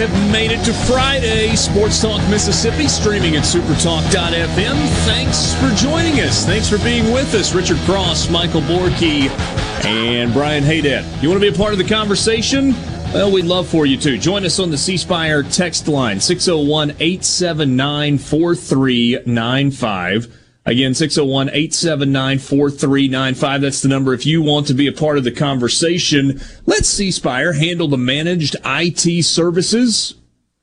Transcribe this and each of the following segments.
Have made it to Friday. Sports Talk Mississippi, streaming at supertalk.fm. Thanks for joining us. Thanks for being with us. Richard Cross, Michael Borky, and Brian Haydad. You want to be a part of the conversation? Well, we'd love for you to. Join us on the C Spire text line, 601 879 4395. Again, 601 879 4395. That's the number if you want to be a part of the conversation. Let C Spire handle the managed IT services,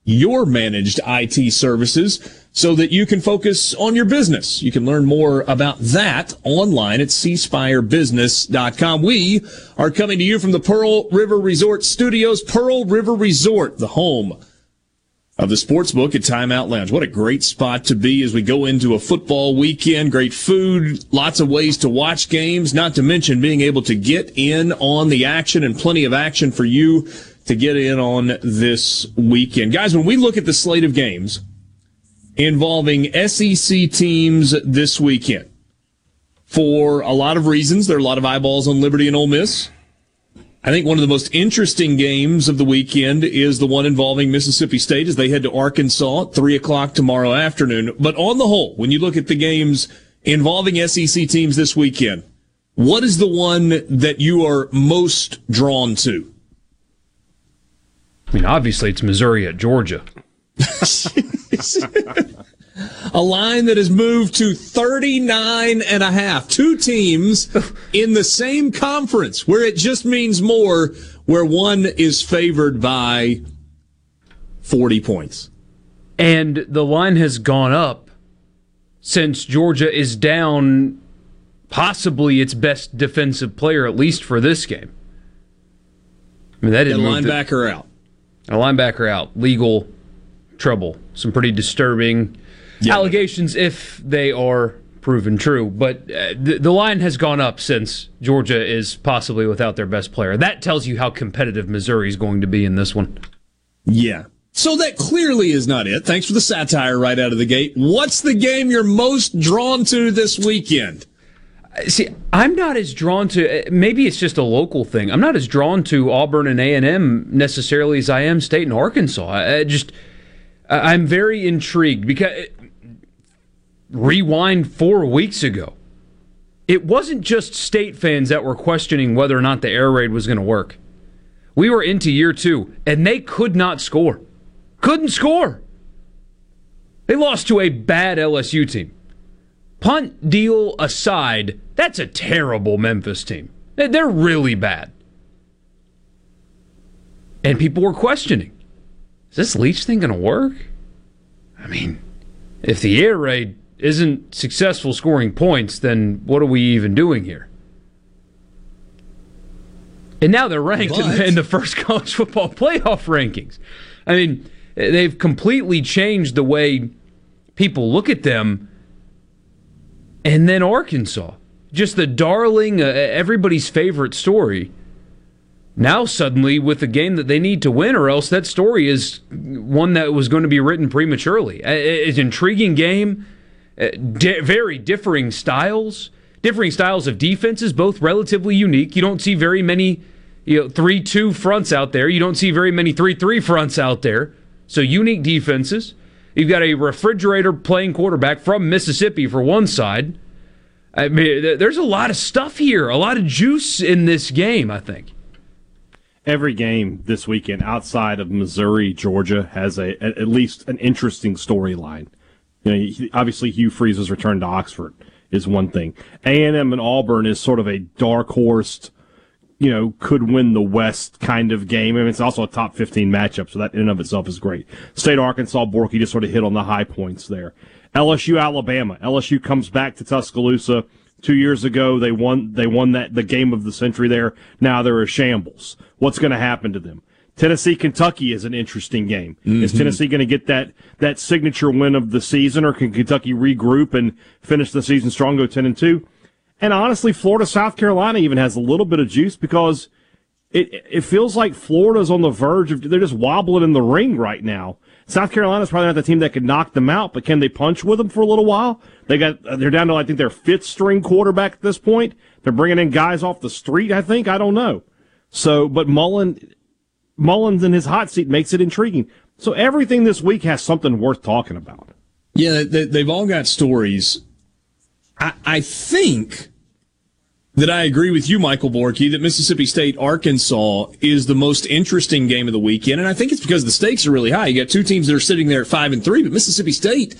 your managed IT services, so that you can focus on your business. You can learn more about that online at cspirebusiness.com. We are coming to you from the Pearl River Resort Studios. Pearl River Resort, the home of the Sportsbook at Timeout Lounge. What a great spot to be as we go into a football weekend. Great food, lots of ways to watch games, not to mention being able to get in on the action and plenty of action for you to get in on this weekend. Guys, when we look at the slate of games involving SEC teams this weekend, for a lot of reasons, there are a lot of eyeballs on Liberty and Ole Miss. I think one of the most interesting games of the weekend is the one involving Mississippi State as they head to Arkansas at 3 o'clock tomorrow afternoon. But on the whole, when you look at the games involving SEC teams this weekend, what is the one that you are most drawn to? I mean, obviously it's Missouri at Georgia. a line that has moved to 39 and a half. Two teams in the same conference where it just means more, where one is favored by 40 points. And the line has gone up since Georgia is down possibly its best defensive player, at least for this game. I mean, that didn't a linebacker the, out. A linebacker out. Legal trouble. Some pretty disturbing yeah. allegations if they are proven true. But uh, the, the line has gone up since Georgia is possibly without their best player. That tells you how competitive Missouri is going to be in this one. Yeah. So that clearly is not it. Thanks for the satire right out of the gate. What's the game you're most drawn to this weekend? See, I'm not as drawn to. Maybe it's just a local thing. I'm not as drawn to Auburn and A and M necessarily as I am State and Arkansas. I just, I'm very intrigued because rewind four weeks ago, it wasn't just state fans that were questioning whether or not the air raid was going to work. We were into year two, and they could not score. Couldn't score. They lost to a bad LSU team. Punt deal aside, that's a terrible Memphis team. They're really bad. And people were questioning is this Leach thing going to work? I mean, if the air raid isn't successful scoring points, then what are we even doing here? And now they're ranked in, in, the first college football playoff rankings. I mean, they've completely changed the way people look at them. And then Arkansas, just the darling, uh, everybody's favorite story. Now, suddenly, with a game that they need to win, or else that story is one that was going to be written prematurely. It's an intriguing game Uh, di- very differing styles, differing styles of defenses, both relatively unique. You don't see very many, you know, three-two fronts out there. You don't see very many three-three fronts out there. So unique defenses. You've got a refrigerator playing quarterback from Mississippi for one side. I mean, there's a lot of stuff here, a lot of juice in this game. I think every game this weekend outside of Missouri, Georgia has a at least an interesting storyline. You know, obviously Hugh Freeze's return to Oxford is one thing. A and M and Auburn is sort of a dark horse you know, could win the West kind of game. I mean, it's also a top 15 matchup, so that in and of itself is great. State Arkansas, Borky just sort of hit on the high points there. LSU, Alabama. LSU comes back to Tuscaloosa. Two years ago, they won, they won that, the game of the century there. Now they're a shambles. What's going to happen to them? Tennessee, Kentucky is an interesting game. Mm-hmm. Is Tennessee going to get that, that signature win of the season or can Kentucky regroup and finish the season strong, go 10 and 2? And honestly, Florida, South Carolina even has a little bit of juice because it it feels like Florida's on the verge of they're just wobbling in the ring right now. South Carolina's probably not the team that could knock them out, but can they punch with them for a little while? They got they're down to I think their fifth string quarterback at this point. They're bringing in guys off the street. I think I don't know. So, but Mullen Mullen's in his hot seat makes it intriguing. So everything this week has something worth talking about. Yeah, they, have all got stories I, I think that I agree with you, Michael Borky, that Mississippi State Arkansas is the most interesting game of the weekend. And I think it's because the stakes are really high. You got two teams that are sitting there at five and three, but Mississippi State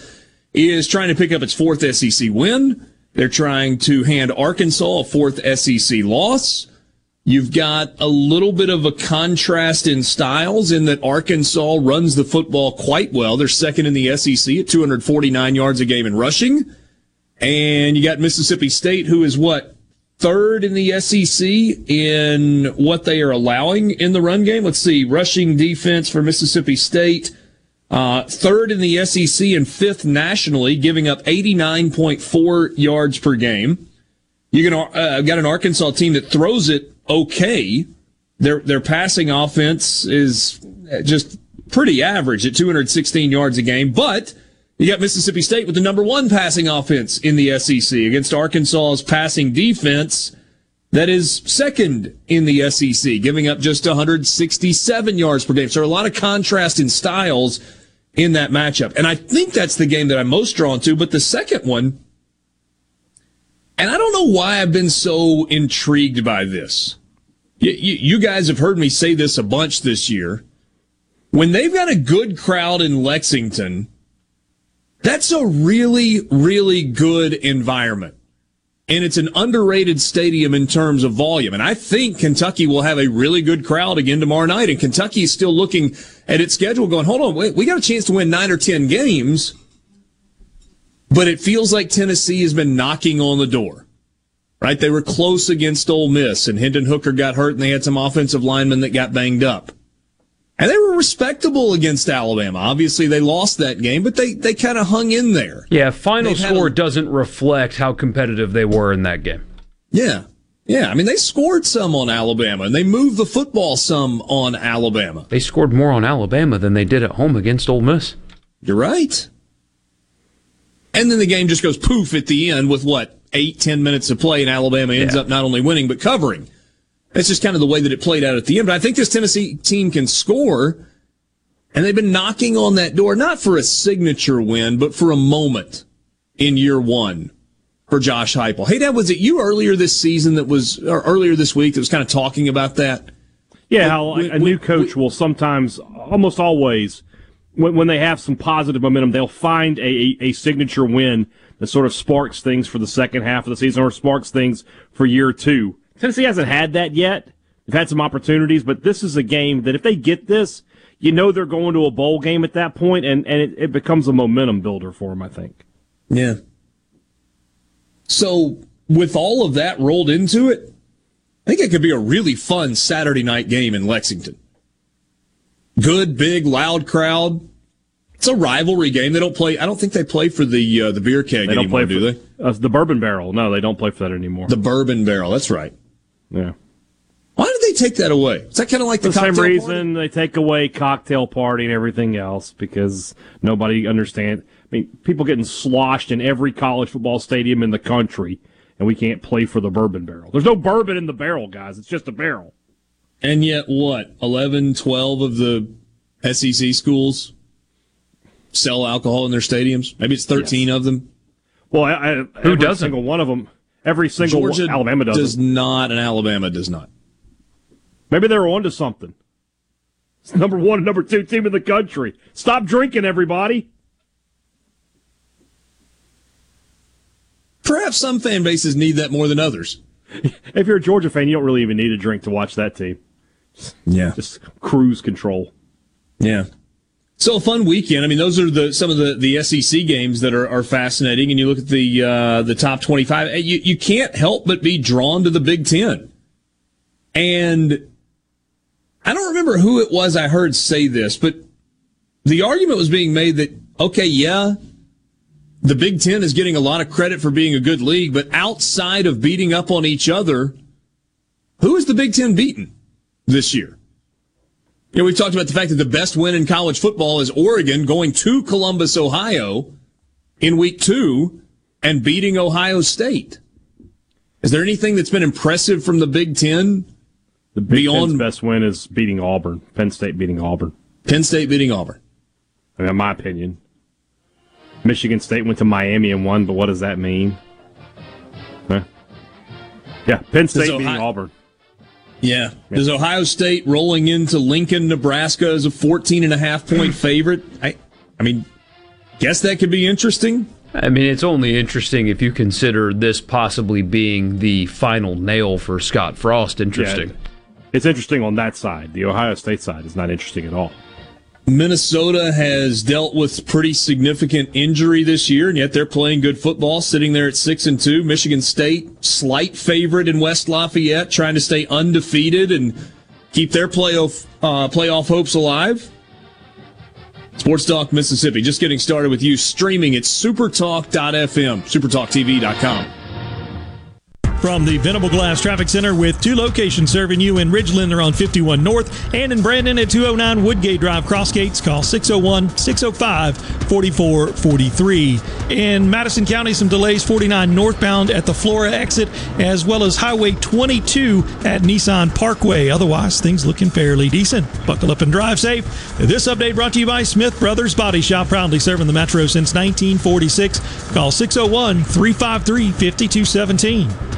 is trying to pick up its fourth SEC win. They're trying to hand Arkansas a fourth SEC loss. You've got a little bit of a contrast in styles in that Arkansas runs the football quite well. They're second in the SEC at 249 yards a game in rushing. And you got Mississippi State, who is what? Third in the SEC in what they are allowing in the run game. Let's see. Rushing defense for Mississippi State. Uh, third in the SEC and fifth nationally, giving up 89.4 yards per game. You can, uh, got an Arkansas team that throws it okay. Their, their passing offense is just pretty average at 216 yards a game, but you got Mississippi State with the number one passing offense in the SEC against Arkansas's passing defense that is second in the SEC, giving up just 167 yards per game. So a lot of contrast in styles in that matchup. And I think that's the game that I'm most drawn to. But the second one, and I don't know why I've been so intrigued by this. You, you, guys have heard me say this a bunch this year. When they've got a good crowd in Lexington, that's a really, really good environment. And it's an underrated stadium in terms of volume. And I think Kentucky will have a really good crowd again tomorrow night. And Kentucky is still looking at its schedule going, hold on, wait, we got a chance to win nine or 10 games. But it feels like Tennessee has been knocking on the door. Right? They were close against Ole Miss and Hendon Hooker got hurt and they had some offensive linemen that got banged up. And they were respectable against Alabama. Obviously, they lost that game, but they, they kind of hung in there. Yeah, final They've score a, doesn't reflect how competitive they were in that game. Yeah. Yeah, I mean, they scored some on Alabama, and they moved the football some on Alabama. They scored more on Alabama than they did at home against Ole Miss. You're right. And then the game just goes poof at the end with what, eight, ten minutes of play, and Alabama ends yeah. up not only winning, but covering. That's just kind of the way that it played out at the end. But I think this Tennessee team can score, and they've been knocking on that door, not for a signature win, but for a moment in year one for Josh Heupel. Hey, Dad, was it you earlier this season that was, or earlier this week that was kind of talking about that? Yeah, how a new coach will sometimes, almost always, when, when they have some positive momentum, they'll find a, a, a signature win that sort of sparks things for the second half of the season or sparks things for year two. Tennessee hasn't had that yet. They've had some opportunities, but this is a game that if they get this, you know they're going to a bowl game at that point, and, and it, it becomes a momentum builder for them, I think. Yeah. So, with all of that rolled into it, I think it could be a really fun Saturday night game in Lexington. Good, big, loud crowd. It's a rivalry game. They don't play. I don't think they play for the uh, the beer keg they don't anymore, play for, do they? Uh, the bourbon barrel. No, they don't play for that anymore. The bourbon barrel. That's right. Yeah. Why did they take that away? Is that kind of like the, the same reason party? they take away cocktail party and everything else because nobody understands. I mean, people getting sloshed in every college football stadium in the country, and we can't play for the bourbon barrel. There's no bourbon in the barrel, guys. It's just a barrel. And yet, what? 11, 12 of the SEC schools sell alcohol in their stadiums? Maybe it's 13 yes. of them. Well, I, I, who doesn't? Single one of them. Every single Georgia one, Alabama does does not, and Alabama does not. Maybe they're onto something. It's number one and number two team in the country. Stop drinking, everybody. Perhaps some fan bases need that more than others. if you're a Georgia fan, you don't really even need a drink to watch that team. Yeah, just cruise control. Yeah. So a fun weekend. I mean, those are the some of the, the SEC games that are, are fascinating. And you look at the uh, the top twenty five. You you can't help but be drawn to the Big Ten. And I don't remember who it was I heard say this, but the argument was being made that okay, yeah, the Big Ten is getting a lot of credit for being a good league, but outside of beating up on each other, who is the Big Ten beaten this year? You know, we've talked about the fact that the best win in college football is Oregon going to Columbus, Ohio in week two and beating Ohio State. Is there anything that's been impressive from the Big Ten? The Big beyond... Ten's best win is beating Auburn. Penn State beating Auburn. Penn State beating Auburn. I mean, in my opinion. Michigan State went to Miami and won, but what does that mean? Huh? Yeah, Penn State Ohio... beating Auburn. Yeah. Does Ohio State rolling into Lincoln, Nebraska as a 14 and a half point favorite? I I mean, guess that could be interesting. I mean, it's only interesting if you consider this possibly being the final nail for Scott Frost. Interesting. Yeah, it's interesting on that side. The Ohio State side is not interesting at all. Minnesota has dealt with pretty significant injury this year, and yet they're playing good football, sitting there at six and two. Michigan State, slight favorite in West Lafayette, trying to stay undefeated and keep their playoff uh, playoff hopes alive. Sports Talk Mississippi, just getting started with you, streaming at supertalk.fm, supertalktv.com. From the Venable Glass Traffic Center with two locations serving you in Ridgeland, they're on 51 North, and in Brandon at 209 Woodgate Drive, Crossgates. Call 601 605 4443. In Madison County, some delays 49 northbound at the Flora exit, as well as Highway 22 at Nissan Parkway. Otherwise, things looking fairly decent. Buckle up and drive safe. This update brought to you by Smith Brothers Body Shop, proudly serving the Metro since 1946. Call 601 353 5217.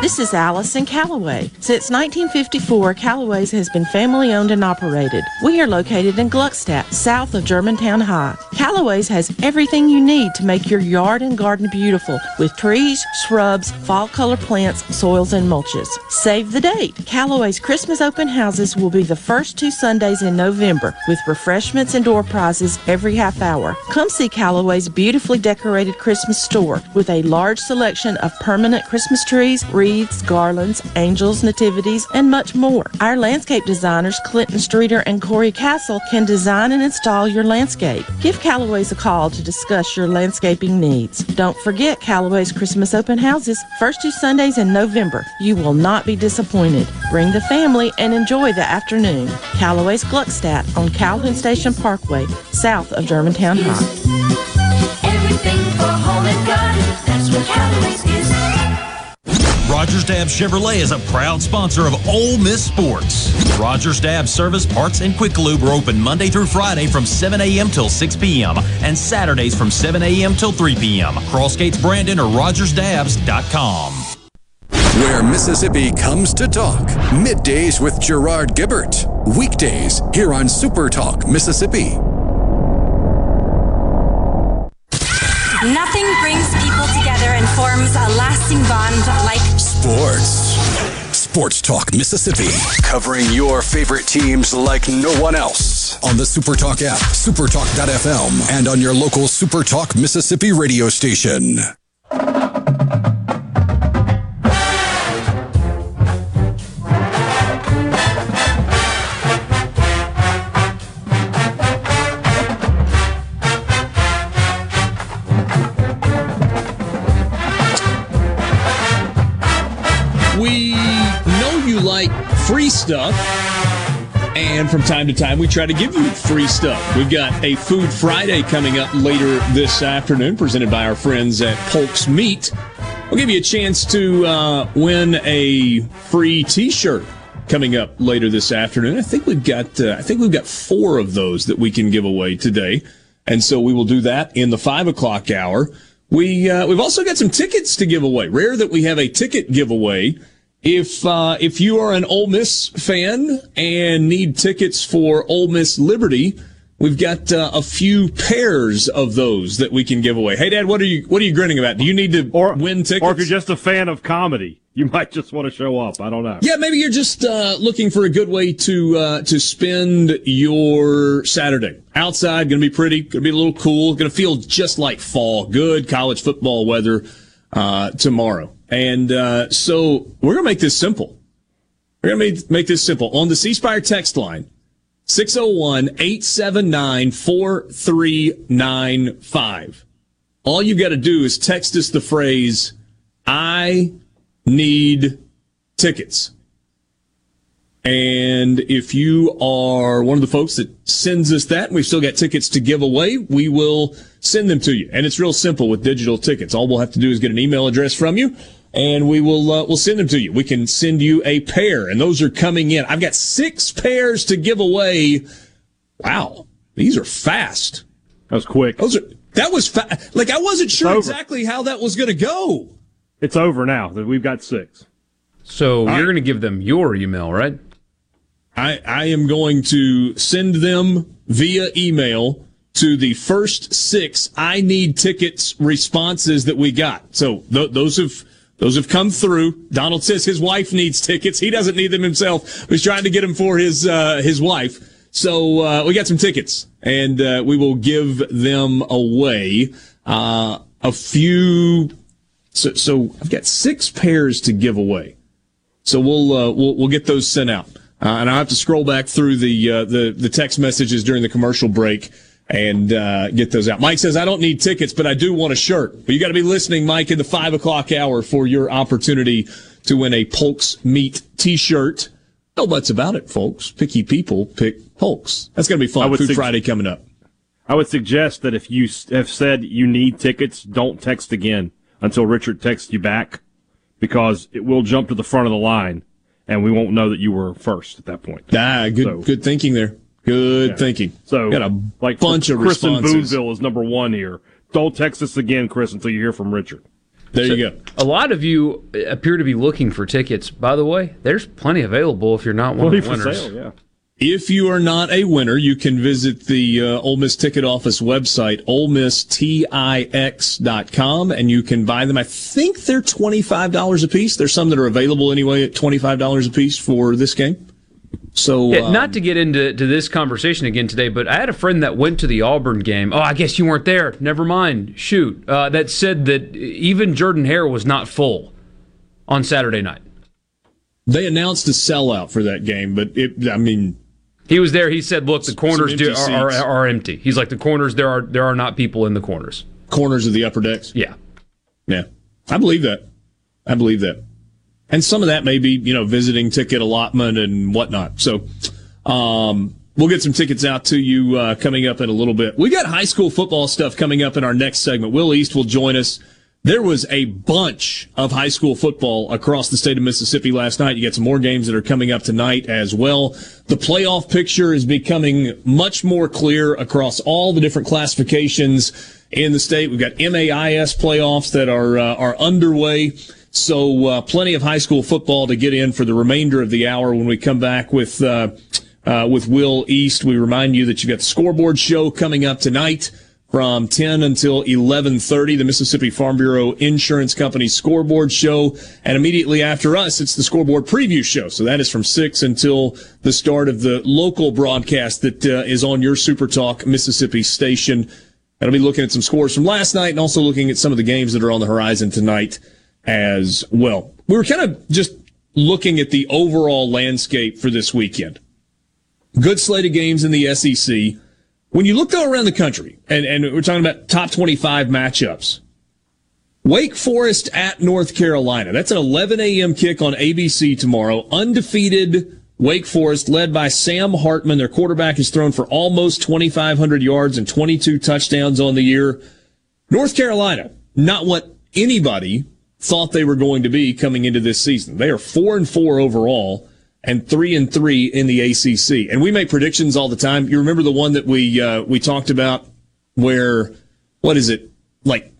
This is Allison Callaway. Since 1954, Callaway's has been family owned and operated. We are located in Gluckstadt, south of Germantown High. Callaway's has everything you need to make your yard and garden beautiful with trees, shrubs, fall color plants, soils, and mulches. Save the date. Callaway's Christmas open houses will be the first two Sundays in November with refreshments and door prizes every half hour. Come see Callaway's beautifully decorated Christmas store with a large selection of permanent Christmas trees, wreaths, garlands, angels, nativities, and much more. Our landscape designers, Clinton Streeter and Corey Castle, can design and install your landscape. Give Callaway's a call to discuss your landscaping needs. Don't forget Callaway's Christmas open houses, first two Sundays in November. You will not be disappointed. Bring the family and enjoy the afternoon. Callaway's Gluckstadt on Calhoun Station Parkway, south of Germantown High. Everything for home and garden, that's what Callaway's is. Rogers Dabbs Chevrolet is a proud sponsor of Ole Miss Sports. Rogers Dabbs Service, Parts, and Quick Lube are open Monday through Friday from 7 a.m. till 6 p.m. and Saturdays from 7 a.m. till 3 p.m. Crossgates Brandon or RogersDabbs.com. Where Mississippi comes to talk. Middays with Gerard Gibert. Weekdays here on Super Talk Mississippi. Nothing brings people together and forms a lasting bond like Sports. Sports Talk Mississippi. Covering your favorite teams like no one else. On the Supertalk app, supertalk.fm, and on your local Supertalk Mississippi radio station. Free stuff, and from time to time we try to give you free stuff. We've got a Food Friday coming up later this afternoon, presented by our friends at Polk's Meat. We'll give you a chance to uh, win a free T-shirt coming up later this afternoon. I think we've got uh, I think we've got four of those that we can give away today, and so we will do that in the five o'clock hour. We uh, we've also got some tickets to give away. Rare that we have a ticket giveaway. If uh, if you are an Ole Miss fan and need tickets for Ole Miss Liberty, we've got uh, a few pairs of those that we can give away. Hey, Dad, what are you what are you grinning about? Do you need to Or win tickets? Or if you're just a fan of comedy, you might just want to show up. I don't know. Yeah, maybe you're just uh, looking for a good way to uh, to spend your Saturday outside. Going to be pretty. Going to be a little cool. Going to feel just like fall. Good college football weather uh, tomorrow. And uh, so we're going to make this simple. We're going to make, make this simple on the C text line. 601-879-4395. All you've got to do is text us the phrase, I need tickets. And if you are one of the folks that sends us that, we've still got tickets to give away, we will send them to you. And it's real simple with digital tickets. All we'll have to do is get an email address from you, and we will uh, we'll send them to you. We can send you a pair, and those are coming in. I've got six pairs to give away. Wow, these are fast. That was quick. Those are that was fa- like I wasn't sure exactly how that was going to go. It's over now. We've got six. So you're going to give them your email, right? I, I am going to send them via email to the first six I need tickets responses that we got. So th- those have those have come through. Donald says his wife needs tickets. He doesn't need them himself. He's trying to get them for his uh, his wife. So uh, we got some tickets, and uh, we will give them away. Uh, a few. So, so I've got six pairs to give away. So we'll uh, we'll we'll get those sent out, uh, and I have to scroll back through the the the text messages during the commercial break and uh, get those out. Mike says I don't need tickets, but I do want a shirt. But you got to be listening, Mike, in the five o'clock hour for your opportunity to win a Polk's Meat T-shirt. No buts about it, folks. Picky people pick Polk's. That's gonna be fun. Food sug- Friday coming up. I would suggest that if you have said you need tickets, don't text again until Richard texts you back, because it will jump to the front of the line, and we won't know that you were first at that point. Ah, good So- good thinking there. Good Yeah. thinking. So, got a like bunch of Chris in responses. Boonville is number one here. Don't text us again, Chris, until you hear from Richard. There you go. A lot of you appear to be looking for tickets. By the way, there's plenty available if you're not one Plenty of the for winners. sale, yeah. If you are not a winner, you can visit the uh, Ole Miss Ticket Office website, olemistix.com, and you can buy them. I think they're $25 a piece. There's some that are available anyway at $25 a piece for this game. So, Yeah, um, not to get into to this conversation again today, but I had a friend that went to the Auburn game. Oh, I guess you weren't there. Never mind. Shoot. Uh, that said that even Jordan Hare was not full on Saturday night. they announced a sellout for that game, but it, I mean, He was there. He said, "Look, the corners do, are, are, are empty." He's like, "The corners there are there are not people in the corners." corners of the upper decks. Yeah. Yeah, I believe that. I believe that. And some of that may be, you know, visiting ticket allotment and whatnot. So, um, we'll get some tickets out to you uh, coming up in a little bit. We got high school football stuff coming up in our next segment. Will East will join us. There was a bunch of high school football across the state of Mississippi last night. You got some more games that are coming up tonight as well. The playoff picture is becoming much more clear across all the different classifications in the state. We've got MAIS playoffs that are uh, are underway. So uh, plenty of high school football to get in for the remainder of the hour. When we come back with uh, uh, with Will East. We remind you that you've got the scoreboard show coming up tonight from 10 until 11:30 the Mississippi Farm Bureau Insurance Company scoreboard show. And immediately after us it's the scoreboard preview show. So that is from 6 until the start of the local broadcast that uh, is on your Super Talk Mississippi station. And I'll be looking at some scores from last night and also looking at some of the games that are on the horizon tonight as well we were kind of just looking at the overall landscape for this weekend good slate of games in the SEC when you look though around the country, and, and we're talking about top 25 matchups, Wake Forest at North Carolina. That's an 11 a.m. kick on ABC tomorrow. Undefeated Wake Forest led by Sam Hartman. Their quarterback has thrown for almost 2,500 yards and 22 touchdowns on the year. North Carolina, not what anybody thought they were going to be coming into this season. They are four and four overall and three and three in the ACC. And we make predictions all the time. You remember the one that we uh, we talked about where what is it like?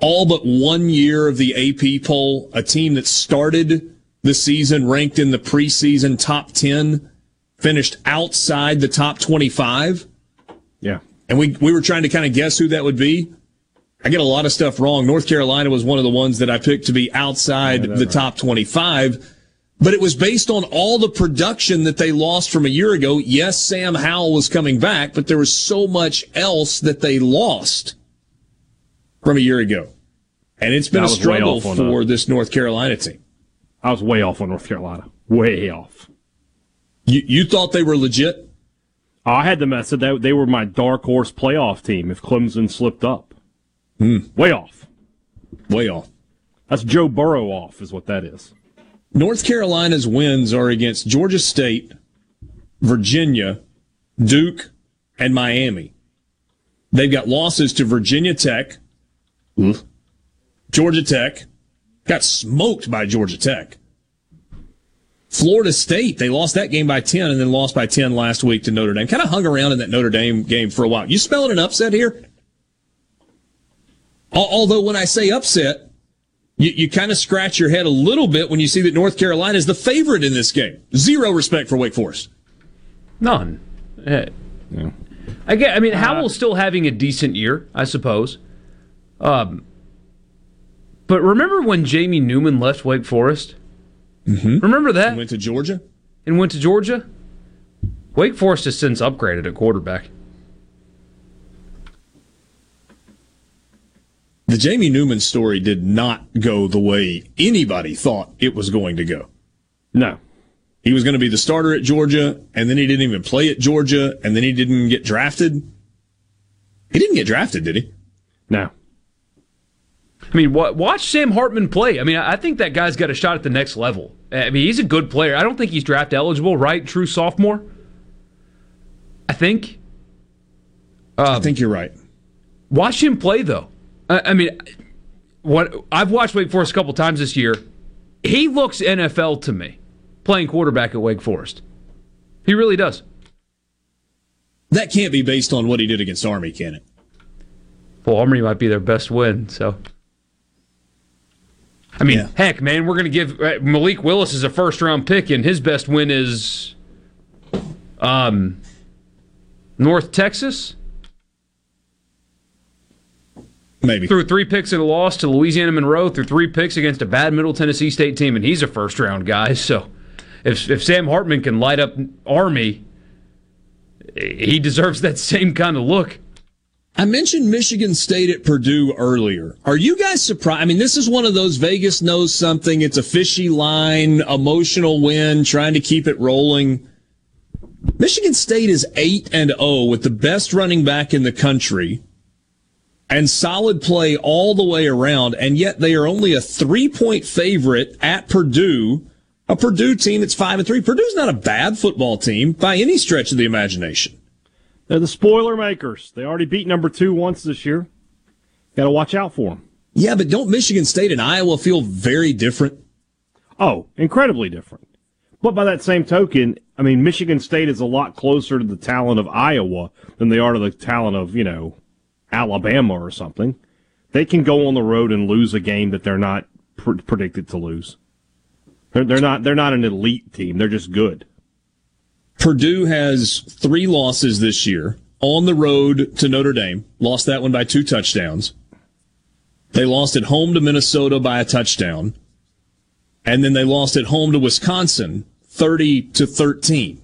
All but one year of the AP poll, a team that started the season ranked in the preseason top ten, finished outside the top twenty-five. Yeah, and we we were trying to kind of guess who that would be. I get a lot of stuff wrong. North Carolina was one of the ones that I picked to be outside the right. top twenty-five but it was based on all the production that they lost from a year ago. Yes, Sam Howell was coming back, but there was so much else that they lost from a year ago. And it's been a struggle uh, for this North Carolina team. I was way off on North Carolina. Way off. You, you thought they were legit? I had them. I said that they were my dark horse playoff team if Clemson slipped up. Mm. Way off. Way off. That's Joe Burrow off, is what that is. North Carolina's wins are against Georgia State, Virginia, Duke, and Miami. They've got losses to Virginia Tech, Georgia Tech, got smoked by Georgia Tech. Florida State, they lost that game by 10 and then lost by 10 last week to Notre Dame. Kind of hung around in that Notre Dame game for a while. You spelling an upset here? Although when I say upset, you, you kind of scratch your head a little bit when you see that North Carolina is the favorite in this game. Zero respect for Wake Forest. None. Yeah. I get. I mean, uh, Howell's still having a decent year, I suppose. Um, but remember when Jamie Newman left Wake Forest? Mm-hmm. Remember that? And went to Georgia. And went to Georgia. Wake Forest has since upgraded at quarterback. The Jamie Newman story did not go the way anybody thought it was going to go. No. He was going to be the starter at Georgia, and then he didn't even play at Georgia, and then he didn't get drafted. He didn't get drafted, did he? No. I mean, watch Sam Hartman play. I mean, I think that guy's got a shot at the next level. I mean, he's a good player. I don't think he's draft eligible, right? True sophomore. I think. Um, I think you're right. Watch him play, though. I mean, what I've watched Wake Forest a couple times this year. He looks NFL to me, playing quarterback at Wake Forest. He really does. That can't be based on what he did against Army, can it? Well, Army might be their best win, so. I mean, yeah. heck, man, we're going to give uh, Malik Willis is a first round pick, and his best win is um, North Texas. Maybe. Threw three picks in a loss to Louisiana Monroe, threw three picks against a bad Middle Tennessee State team, and he's a first round guy. So if, if Sam Hartman can light up Army, he deserves that same kind of look. I mentioned Michigan State at Purdue earlier. Are you guys surprised? I mean, this is one of those Vegas knows something. It's a fishy line, emotional win, trying to keep it rolling. Michigan State is 8 and 0 with the best running back in the country and solid play all the way around, and yet they are only a three point favorite at Purdue, a Purdue team that's five and three. Purdue's not a bad football team by any stretch of the imagination. They're the spoiler makers. They already beat number two once this year. Got to watch out for them. Yeah, but don't Michigan State and Iowa feel very different? Oh, incredibly different. But by that same token, I mean, Michigan State is a lot closer to the talent of Iowa than they are to the talent of, you know, Alabama or something, they can go on the road and lose a game that they're not pr- predicted to lose. They're, they're not they're not an elite team. They're just good. Purdue has three losses this year. on the road to Notre Dame, lost that one by two touchdowns. They lost at home to Minnesota by a touchdown. And then they lost at home to Wisconsin 30 to 13.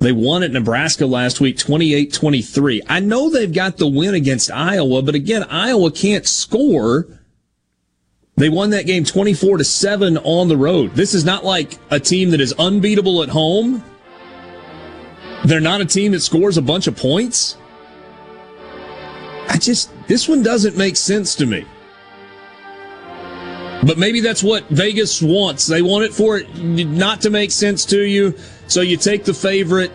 They won at Nebraska last week 28 23. I know they've got the win against Iowa, but again, Iowa can't score. They won that game 24 to 7 on the road. This is not like a team that is unbeatable at home. They're not a team that scores a bunch of points. I just, this one doesn't make sense to me. But maybe that's what Vegas wants. They want it for it not to make sense to you. So you take the favorite.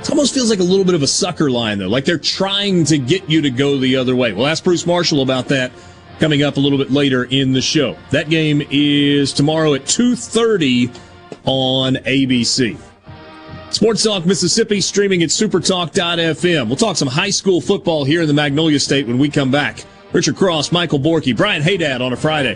It almost feels like a little bit of a sucker line, though. Like they're trying to get you to go the other way. We'll ask Bruce Marshall about that coming up a little bit later in the show. That game is tomorrow at 2.30 on ABC. Sports Talk Mississippi streaming at supertalk.fm. We'll talk some high school football here in the Magnolia State when we come back. Richard Cross, Michael Borky, Brian Haydad on a Friday.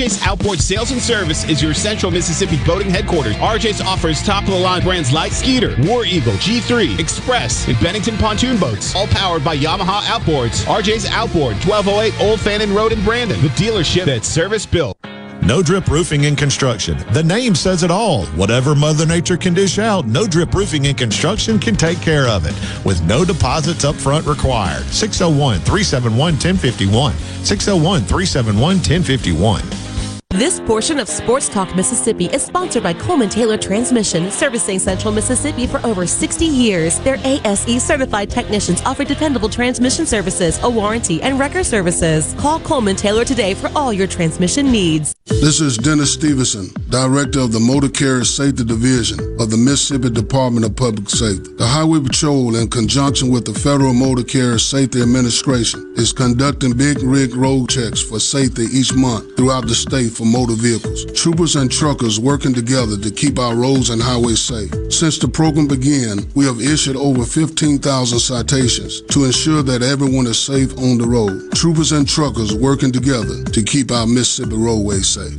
RJ's Outboard Sales and Service is your central Mississippi boating headquarters. RJ's offers top of the line brands like Skeeter, War Eagle, G3, Express, and Bennington pontoon boats, all powered by Yamaha Outboards. RJ's Outboard, 1208 Old Fannin Road in Brandon, the dealership that's service built. No Drip Roofing and Construction. The name says it all. Whatever Mother Nature can dish out, No Drip Roofing and Construction can take care of it with no deposits up front required. 601 371 1051. 601 371 1051. This portion of Sports Talk Mississippi is sponsored by Coleman Taylor Transmission, servicing Central Mississippi for over 60 years. Their ASE certified technicians offer dependable transmission services, a warranty, and wrecker services. Call Coleman Taylor today for all your transmission needs. This is Dennis Stevenson, Director of the Motor Carrier Safety Division of the Mississippi Department of Public Safety. The Highway Patrol, in conjunction with the Federal Motor Carrier Safety Administration, is conducting big rig road checks for safety each month throughout the state for motor vehicles. Troopers and truckers working together to keep our roads and highways safe. Since the program began, we have issued over 15,000 citations to ensure that everyone is safe on the road. Troopers and truckers working together to keep our Mississippi roadways safe.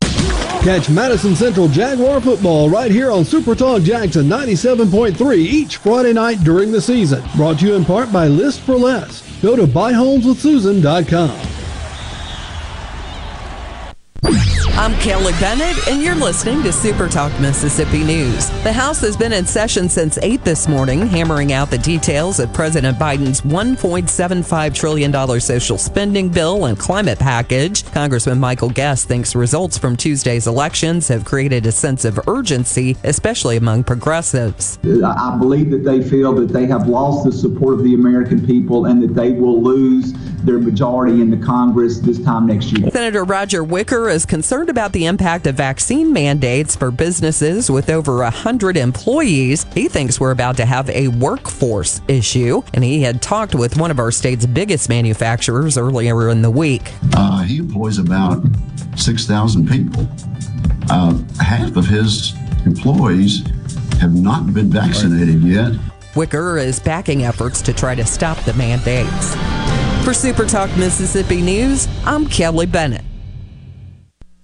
Catch Madison Central Jaguar football right here on Super Talk Jackson 97.3 each Friday night during the season. Brought to you in part by List for Less. Go to buyhomeswithsusan.com. I'm Kelly Bennett, and you're listening to Super Talk Mississippi News. The House has been in session since 8 this morning, hammering out the details of President Biden's $1.75 trillion social spending bill and climate package. Congressman Michael Guest thinks results from Tuesday's elections have created a sense of urgency, especially among progressives. I believe that they feel that they have lost the support of the American people and that they will lose their majority in the Congress this time next year. Senator Roger Wicker is concerned about the impact of vaccine mandates for businesses with over 100 employees. He thinks we're about to have a workforce issue, and he had talked with one of our state's biggest manufacturers earlier in the week. Uh, he employs about 6,000 people. Uh, half of his employees have not been vaccinated yet. Wicker is backing efforts to try to stop the mandates. For Super Talk Mississippi News, I'm Kelly Bennett.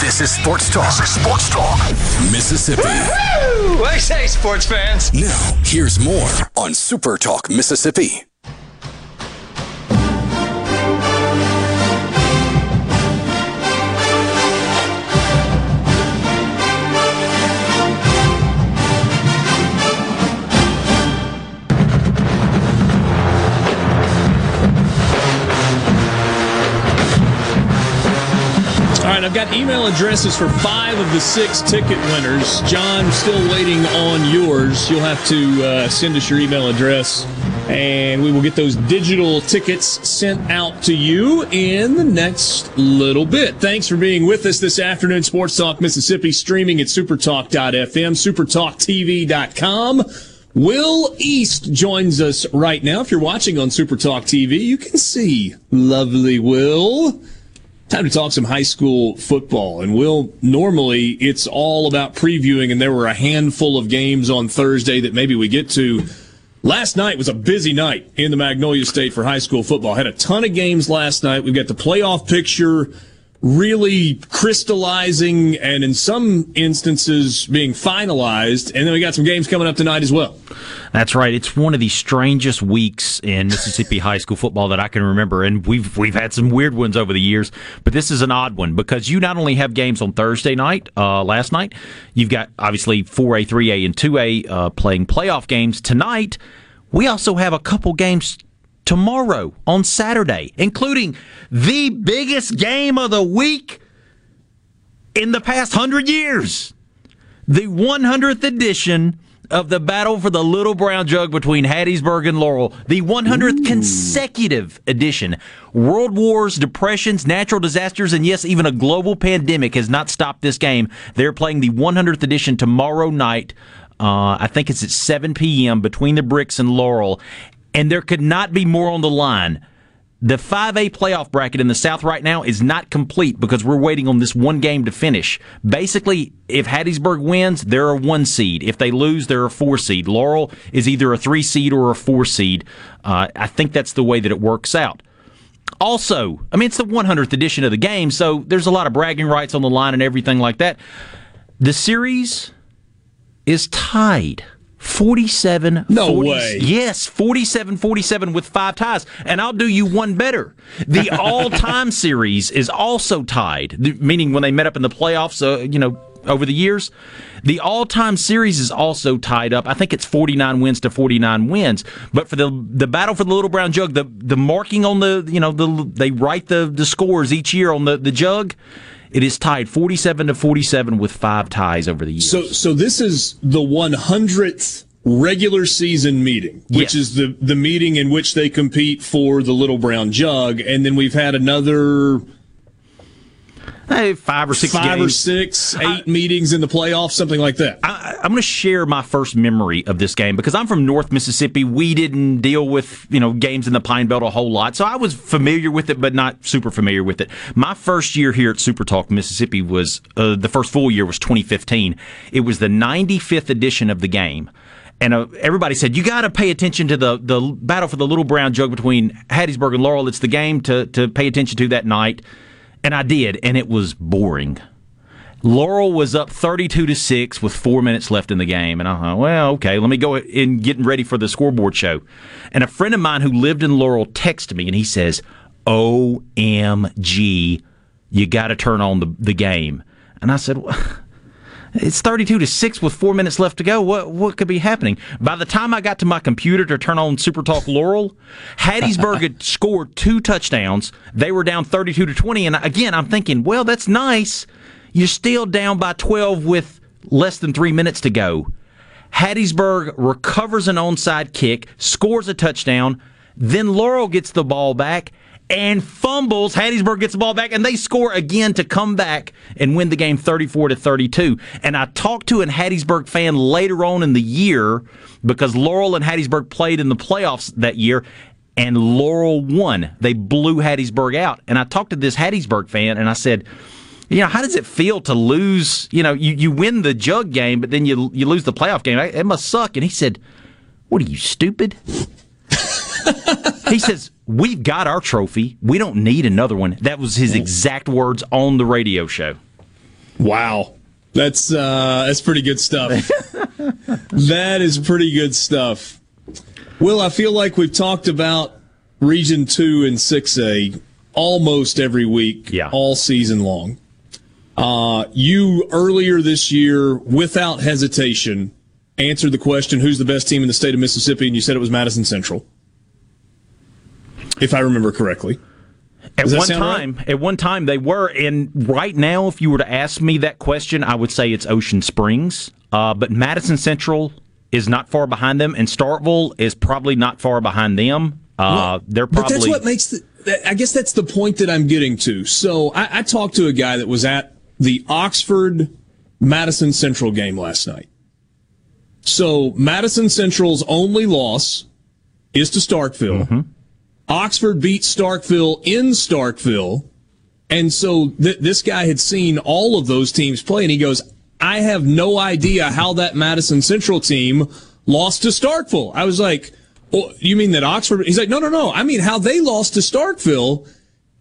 This is Sports Talk. This is Sports Talk, Mississippi. Woo! I say, sports fans. Now, here's more on Super Talk, Mississippi. Right, I've got email addresses for five of the six ticket winners. John, still waiting on yours. You'll have to uh, send us your email address, and we will get those digital tickets sent out to you in the next little bit. Thanks for being with us this afternoon. Sports Talk Mississippi streaming at supertalk.fm, supertalktv.com. Will East joins us right now. If you're watching on Supertalk TV, you can see lovely Will. Time to talk some high school football. And Will, normally it's all about previewing, and there were a handful of games on Thursday that maybe we get to. Last night was a busy night in the Magnolia State for high school football. Had a ton of games last night. We've got the playoff picture really crystallizing and in some instances being finalized. And then we got some games coming up tonight as well. That's right. It's one of the strangest weeks in Mississippi high school football that I can remember, and we've we've had some weird ones over the years. But this is an odd one because you not only have games on Thursday night, uh, last night, you've got obviously 4A, 3A, and 2A uh, playing playoff games tonight. We also have a couple games tomorrow on Saturday, including the biggest game of the week in the past hundred years, the 100th edition of the battle for the Little Brown Jug between Hattiesburg and Laurel, the 100th Ooh. consecutive edition. World wars, depressions, natural disasters, and yes, even a global pandemic has not stopped this game. They're playing the 100th edition tomorrow night. Uh, I think it's at 7 p.m. between the Bricks and Laurel. And there could not be more on the line. The 5A playoff bracket in the South right now is not complete because we're waiting on this one game to finish. Basically, if Hattiesburg wins, they're a one seed. If they lose, they're a four seed. Laurel is either a three seed or a four seed. Uh, I think that's the way that it works out. Also, I mean, it's the 100th edition of the game, so there's a lot of bragging rights on the line and everything like that. The series is tied 47 No 40, way. Yes, 47 47 with five ties. And I'll do you one better. The all time series is also tied, meaning when they met up in the playoffs, uh, you know, over the years. The all-time series is also tied up. I think it's 49 wins to 49 wins. But for the the battle for the Little Brown Jug, the the marking on the you know the they write the the scores each year on the the jug. It is tied 47 to 47 with five ties over the years. So, so this is the 100th regular season meeting, which Yes. is the the meeting in which they compete for the Little Brown Jug, and then we've had another Hey, five or six five or six, eight meetings in the playoffs, something like that. I, I'm going to share my first memory of this game because I'm from North Mississippi. We didn't deal with you know games in the Pine Belt a whole lot, so I was familiar with it, but not super familiar with it. My first year here at Super Talk Mississippi was uh, the first full year was 2015. It was the 95th edition of the game. And uh, everybody said you got to pay attention to the the battle for the little brown jug between Hattiesburg and Laurel. It's the game to to pay attention to that night, and I did, and it was boring. Laurel was up 32 to 6 with four minutes left in the game. And I thought, well, okay, let me go in getting ready for the scoreboard show. And a friend of mine who lived in Laurel texted me and he says, OMG, you got to turn on the, the game. And I said, well, it's 32 to 6 with four minutes left to go. What, what could be happening? By the time I got to my computer to turn on Super Talk Laurel, Hattiesburg had scored two touchdowns. They were down 32 to 20. And again, I'm thinking, well, that's nice. You're still down by 12 with less than three minutes to go. Hattiesburg recovers an onside kick, scores a touchdown. Then Laurel gets the ball back and fumbles. Hattiesburg gets the ball back, and they score again to come back and win the game 34 to 32. And I talked to an Hattiesburg fan later on in the year because Laurel and Hattiesburg played in the playoffs that year. And Laurel won. They blew Hattiesburg out. And I talked to this Hattiesburg fan, and I said, you know, how does it feel to lose? You know, you, you win the jug game, but then you you lose the playoff game. It must suck. And he said, "What are you stupid?" He says, "We've got our trophy. We don't need another one." That was his exact words on the radio show. Wow. That's uh, that's pretty good stuff. that is pretty good stuff. Will, I feel like we've talked about Region Two and Six A almost every week, Yeah. all season long. Uh, you earlier this year, without hesitation, answered the question, "Who's the best team in the state of Mississippi?" and you said it was Madison Central, if I remember correctly. At one sound right? time, at one time they were, and right now, if you were to ask me that question, I would say it's Ocean Springs. Uh, but Madison Central is not far behind them, and Starkville is probably not far behind them. Uh, they're probably. But that's what makes the. I guess that's the point that I'm getting to. So I, I talked to a guy that was at the Oxford Madison Central game last night. So Madison Central's only loss is to Starkville. Mm-hmm. Oxford beat Starkville in Starkville. And so th- this guy had seen all of those teams play, and he goes, I have no idea how that Madison Central team lost to Starkville. I was like, well, you mean that Oxford? He's like, no, no, no. I mean how they lost to Starkville.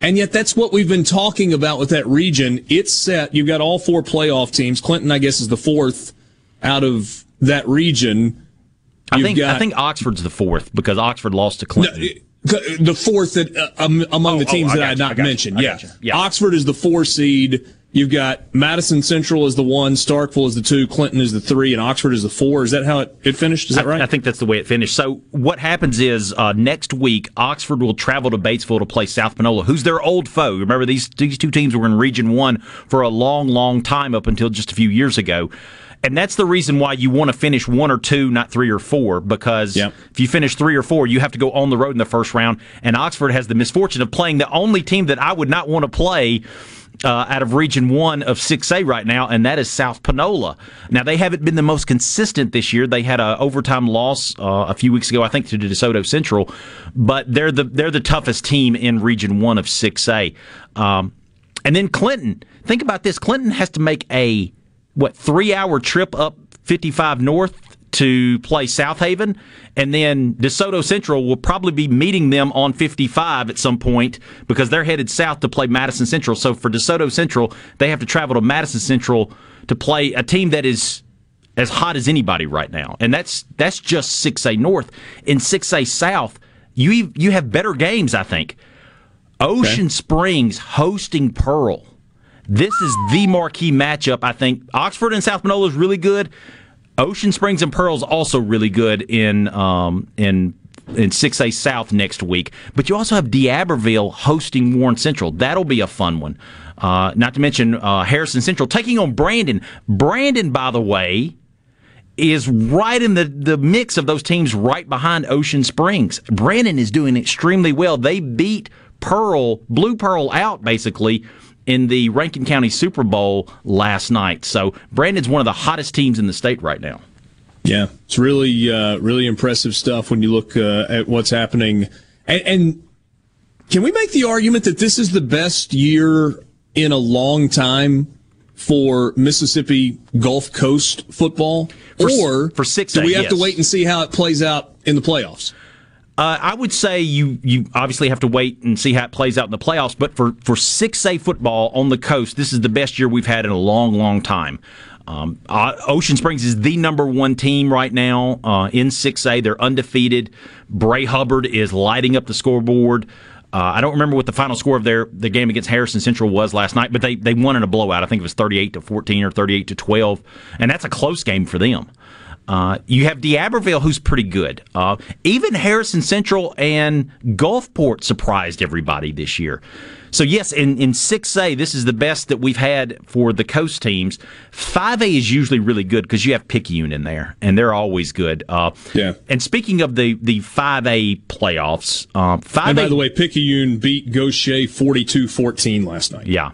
And yet that's what we've been talking about with that region. It's set. You've got all four playoff teams. Clinton, I guess, is the fourth out of that region. I You've think got- I think Oxford's the fourth because Oxford lost to Clinton. The fourth that uh, um, among the Oh, teams oh, that I had you, not you, mentioned. Yeah. Yeah. Oxford is the four seed. You've got Madison Central is the one, Starkville is the two, Clinton is the three, and Oxford is the four. Is that how it, it finished? Is that I, right? I think that's the way it finished. So what happens is uh, next week Oxford will travel to Batesville to play South Panola, who's their old foe. Remember these these two teams were in Region One for a long, long time up until just a few years ago. And that's the reason why you want to finish one or two, not three or four, because if you finish three or four, you have to go on the road in the first round. And Oxford has the misfortune of playing the only team that I would not want to play uh, out of Region 1 of 6A right now, and that is South Panola. Now, they haven't been the most consistent this year. They had an overtime loss uh, a few weeks ago, I think, to DeSoto Central, but they're the, they're the toughest team in Region 1 of 6A. Um, and then Clinton. Think about this Clinton has to make a, what, three hour trip up 55 North to play South Haven, and then DeSoto Central will probably be meeting them on 55 at some point because they're headed south to play Madison Central. So for DeSoto Central, they have to travel to Madison Central to play a team that is as hot as anybody right now, and that's that's just 6A North. In 6A South, you you have better games, I think. Ocean Springs hosting Pearl. This is the marquee matchup. I think Oxford and South Panola is really good. Ocean Springs and Pearl is also really good in um, in in 6A South next week. But you also have D'Iberville hosting Warren Central. That'll be a fun one. Uh, not to mention uh, Harrison Central taking on Brandon. Brandon, by the way, is right in the, the mix of those teams right behind Ocean Springs. Brandon is doing extremely well. They beat Pearl, blew Pearl out basically in the Rankin County Super Bowl last night. So Brandon's one of the hottest teams in the state right now. Yeah, it's really, uh, really impressive stuff when you look uh, at what's happening. And, and can we make the argument that this is the best year in a long time for Mississippi Gulf Coast football? For, or for six, do we have yes. to wait and see how it plays out in the playoffs? Uh, I would say you you obviously have to wait and see how it plays out in the playoffs. But for for six A football on the coast, this is the best year we've had in a long, long time. Um, uh, Ocean Springs is the number one team right now uh, in 6A. They're undefeated. Bray Hubbard is lighting up the scoreboard. Uh, I don't remember what the final score of their the game against Harrison Central was last night, but they they won in a blowout. I think it was 38 to 14 or 38 to 12, and that's a close game for them. Uh, you have D'Iberville, who's pretty good. Uh, even Harrison Central and Gulfport surprised everybody this year. So yes, in in six A, this is the best that we've had for the coast teams. Five A is usually really good because you have Picayune in there, and they're always good. Uh, yeah. And speaking of the the five A playoffs, uh, five And by the way, Picayune beat Gautier 42-14 last night. Yeah.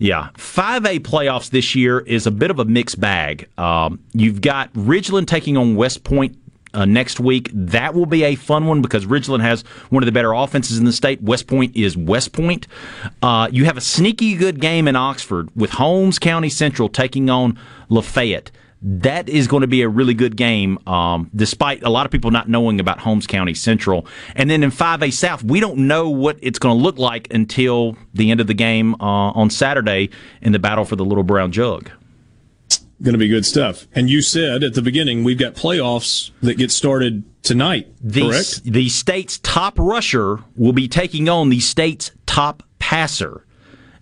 Yeah. 5A playoffs this year is a bit of a mixed bag. Um, you've got Ridgeland taking on West Point uh, next week. That will be a fun one because Ridgeland has one of the better offenses in the state. West Point is West Point. Uh, you have a sneaky good game in Oxford with Holmes County Central taking on Lafayette. That is going to be a really good game, um, despite a lot of people not knowing about Holmes County Central. And then in 5A South, we don't know what it's going to look like until the end of the game uh, on Saturday in the battle for the Little Brown Jug. Going to be good stuff. And you said at the beginning we've got playoffs that get started tonight. The, correct? the state's top rusher will be taking on the state's top passer.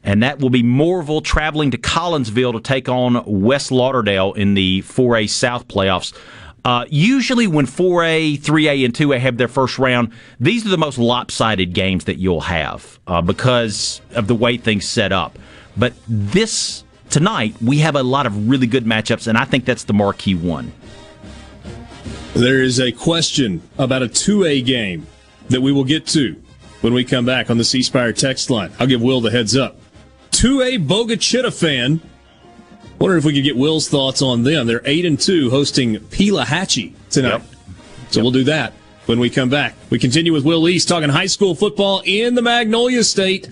And that will be Mooreville traveling to Collinsville to take on West Lauderdale in the 4A South playoffs. Uh, usually, when 4A, 3A, and 2A have their first round, these are the most lopsided games that you'll have uh, because of the way things set up. But this tonight, we have a lot of really good matchups, and I think that's the marquee one. There is a question about a 2A game that we will get to when we come back on the C Spire text line. I'll give Will the heads up. 2A Bogue Chitto fan. Wonder if we could get Will's thoughts on them. They're 8 and 2 hosting Pelahatchie tonight. So we'll do that when we come back. We continue with Will East talking high school football in the Magnolia State.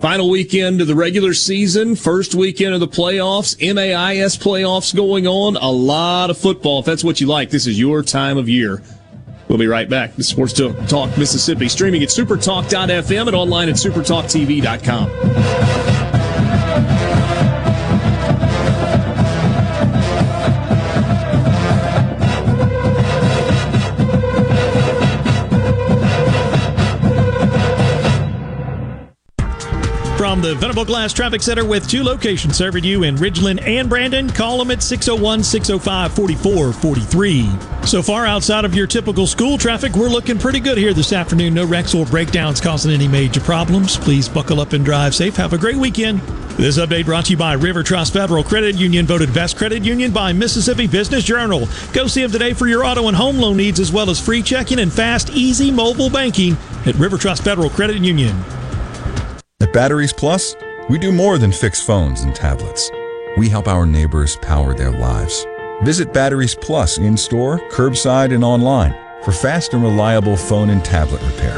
Final weekend of the regular season, first weekend of the playoffs, MAIS playoffs going on. A lot of football. If that's what you like, this is your time of year. We'll be right back. The Sports Talk Mississippi, streaming at supertalk.fm and online at supertalktv.com. The Venable Glass Traffic Center with two locations serving you in Ridgeland and Brandon, call them at 601 605 4443. So far outside of your typical school traffic, we're looking pretty good here this afternoon. No wrecks or breakdowns causing any major problems. Please buckle up and drive safe. Have a great weekend. This update brought to you by River Trust Federal Credit Union, voted best credit union by Mississippi Business Journal. Go see them today for your auto and home loan needs, as well as free checking and fast, easy mobile banking at River Trust Federal Credit Union. At Batteries Plus, we do more than fix phones and tablets. We help our neighbors power their lives. Visit Batteries Plus in store, curbside, and online for fast and reliable phone and tablet repair.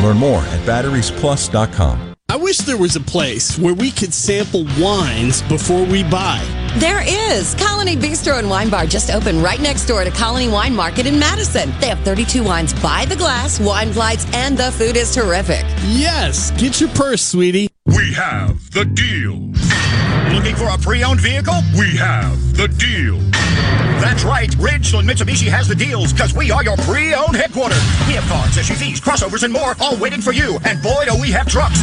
Learn more at batteriesplus.com. I wish there was a place where we could sample wines before we buy. There is. Colony Bistro and Wine Bar just opened right next door to Colony Wine Market in Madison. They have 32 wines by the glass, wine flights, and the food is terrific. Yes, get your purse, sweetie. We have the deal. Looking for a pre-owned vehicle? We have the deal. That's right. Ridgeland Mitsubishi has the deals because we are your pre-owned headquarters. We have cars, SUVs, crossovers, and more all waiting for you. And boy, do we have trucks.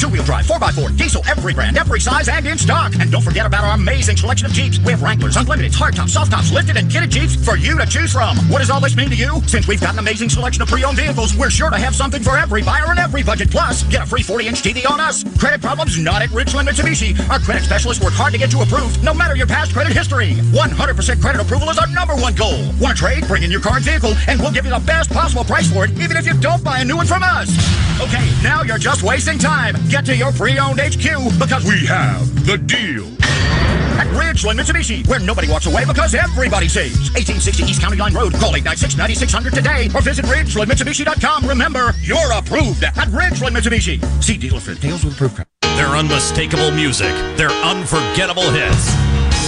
Two-wheel drive, 4x4, diesel, every brand, every size, and in stock. And don't forget about our amazing selection of Jeeps. We have Wranglers, Unlimiteds, hardtops, soft tops, lifted, and kitted Jeeps for you to choose from. What does all this mean to you? Since we've got an amazing selection of pre-owned vehicles, we're sure to have something for every buyer and every budget. Plus, get a free 40-inch TV on us. Credit problems not at Ridgeland Mitsubishi. Our credit specialists work hard to get you approved, no matter your past credit history. 100% credit approval is our number one goal. Want to trade? Bring in your current vehicle, and we'll give you the best possible price for it, even if you don't buy a new one from us. Okay, now you're just wasting time. Get to your pre-owned HQ because we have the deal. At Ridgeland Mitsubishi, where nobody walks away because everybody saves. 1860 East County Line Road. Call 896-9600 today or visit RidgelandMitsubishi.com. Remember, you're approved at Ridgeland Mitsubishi. See dealer for details with approved. Their unmistakable music, their unforgettable hits.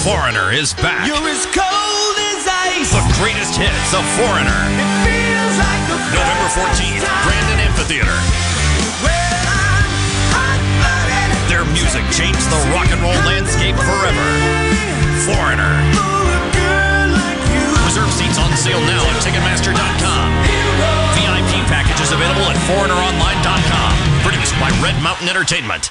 Foreigner is back. You're as cold as ice. The greatest hits of Foreigner. It feels like a November 14th, Brandon Amphitheater. Changed the rock and roll landscape forever. Foreigner. Reserve seats on sale now at Ticketmaster.com. VIP packages available at ForeignerOnline.com. Produced by Red Mountain Entertainment.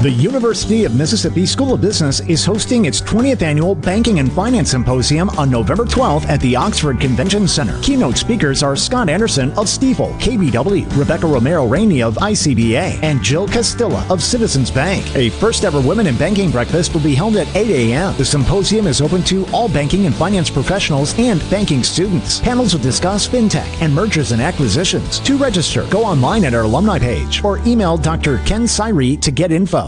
The University of Mississippi School of Business is hosting its 20th annual Banking and Finance Symposium on November 12th at the Oxford Convention Center. Keynote speakers are Scott Anderson of Stifel, KBW, Rebecca Romero Rainey of ICBA, and Jill Castilla of Citizens Bank. A first ever Women in Banking breakfast will be held at 8 a.m. The symposium is open to all banking and finance professionals and banking students. Panels will discuss fintech and mergers and acquisitions. To register, go online at our alumni page or email Dr. Ken Cyree to get info.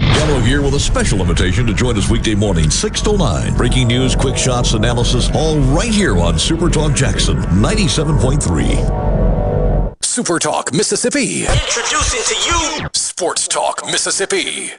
Gallo here with a special invitation to join us weekday morning, 6 to 9. Breaking news, quick shots, analysis, all right here on Super Talk Jackson 97.3. Super Talk Mississippi. Introducing to you Sports Talk Mississippi.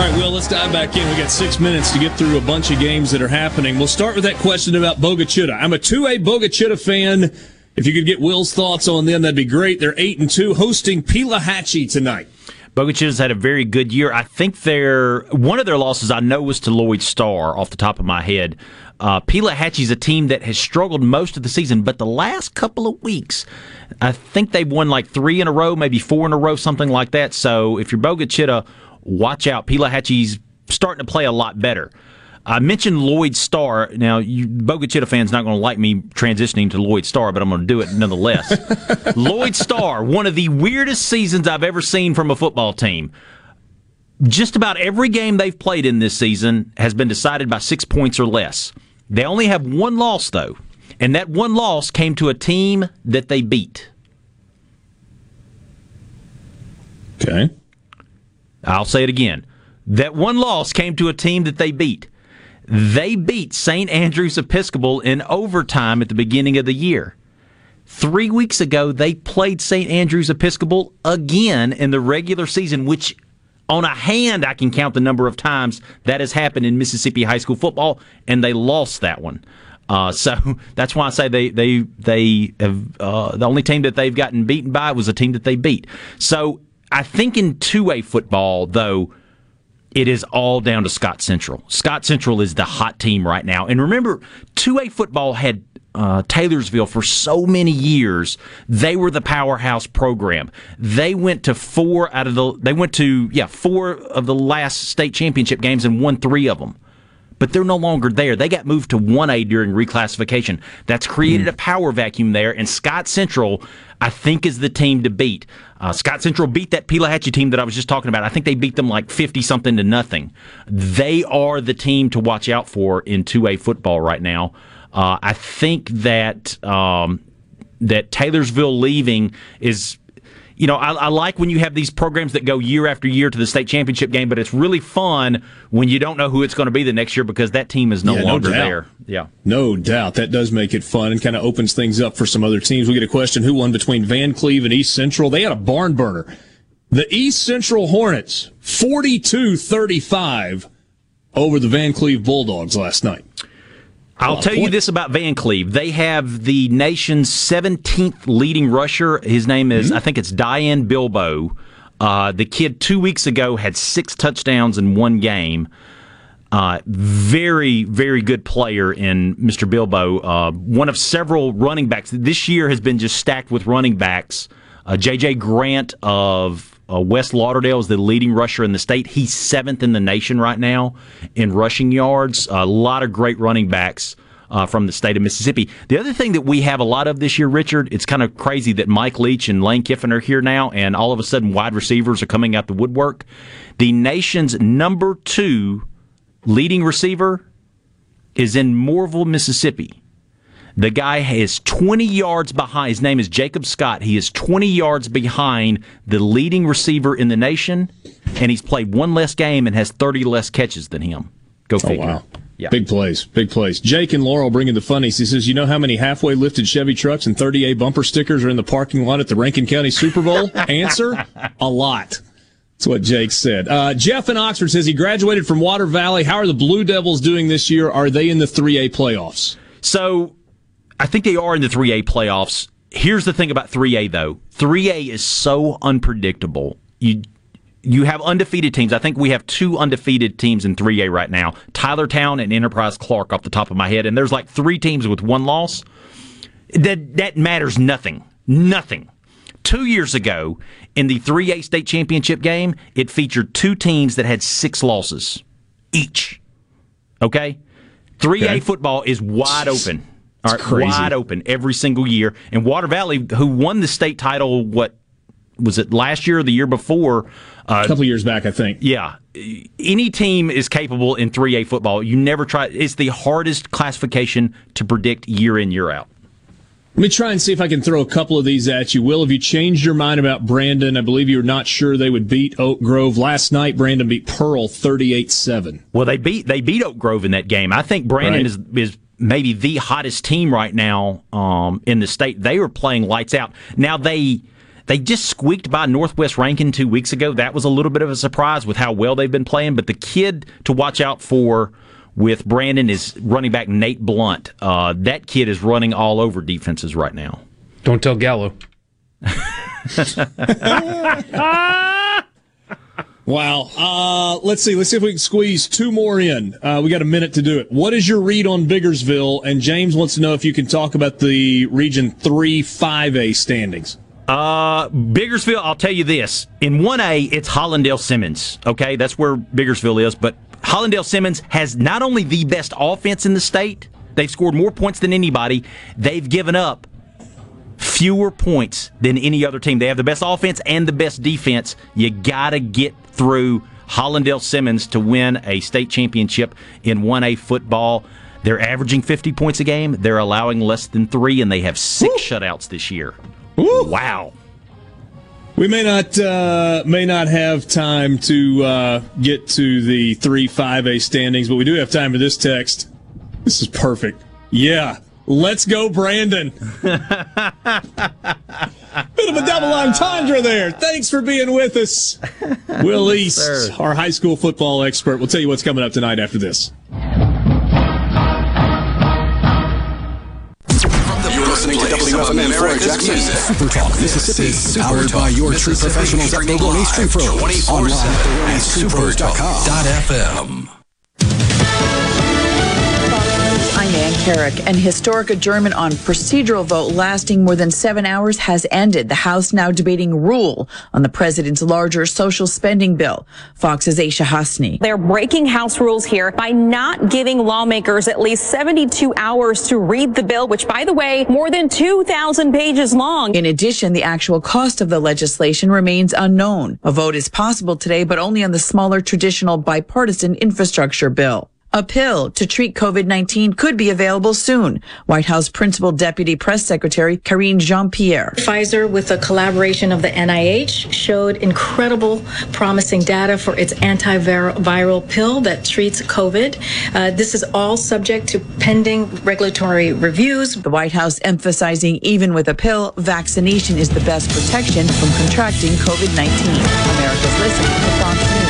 Right, Will, let's dive back in. We got six minutes to get through a bunch of games that are happening. We'll start with that question about Bogue Chitto. I'm a 2A Boga Chitto fan. If you could get Will's thoughts on them, that'd be great. They're 8 and 2, hosting Pelahatchie tonight. Bogue Chitto's had a very good year. I think their one of their losses I know was to Loyd Star off the top of my head. Uh, Pelahatchie's a team that has struggled most of the season, but the last couple of weeks, I think they've won like three in a row, maybe four in a row, something like that. So if you're Bogue Chitto, watch out. Pelahatchie's starting to play a lot better. I mentioned Loyd Star. Now, you Bogue Chitto fans not going to like me transitioning to Loyd Star, but I'm going to do it nonetheless. Loyd Star, one of the weirdest seasons I've ever seen from a football team. Just about every game they've played in this season has been decided by six points or less. They only have one loss, though, and that one loss came to a team that they beat. Okay. I'll say it again. That one loss came to a team that they beat. They beat St. Andrew's Episcopal in overtime at the beginning of the year. Three weeks ago, they played St. Andrew's Episcopal again in the regular season, which on a hand, I can count the number of times that has happened in Mississippi high school football, and they lost that one. Uh, so that's why I say they they they have uh, the only team that they've gotten beaten by was a team that they beat. So I think in two A football though, it is all down to Scott Central. Scott Central is the hot team right now. And remember, 2A football had uh, Taylorsville for so many years. They were the powerhouse program. They went to four out of the, they went to, yeah, four of the last state championship games and won three of them. But they're no longer there. They got moved to 1A during reclassification. That's created a power vacuum there. And Scott Central, I think, is the team to beat. Uh, Scott Central beat that Pelahatchie team that I was just talking about. I think they beat them like 50 something to nothing. They are the team to watch out for in 2A football right now. Uh, I think that um, that Taylorsville leaving is. You know, I, I like when you have these programs that go year after year to the state championship game, but it's really fun when you don't know who it's going to be the next year because that team is no Yeah, longer doubt. there. Yeah. No doubt. That does make it fun and kind of opens things up for some other teams. We get a question who won between Vancleave and East Central? They had a barn burner. The East Central Hornets, 42 35 over the Vancleave Bulldogs last night. I'll tell you this about Van Cleve. They have the nation's 17th leading rusher. His name is, I think it's Diane Bilbo. Uh, the kid two weeks ago had six touchdowns in one game. Uh, very, very good player in Mr. Bilbo. Uh, one of several running backs. This year has been just stacked with running backs. Uh, J.J. Grant of uh, West Lauderdale is the leading rusher in the state. He's seventh in the nation right now in rushing yards. A lot of great running backs. Uh, from the state of Mississippi. The other thing that we have a lot of this year, Richard, it's kind of crazy that Mike Leach and Lane Kiffin are here now, and all of a sudden wide receivers are coming out the woodwork. The nation's number two leading receiver is in Mooreville, Mississippi. The guy is 20 yards behind. His name is Jacob Scott. He is 20 yards behind the leading receiver in the nation, and he's played one less game and has 30 less catches than him. Go figure. Oh, figure. wow. Big plays, big plays. Jake and Laurel bringing the funnies. He says, "You know how many halfway lifted Chevy trucks and 30A bumper stickers are in the parking lot at the Rankin County Super Bowl?" Answer: A lot. That's what Jake said. Uh, Jeff in Oxford says he graduated from Water Valley. How are the Blue Devils doing this year? Are they in the 3A playoffs? So I think they are in the 3A playoffs. Here's the thing about 3A though. 3A is so unpredictable. You you have undefeated teams. I think we have two undefeated teams in 3A right now. Tylertown and Enterprise Clark off the top of my head and there's like 3 teams with one loss. That that matters nothing. Nothing. 2 years ago in the 3A state championship game, it featured two teams that had 6 losses each. Okay? 3A Okay. football is wide open. All right, crazy. wide open every single year. And Water Valley, who won the state title, what was it last year or the year before? Uh, A couple years back, I think. yeah, any team is capable in 3A football. You never try. It's the hardest classification to predict year in year out. Let me try and see if I can throw a couple of these at you. Will, have you changed your mind about Brandon? I believe you're not sure they would beat Oak Grove. Last night, Brandon beat Pearl 38 7. Well, they beat they beat Oak Grove in that game. I think Brandon Right. is is maybe the hottest team right now um, in the state. They were playing lights out. Now they they just squeaked by Northwest Rankin two weeks ago. That was a little bit of a surprise with how well they've been playing. But the kid to watch out for with Brandon is running back Nate Blunt. Uh, that kid is running all over defenses right now. Don't tell Gallo. Wow. Uh, let's see. Let's see if we can squeeze two more in. Uh, we got a minute to do it. What is your read on Biggersville? And James wants to know if you can talk about the Region 3 5A standings. Uh, Biggersville, I'll tell you this. In 1A, it's Hollandale Simmons. Okay, that's where Biggersville is. But Hollandale Simmons has not only the best offense in the state, they've scored more points than anybody, they've given up fewer points than any other team. They have the best offense and the best defense. You got to get through Hollandale Simmons to win a state championship in 1A football. They're averaging 50 points a game. They're allowing less than three, and they have six shutouts this year. Wow. We may not uh, may not have time to uh, get to the three five A standings, but we do have time for this text. This is perfect. Yeah, let's go, Brandon. Bit of a double entendre there. Thanks for being with us, Will East, sir. our high school football expert. We'll tell you what's coming up tonight after this. You're listening to Some of America's music. Super Talk Mississippi. Powered by your true professionals at Baloney's Tree Pros. Online at supertalk.fm. Ann Carrick. An historic adjournment on procedural vote lasting more than seven hours has ended. The House now debating rule on the president's larger social spending bill. Fox's Aishah Hasnie. They're breaking House rules here by not giving lawmakers at least 72 hours to read the bill, which, by the way, more than 2,000 pages long. In addition, the actual cost of the legislation remains unknown. A vote is possible today, but only on the smaller traditional bipartisan infrastructure bill. A pill to treat COVID-19 could be available soon. White House Principal Deputy Press Secretary Karine Jean-Pierre. Pfizer, with a collaboration of the NIH, showed incredible promising data for its antiviral pill that treats COVID. Uh, this is all subject to pending regulatory reviews. The White House emphasizing even with a pill, vaccination is the best protection from contracting COVID-19. America's listening to Fox News.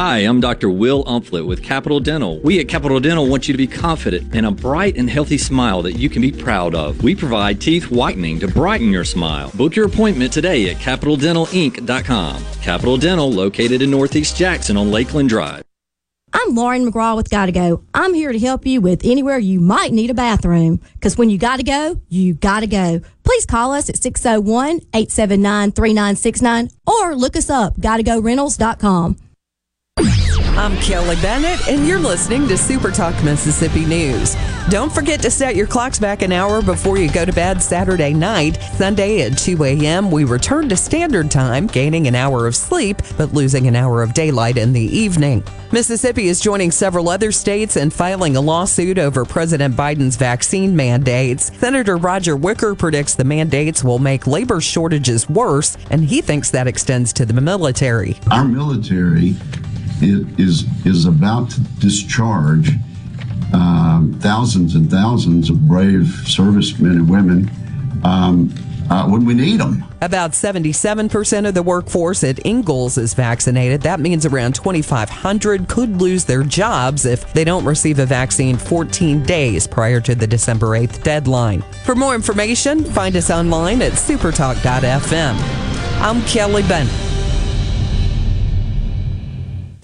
Hi, I'm Dr. Will Umflett with Capital Dental. We at Capital Dental want you to be confident in a bright and healthy smile that you can be proud of. We provide teeth whitening to brighten your smile. Book your appointment today at capitaldentalinc.com. Capital Dental, located in Northeast Jackson on Lakeland Drive. I'm Lauren McGraw with Gotta Go. I'm here to help you with anywhere you might need a bathroom. Because when you gotta go, you gotta go. Please call us at 601 879 3969 or look us up, gottogorentals.com. I'm Kelly Bennett, and you're listening to Super Talk Mississippi News. Don't forget to set your clocks back an hour before you go to bed Saturday night. Sunday at 2 a.m., we return to standard time, gaining an hour of sleep, but losing an hour of daylight in the evening. Mississippi is joining several other states in filing a lawsuit over President Biden's vaccine mandates. Senator Roger Wicker predicts the mandates will make labor shortages worse, and he thinks that extends to the military. Our military is is about to discharge um, thousands and thousands of brave servicemen and women um, uh, when we need them. About 77% of the workforce at Ingalls is vaccinated. That means around 2,500 could lose their jobs if they don't receive a vaccine 14 days prior to the December 8th deadline. For more information, find us online at supertalk.fm. I'm Kelly Bennett.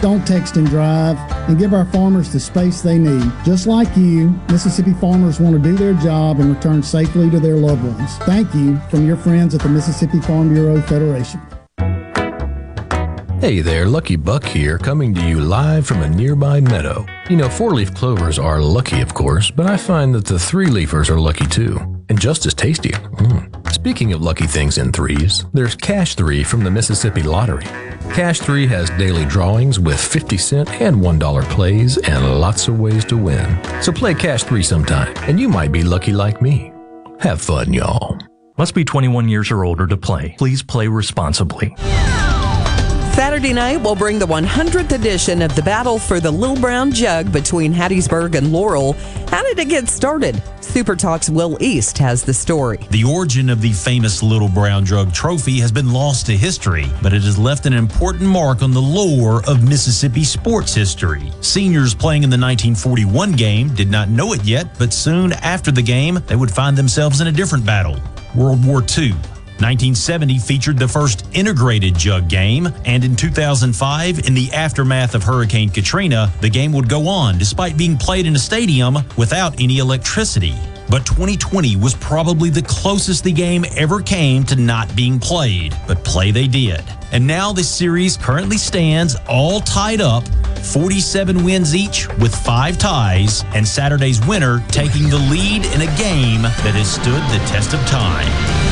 don't text and drive, and give our farmers the space they need. Just like you, Mississippi farmers want to do their job and return safely to their loved ones. Thank you from your friends at the Mississippi Farm Bureau Federation. Hey there, Lucky Buck here, coming to you live from a nearby meadow. You know, four leaf clovers are lucky, of course, but I find that the three leafers are lucky too, and just as tasty. Mm. Speaking of lucky things in threes, there's Cash 3 from the Mississippi Lottery. Cash 3 has daily drawings with 50 cent and $1 plays and lots of ways to win. So play Cash 3 sometime, and you might be lucky like me. Have fun, y'all. Must be 21 years or older to play. Please play responsibly. Saturday night will bring the 100th edition of the Battle for the Little Brown Jug between Hattiesburg and Laurel. How did it get started? Super Talk's Will East has the story. The origin of the famous Little Brown Jug trophy has been lost to history, but it has left an important mark on the lore of Mississippi sports history. Seniors playing in the 1941 game did not know it yet, but soon after the game, they would find themselves in a different battle World War II. 1970 featured the first integrated jug game, and in 2005, in the aftermath of Hurricane Katrina, the game would go on despite being played in a stadium without any electricity. But 2020 was probably the closest the game ever came to not being played, but play they did. And now this series currently stands all tied up 47 wins each with five ties, and Saturday's winner taking the lead in a game that has stood the test of time.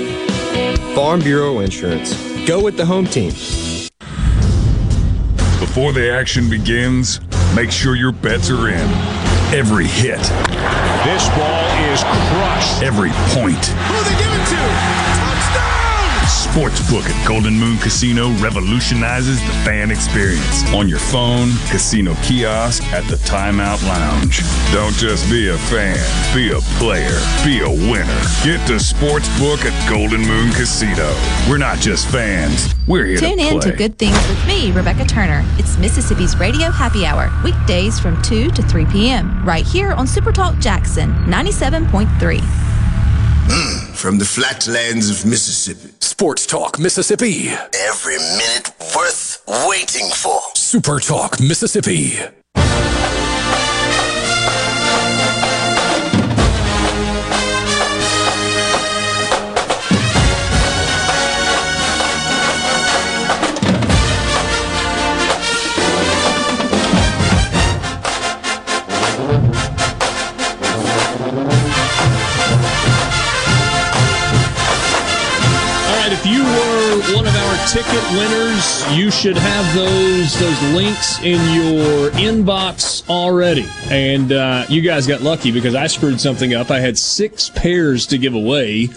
Farm Bureau Insurance. Go with the home team. Before the action begins, make sure your bets are in. Every hit. This ball is crushed. Every point. Who they give it to? Sportsbook at Golden Moon Casino revolutionizes the fan experience. On your phone, casino kiosk, at the timeout lounge. Don't just be a fan, be a player, be a winner. Get to Sportsbook at Golden Moon Casino. We're not just fans, we're here to go. Tune to in to Good Things with me, Rebecca Turner. It's Mississippi's Radio Happy Hour, weekdays from 2 to 3 p.m., right here on Super Talk Jackson 97.3. From the flatlands of Mississippi. Sports Talk Mississippi. Every minute worth waiting for. Super Talk Mississippi. Winners, you should have those those links in your inbox already. And uh, you guys got lucky because I screwed something up. I had six pairs to give away,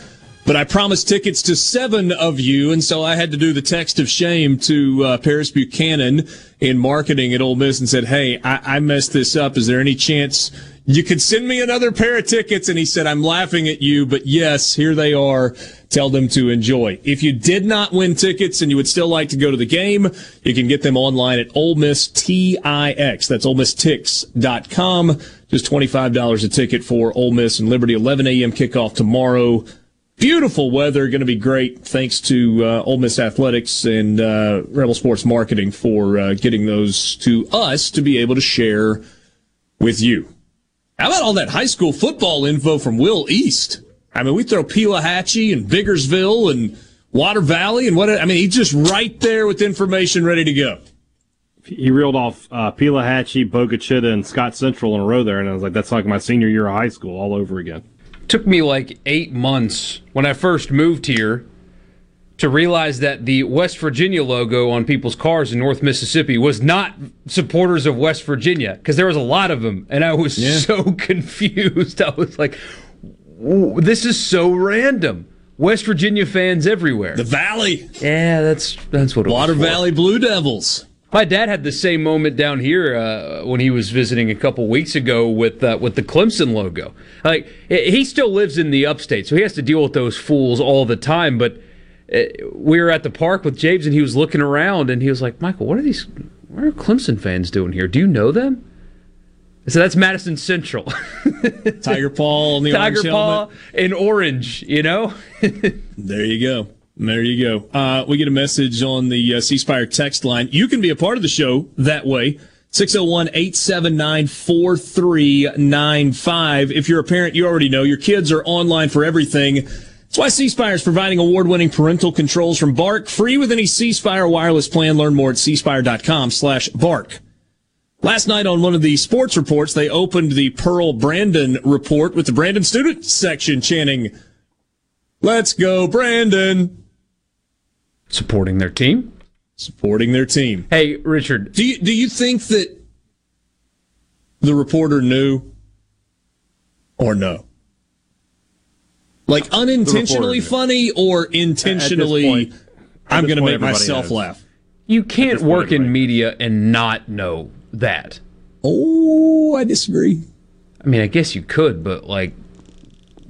but I promised tickets to seven of you, and so I had to do the text of shame to uh, Paris Buchanan in marketing at Ole Miss and said, "Hey, I, I messed this up. Is there any chance?" You could send me another pair of tickets. And he said, I'm laughing at you, but yes, here they are. Tell them to enjoy. If you did not win tickets and you would still like to go to the game, you can get them online at Ole Miss TIX. That's OleMissTix.com. Just $25 a ticket for Ole Miss and Liberty. 11 a.m. kickoff tomorrow. Beautiful weather, going to be great. Thanks to uh, Ole Miss Athletics and uh, Rebel Sports Marketing for uh, getting those to us to be able to share with you. How about all that high school football info from Will East? I mean, we throw Pelahatchie and Biggersville and Water Valley and what? I mean, he's just right there with information ready to go. he reeled off uh, Pelahatchie, Bogue Chitto, and Scott Central in a row there, and I was like, that's like my senior year of high school all over again. Took me like eight months when I first moved here to realize that the West Virginia logo on people's cars in North Mississippi was not supporters of West Virginia because there was a lot of them, and I was so confused. I was like, "This is so random." West Virginia fans everywhere. The Valley. Yeah, that's that's what it Water. Valley Blue Devils. My dad had the same moment down here uh, when he was visiting a couple weeks ago with uh, with the Clemson logo. Like he still lives in the upstate, so he has to deal with those fools all the time. But uh, we were at the park with James, and he was looking around, and he was like, "Michael, what are these? What are Clemson fans doing here? Do you know them?" I said, "That's Madison Central, Tiger Paw on the Tiger orange helmet. in orange." You know. There you go. There you go. Uh, we get a message on the uh, C Spire text line. You can be a part of the show that way. 601 879 4395. If you're a parent, you already know your kids are online for everything. That's why C Spire is providing award winning parental controls from Bark, free with any C Spire wireless plan. Learn more at cspire.com slash bark. Last night on one of the sports reports, they opened the Pearl Brandon report with the Brandon student section chanting, Let's go, Brandon. Supporting their team. Supporting their team. Hey, Richard. Do you, do you think that the reporter knew or no? Like unintentionally funny or intentionally, point- I'm going to make everybody myself knows. laugh. You can't work in media and not know that. Oh, I disagree. I mean, I guess you could, but like,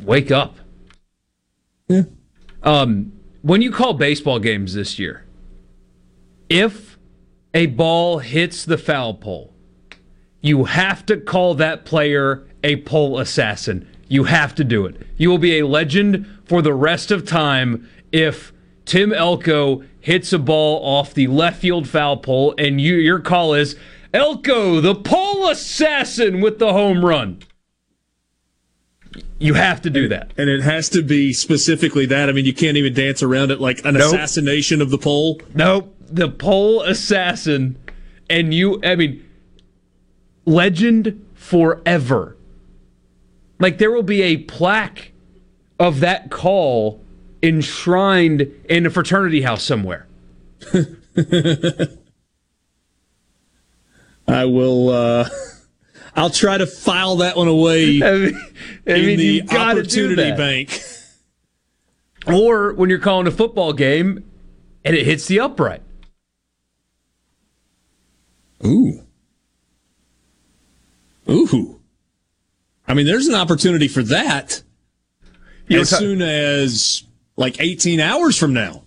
wake up. Yeah. Um, when you call baseball games this year, if a ball hits the foul pole, You have to call that player a pole assassin. You have to do it. You will be a legend for the rest of time if Tim Elko hits a ball off the left field foul pole and you your call is Elko, the pole assassin with the home run. You have to do that. And it has to be specifically that. I mean, you can't even dance around it like an Nope. assassination of the pole. Nope. The pole assassin. And you, I mean, legend forever. Like, there will be a plaque of that call enshrined in a fraternity house somewhere. I will. uh I'll try to file that one away I mean, I in the you've got to do opportunity bank. Or when you're calling a football game and it hits the upright. Ooh. Ooh. I mean, there's an opportunity for that You know, as ta- soon as like 18 hours from now.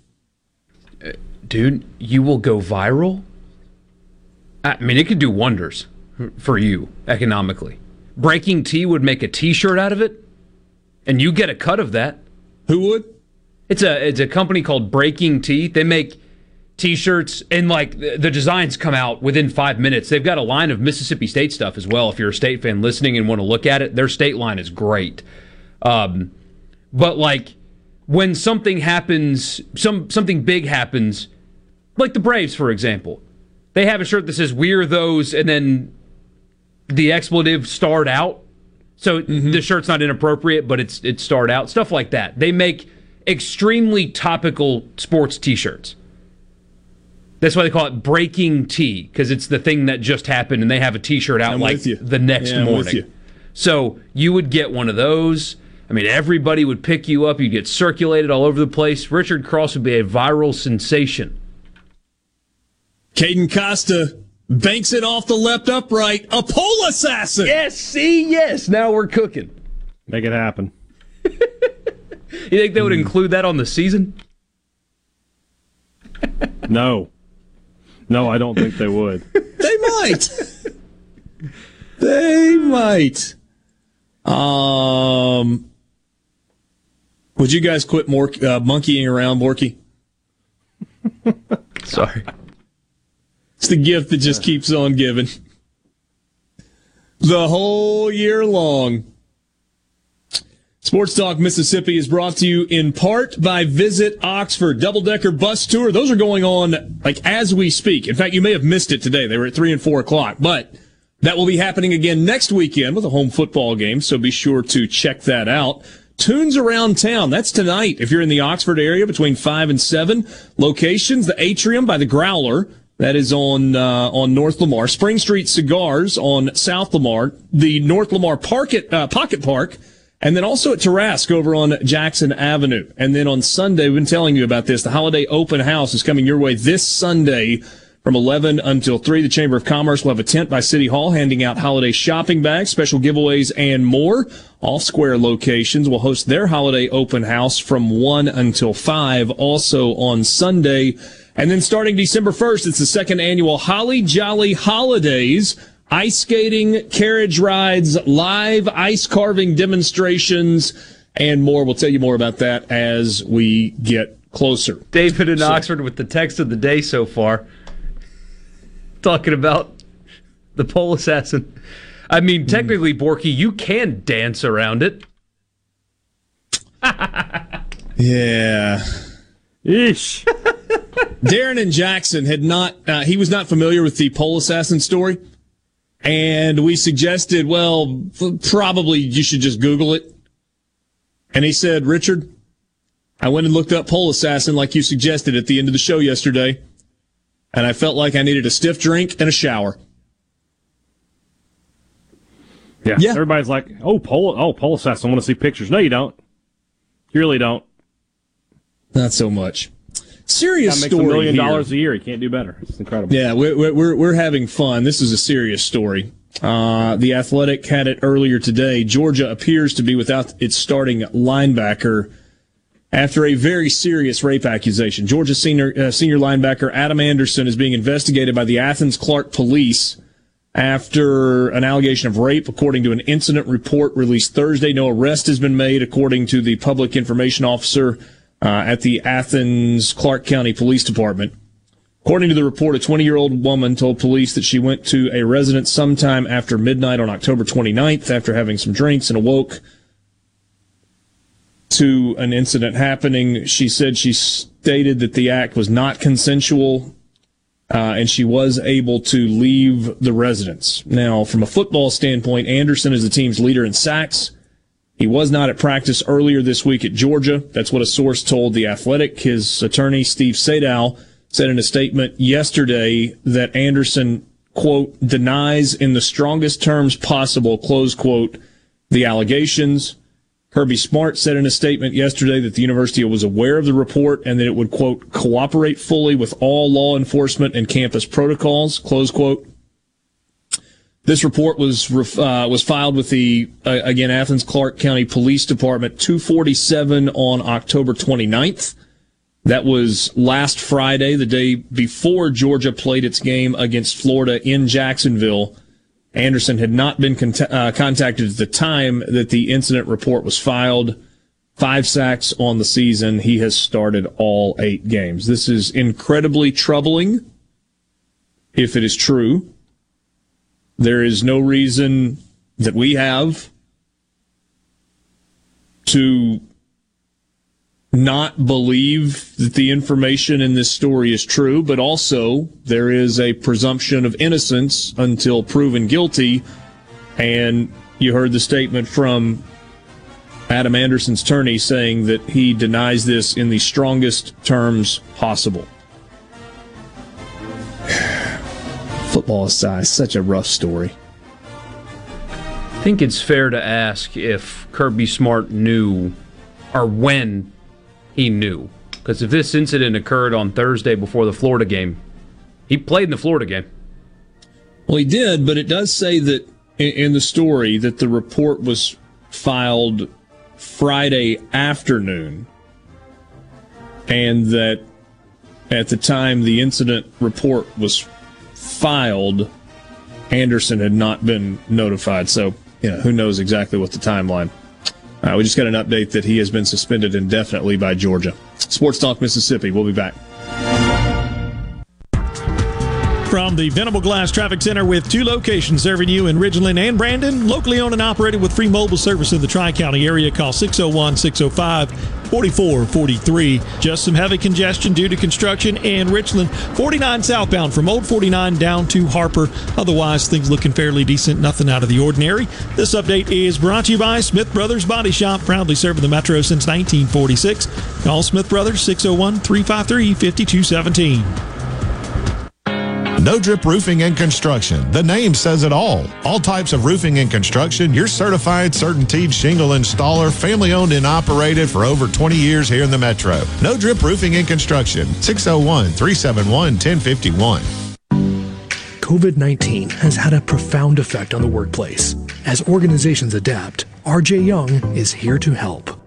Uh, dude, you will go viral. I mean, it could do wonders for you economically. BreakingT would make a T-shirt out of it, and you get a cut of that. Who would? It's a it's a company called BreakingT. They make T-shirts, and like the, designs come out within five minutes. They've got a line of Mississippi State stuff as well. If you're a state fan listening and want to look at it, their state line is great. Um, but like when something happens, some something big happens, like the Braves, for example, they have a shirt that says "We're those," and then the expletive starred out. So the shirt's not inappropriate, but it's it's starred out. Stuff like that. They make extremely topical sports T-shirts. That's why they call it BreakingT because it's the thing that just happened, and they have a T-shirt out I'm like with you. the next Yeah, I'm with morning. you. So you would get one of those. I mean, everybody would pick you up. You'd get circulated all over the place. Richard Cross would be a viral sensation. Caden Costa banks it off the left upright. A pole assassin. Yes, see, yes. Now we're cooking. Make it happen. You think they would include that on the season? No. No, I don't think they would. They might. they might. Um, would you guys quit more uh, monkeying around, Borky? Sorry. It's the gift that just keeps on giving. The whole year long. Sports Talk Mississippi is brought to you in part by Visit Oxford double decker bus tour. Those are going on like as we speak. In fact, you may have missed it today. They were at three and four o'clock, but that will be happening again next weekend with a home football game. So be sure to check that out. Tunes around town. That's tonight. If you're in the Oxford area between five and seven locations, the Atrium by the Growler. That is on uh, on North Lamar. Spring Street Cigars on South Lamar. The North Lamar Pocket uh, Pocket Park, and then also at Tarask over on Jackson Avenue. And then on Sunday, we've been telling you about this. The Holiday Open House is coming your way this Sunday from 11 until 3. The Chamber of Commerce will have a tent by City Hall handing out holiday shopping bags, special giveaways, and more. All square locations will host their holiday open house from 1 until 5, also on Sunday. And then starting December 1st, it's the second annual Holly Jolly Holidays. Ice skating, carriage rides, live ice carving demonstrations, and more. We'll tell you more about that as we get closer. David in So- Oxford with the text of the day so far, talking about the pole assassin. I mean, technically, Borky, you can dance around it. Yeah. Ish. Darren and Jackson had not, uh, he was not familiar with the pole assassin story. And we suggested, well, probably you should just Google it. And he said, Richard, I went and looked up pole assassin like you suggested at the end of the show yesterday. And I felt like I needed a stiff drink and a shower. Yeah. Yeah. Everybody's like, oh, pole, oh, pole assassin. I want to see pictures. No, you don't. You really don't. Not so much. Serious Guy makes story a million here. dollars a year. He can't do better. It's incredible. Yeah, we're, we're, we're having fun. This is a serious story. Uh, the Athletic had it earlier today. Georgia appears to be without its starting linebacker after a very serious rape accusation. Georgia senior, uh, senior linebacker Adam Anderson is being investigated by the Athens Clarke police after an allegation of rape, according to an incident report released Thursday. No arrest has been made, according to the public information officer uh, at the Athens Clarke County Police Department. According to the report, a 20 year old woman told police that she went to a residence sometime after midnight on October 29th after having some drinks and awoke to an incident happening. She said she stated that the act was not consensual uh, and she was able to leave the residence. Now, from a football standpoint, Anderson is the team's leader in sacks. He was not at practice earlier this week at Georgia. That's what a source told The Athletic. His attorney, Steve Sadow, said in a statement yesterday that Anderson, quote, denies in the strongest terms possible, close quote, the allegations. Kirby Smart said in a statement yesterday that the university was aware of the report and that it would, quote, cooperate fully with all law enforcement and campus protocols, close quote. This report was uh, was filed with the uh, again Athens Clarke County Police Department 247 on October 29th. That was last Friday, the day before Georgia played its game against Florida in Jacksonville. Anderson had not been uh, contacted at the time that the incident report was filed. Five sacks on the season. He has started all eight games. This is incredibly troubling if it is true. There is no reason that we have to not believe that the information in this story is true, but also there is a presumption of innocence until proven guilty. And you heard the statement from Adam Anderson's attorney saying that he denies this in the strongest terms possible. Football aside, such a rough story. I think it's fair to ask if Kirby Smart knew or when he knew. Because if this incident occurred on Thursday before the Florida game, he played in the Florida game. Well, he did, but it does say that in the story that the report was filed Friday afternoon and that at the time the incident report was filed, Anderson had not been notified. So, you know, who knows exactly what the timeline. Uh, we just got an update that he has been suspended indefinitely by Georgia. Sports Talk Mississippi. We'll be back. From the Venable Glass Traffic Center with two locations serving you in Ridgeland and Brandon, locally owned and operated with free mobile service in the Tri County area. Call 601 605 4443. Just some heavy congestion due to construction in Richland. 49 southbound from Old 49 down to Harper. Otherwise, things looking fairly decent. Nothing out of the ordinary. This update is brought to you by Smith Brothers Body Shop, proudly serving the Metro since 1946. Call Smith Brothers 601 353 5217. No Drip Roofing and Construction. The name says it all. All types of roofing and construction. Your certified, certainteed shingle installer, family owned and operated for over 20 years here in the Metro. No Drip Roofing and Construction. 601 371 1051. COVID 19 has had a profound effect on the workplace. As organizations adapt, RJ Young is here to help.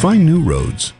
Find new roads.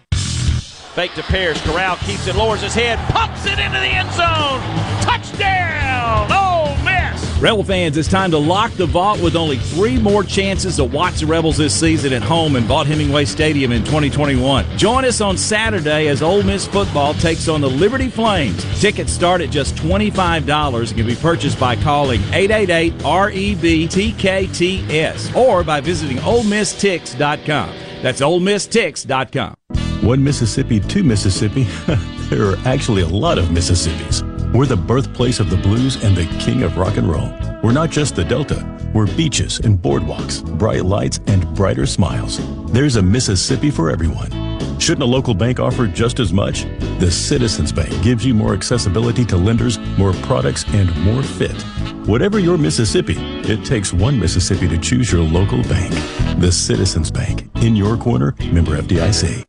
Fake to Pierce. Corral keeps it, lowers his head, pumps it into the end zone. Touchdown! Ole Miss! Rebel fans, it's time to lock the vault with only three more chances to watch the Rebels this season at home in Vaught Hemingway Stadium in 2021. Join us on Saturday as Ole Miss football takes on the Liberty Flames. Tickets start at just $25 and can be purchased by calling 888-REB-TKTS or by visiting OleMissTix.com. That's OleMissTix.com. One Mississippi two Mississippi. There are actually a lot of Mississippis. We're the birthplace of the blues and the king of rock and roll. We're not just the Delta. We're beaches and boardwalks, bright lights, and brighter smiles. There's a Mississippi for everyone. Shouldn't a local bank offer just as much? The Citizens Bank gives you more accessibility to lenders, more products, and more fit. Whatever your Mississippi, it takes one Mississippi to choose your local bank. The Citizens Bank. In your corner, member FDIC.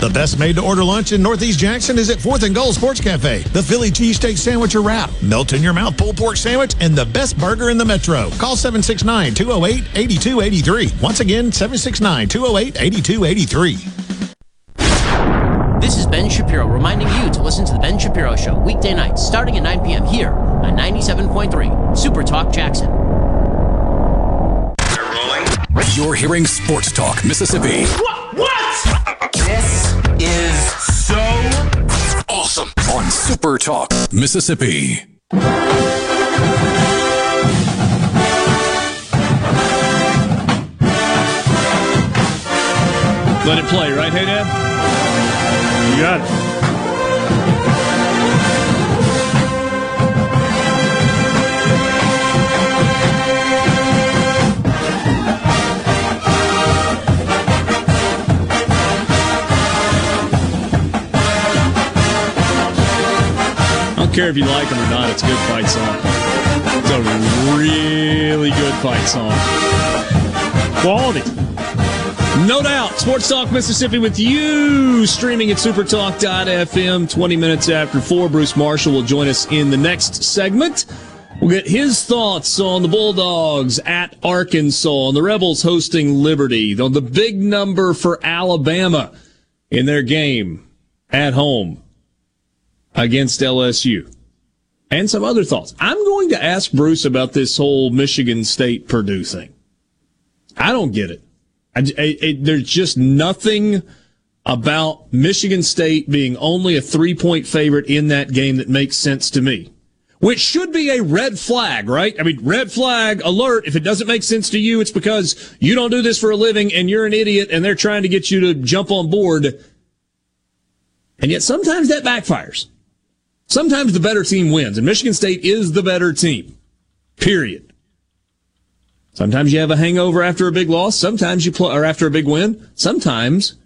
The best made to order lunch in Northeast Jackson is at 4th and Goal Sports Cafe. The Philly cheesesteak sandwich or wrap, melt in your mouth pulled pork sandwich, and the best burger in the metro. Call 769 208 8283. Once again, 769 208 8283. This is Ben Shapiro reminding you to listen to The Ben Shapiro Show weekday nights starting at 9 p.m. here on 97.3 Super Talk Jackson. You're hearing Sports Talk Mississippi. What? What? This is so awesome on Super Talk Mississippi. Let it play, right, hey Dad? You got it. Don't care if you like them or not, it's a good fight song. It's a really good fight song. Quality. No doubt. Sports Talk Mississippi with you, streaming at supertalk.fm 20 minutes after 4. Bruce Marshall will join us in the next segment. We'll get his thoughts on the Bulldogs at Arkansas, and the Rebels hosting Liberty, the big number for Alabama in their game at home against LSU, and some other thoughts. I'm going to ask Bruce about this whole Michigan State Purdue thing. I don't get it. I, there's just nothing about Michigan State being only a three point favorite in that game that makes sense to me. Which should be a red flag, right? I mean, red flag alert. If it doesn't make sense to you, it's because you don't do this for a living and you're an idiot and they're trying to get you to jump on board. And yet sometimes that backfires. Sometimes the better team wins, and Michigan State is the better team. Period. Sometimes you have a hangover after a big loss. Sometimes you play, or after a big win. Sometimes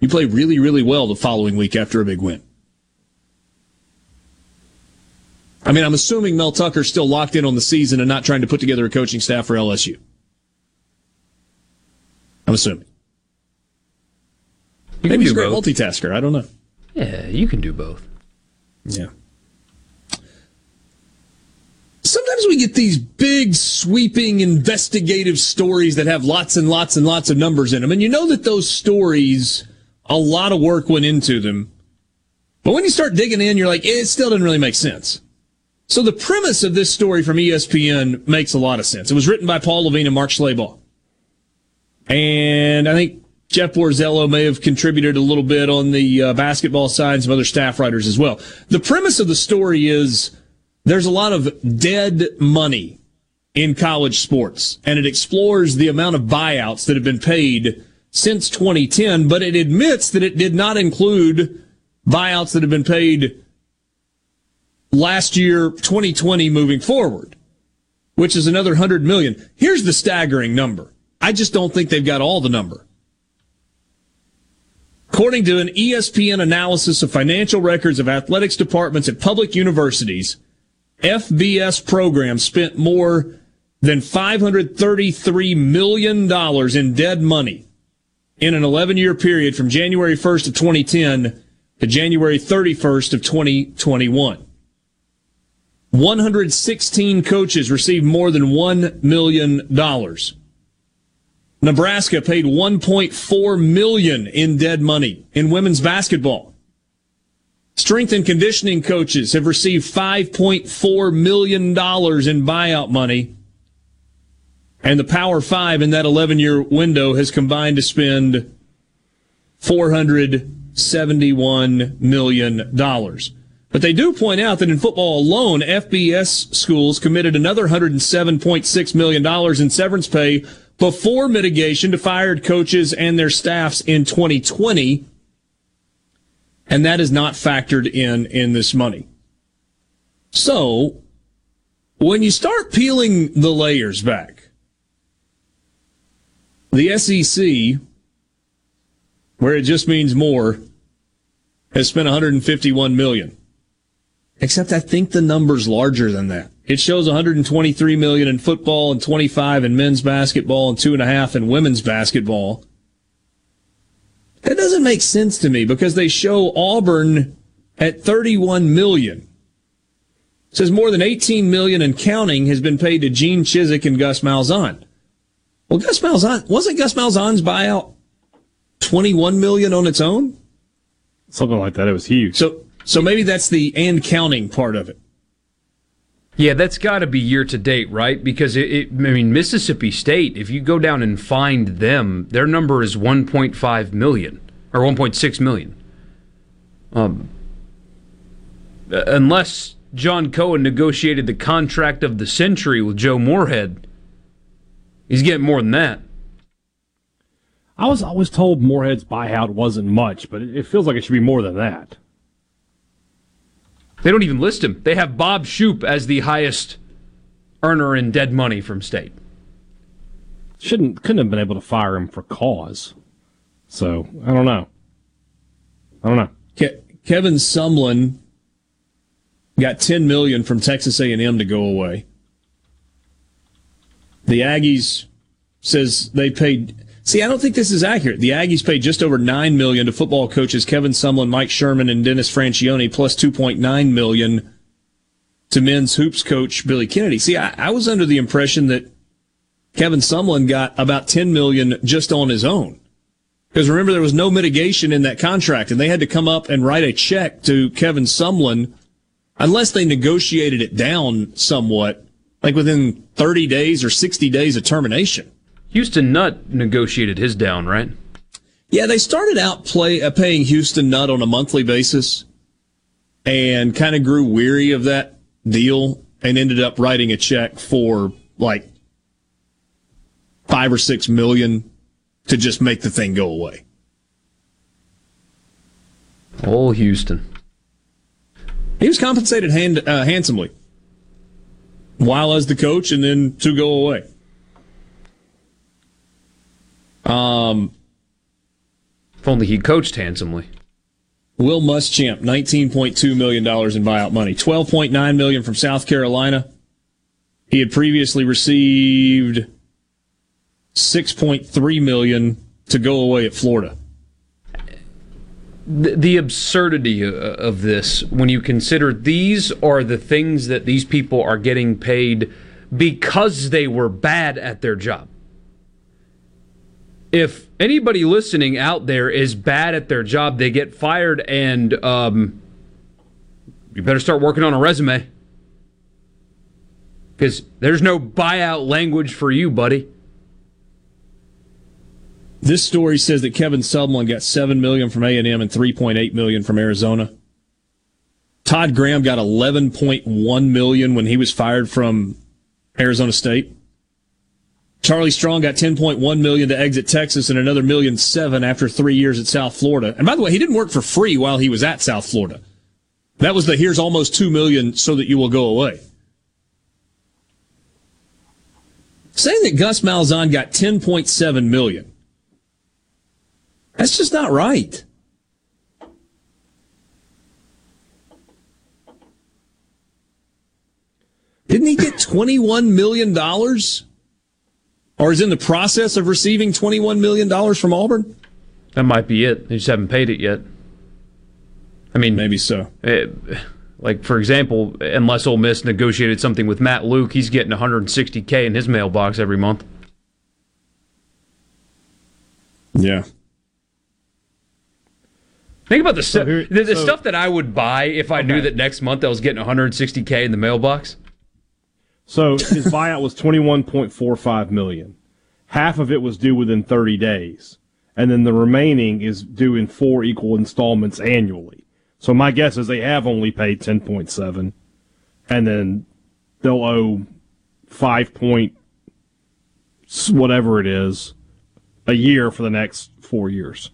you play really, really well the following week after a big win. I mean, I'm assuming Mel Tucker's still locked in on the season and not trying to put together a coaching staff for LSU. I'm assuming. You Maybe he's a great both. multitasker. I don't know. Yeah, you can do both. Yeah. Sometimes we get these big, sweeping, investigative stories that have lots and lots and lots of numbers in them. And you know that those stories, a lot of work went into them. But when you start digging in, you're like, it still doesn't really make sense. So the premise of this story from ESPN makes a lot of sense. It was written by Paul Lavigne and Mark Schlabach. And I think Jeff Borzello may have contributed a little bit on the uh, basketball side and some other staff writers as well. The premise of the story is there's a lot of dead money in college sports, and it explores the amount of buyouts that have been paid since 2010, but it admits that it did not include buyouts that have been paid last year, 2020 moving forward, which is another 100 million. Here's the staggering number. I just don't think they've got all the number. According to an ESPN analysis of financial records of athletics departments at public universities, FBS programs spent more than $533 million in dead money in an 11 year period from January 1st of 2010 to January 31st of 2021. 116 coaches received more than $1 million. Nebraska paid 1.4 million in dead money in women's basketball. Strength and conditioning coaches have received 5.4 million dollars in buyout money. And the Power 5 in that 11-year window has combined to spend 471 million dollars. But they do point out that in football alone, FBS schools committed another $107.6 million in severance pay before mitigation to fired coaches and their staffs in 2020. And that is not factored in in this money. So when you start peeling the layers back, the SEC, where it just means more, has spent 151 million. Except I think the number's larger than that. It shows 123 million in football and 25 in men's basketball and two and a half in women's basketball. That doesn't make sense to me because they show Auburn at 31 million. It says more than 18 million and counting has been paid to Gene Chizik and Gus Malzahn. Well, Gus Malzahn wasn't Gus Malzahn's buyout 21 million on its own? Something like that. It was huge. So so maybe that's the and counting part of it. Yeah, that's got to be year to date, right? Because it, it, I mean, Mississippi State, if you go down and find them, their number is 1.5 million or 1.6 million. Um, unless John Cohen negotiated the contract of the century with Joe Moorhead, he's getting more than that. I was always told Moorhead's buyout wasn't much, but it feels like it should be more than that. They don't even list him. They have Bob Shoop as the highest earner in dead money from state. Shouldn't couldn't have been able to fire him for cause. So I don't know. I don't know. Ke- Kevin Sumlin got 10 million from Texas A&M to go away. The Aggies says they paid See, I don't think this is accurate. The Aggies paid just over nine million to football coaches Kevin Sumlin, Mike Sherman, and Dennis Franchione, plus two point nine million to men's hoops coach Billy Kennedy. See, I, I was under the impression that Kevin Sumlin got about ten million just on his own. Because remember, there was no mitigation in that contract, and they had to come up and write a check to Kevin Sumlin, unless they negotiated it down somewhat, like within 30 days or 60 days of termination. Houston Nutt negotiated his down, right? Yeah, they started out play uh, paying Houston Nutt on a monthly basis, and kind of grew weary of that deal, and ended up writing a check for like five or six million to just make the thing go away. Oh, Houston. He was compensated hand, uh, handsomely while as the coach, and then to go away. Um, if only he coached handsomely. Will Muschamp, $19.2 million in buyout money. 12.9 million from South Carolina. He had previously received 6.3 million to go away at Florida. The, the absurdity of this, when you consider these are the things that these people are getting paid because they were bad at their job if anybody listening out there is bad at their job, they get fired, and um, you better start working on a resume because there's no buyout language for you, buddy. This story says that Kevin Sumlin got seven million from A and M and three point eight million from Arizona. Todd Graham got eleven point one million when he was fired from Arizona State. Charlie Strong got 10.1 million to exit Texas and another million seven after three years at South Florida. And by the way, he didn't work for free while he was at South Florida. That was the here's almost two million so that you will go away. Saying that Gus Malzahn got 10.7 million. That's just not right. Didn't he get $21 million? Or is in the process of receiving $21 million from Auburn? That might be it. They just haven't paid it yet. I mean, maybe so. It, eh, like, for example, unless Ole Miss negotiated something with Matt Luke, he's getting 160K in his mailbox every month. Yeah. Think about the, so here, the, the so, stuff that I would buy if I okay. knew that next month I was getting 160K in the mailbox. So his buyout was 21.45 million. Half of it was due within 30 days, and then the remaining is due in four equal installments annually. So my guess is they have only paid 10.7 and then they'll owe 5 point whatever it is a year for the next 4 years.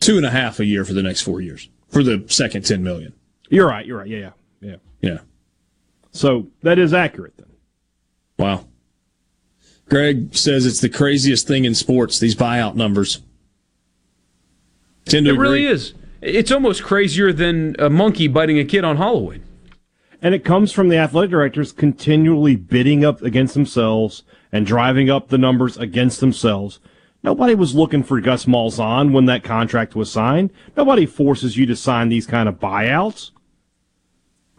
Two and a half a year for the next four years for the second ten million. You're right. You're right. Yeah, yeah, yeah. Yeah. So that is accurate then. Wow. Greg says it's the craziest thing in sports. These buyout numbers. Tend to it agree. really is. It's almost crazier than a monkey biting a kid on Halloween. And it comes from the athletic directors continually bidding up against themselves and driving up the numbers against themselves. Nobody was looking for Gus Malzahn when that contract was signed. Nobody forces you to sign these kind of buyouts.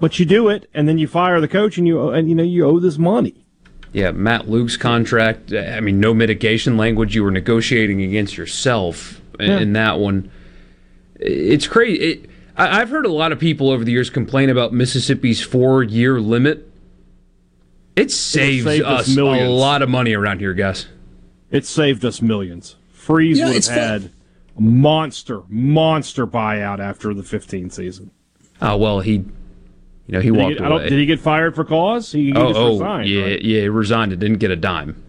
But you do it, and then you fire the coach, and you and you know you owe this money. Yeah, Matt Luke's contract. I mean, no mitigation language. You were negotiating against yourself in, Yeah. in that one. It's crazy. It, I, I've heard a lot of people over the years complain about Mississippi's four-year limit. It saves saved us us a lot of money around here, guys. It saved us millions. Freeze Yeah, would have it's fun. had a monster, monster buyout after the 15 season. Oh well, he, you know, he Did he, walked get, I don't, away. did he get fired for cause? He, he oh, just oh, resigned. yeah, right? yeah, he resigned. It didn't get a dime.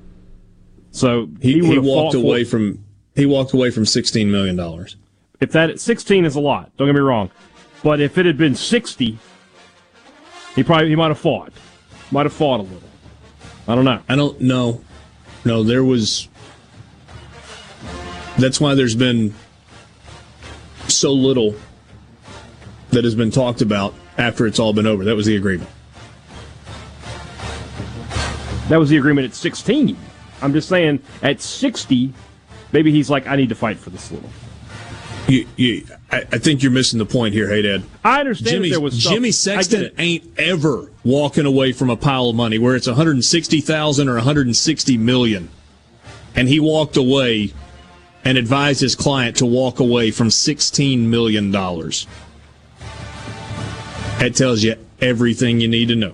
So He, he, he, walked fought for- away from he walked away from sixteen million dollars. If that 16 is a lot, don't get me wrong, but if it had been 60, he probably he might have fought, might have fought a little. I don't know. I don't know. No, there was. That's why there's been so little that has been talked about after it's all been over. That was the agreement. That was the agreement at 16. I'm just saying at 60, maybe he's like, I need to fight for this little. You, you, I, I think you're missing the point here, hey Dad. I understand Jimmy, there was stuff- Jimmy Sexton ain't ever walking away from a pile of money where it's 160,000 or 160 million. And he walked away and advised his client to walk away from 16 million dollars. That tells you everything you need to know.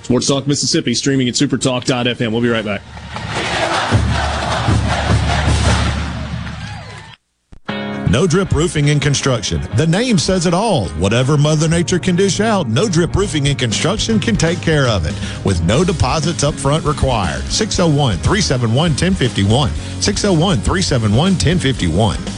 Sports Talk Mississippi streaming at supertalk.fm. We'll be right back. No Drip Roofing and Construction. The name says it all. Whatever Mother Nature can dish out, No Drip Roofing and Construction can take care of it with no deposits up front required. 601 371 1051. 601 371 1051.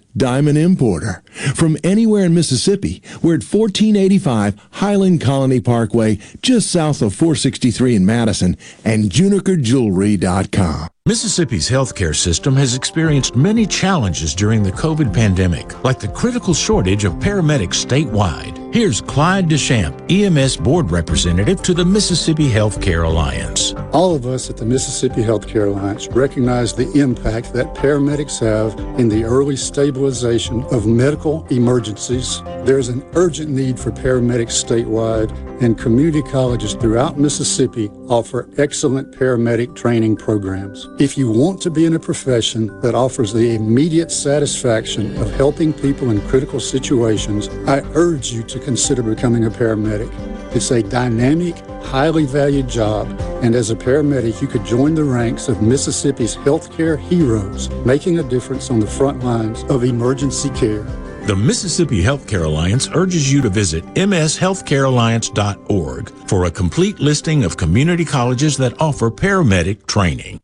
diamond importer. From anywhere in Mississippi, we're at 1485 Highland Colony Parkway, just south of 463 in Madison, and junikerjewelry.com. Mississippi's healthcare system has experienced many challenges during the COVID pandemic, like the critical shortage of paramedics statewide. Here's Clyde Deschamps, EMS board representative to the Mississippi Healthcare Alliance. All of us at the Mississippi Healthcare Alliance recognize the impact that paramedics have in the early stabilization of medical emergencies. There's an urgent need for paramedics statewide, and community colleges throughout Mississippi offer excellent paramedic training programs. If you want to be in a profession that offers the immediate satisfaction of helping people in critical situations, I urge you to consider becoming a paramedic. It's a dynamic, highly valued job, and as a paramedic, you could join the ranks of Mississippi's healthcare heroes, making a difference on the front lines of emergency care. The Mississippi Healthcare Alliance urges you to visit mshealthcarealliance.org for a complete listing of community colleges that offer paramedic training.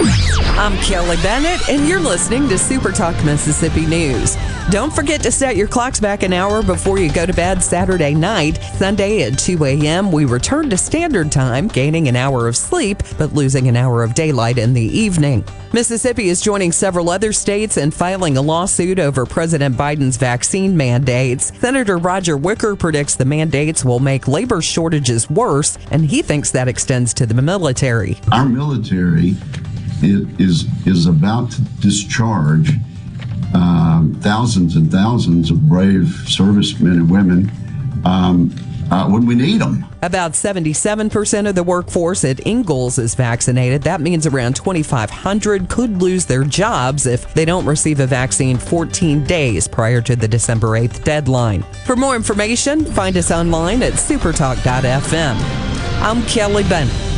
I'm Kelly Bennett, and you're listening to Super Talk Mississippi News. Don't forget to set your clocks back an hour before you go to bed Saturday night. Sunday at 2 a.m., we return to standard time, gaining an hour of sleep, but losing an hour of daylight in the evening. Mississippi is joining several other states in filing a lawsuit over President Biden's vaccine mandates. Senator Roger Wicker predicts the mandates will make labor shortages worse, and he thinks that extends to the military. Our military is is about to discharge um, thousands and thousands of brave servicemen and women um, uh, when we need them. About 77% of the workforce at Ingalls is vaccinated. That means around 2,500 could lose their jobs if they don't receive a vaccine 14 days prior to the December 8th deadline. For more information, find us online at supertalk.fm. I'm Kelly Bennett.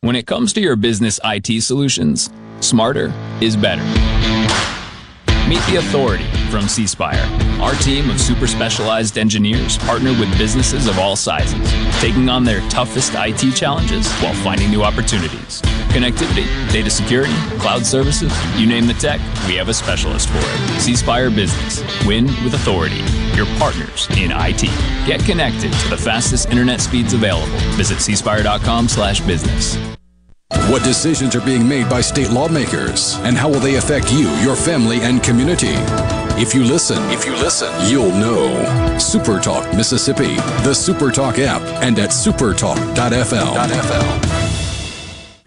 When it comes to your business IT solutions, smarter is better. Meet the authority from C Spire. Our team of super specialized engineers partner with businesses of all sizes, taking on their toughest IT challenges while finding new opportunities. Connectivity, data security, cloud services, you name the tech, we have a specialist for it. C Spire Business. Win with authority. Your partners in IT. Get connected to the fastest internet speeds available. Visit cspire.com slash business. What decisions are being made by state lawmakers, and how will they affect you, your family, and community? If you listen, if you listen, you'll know. SuperTalk Mississippi, the SuperTalk app, and at supertalk.fm.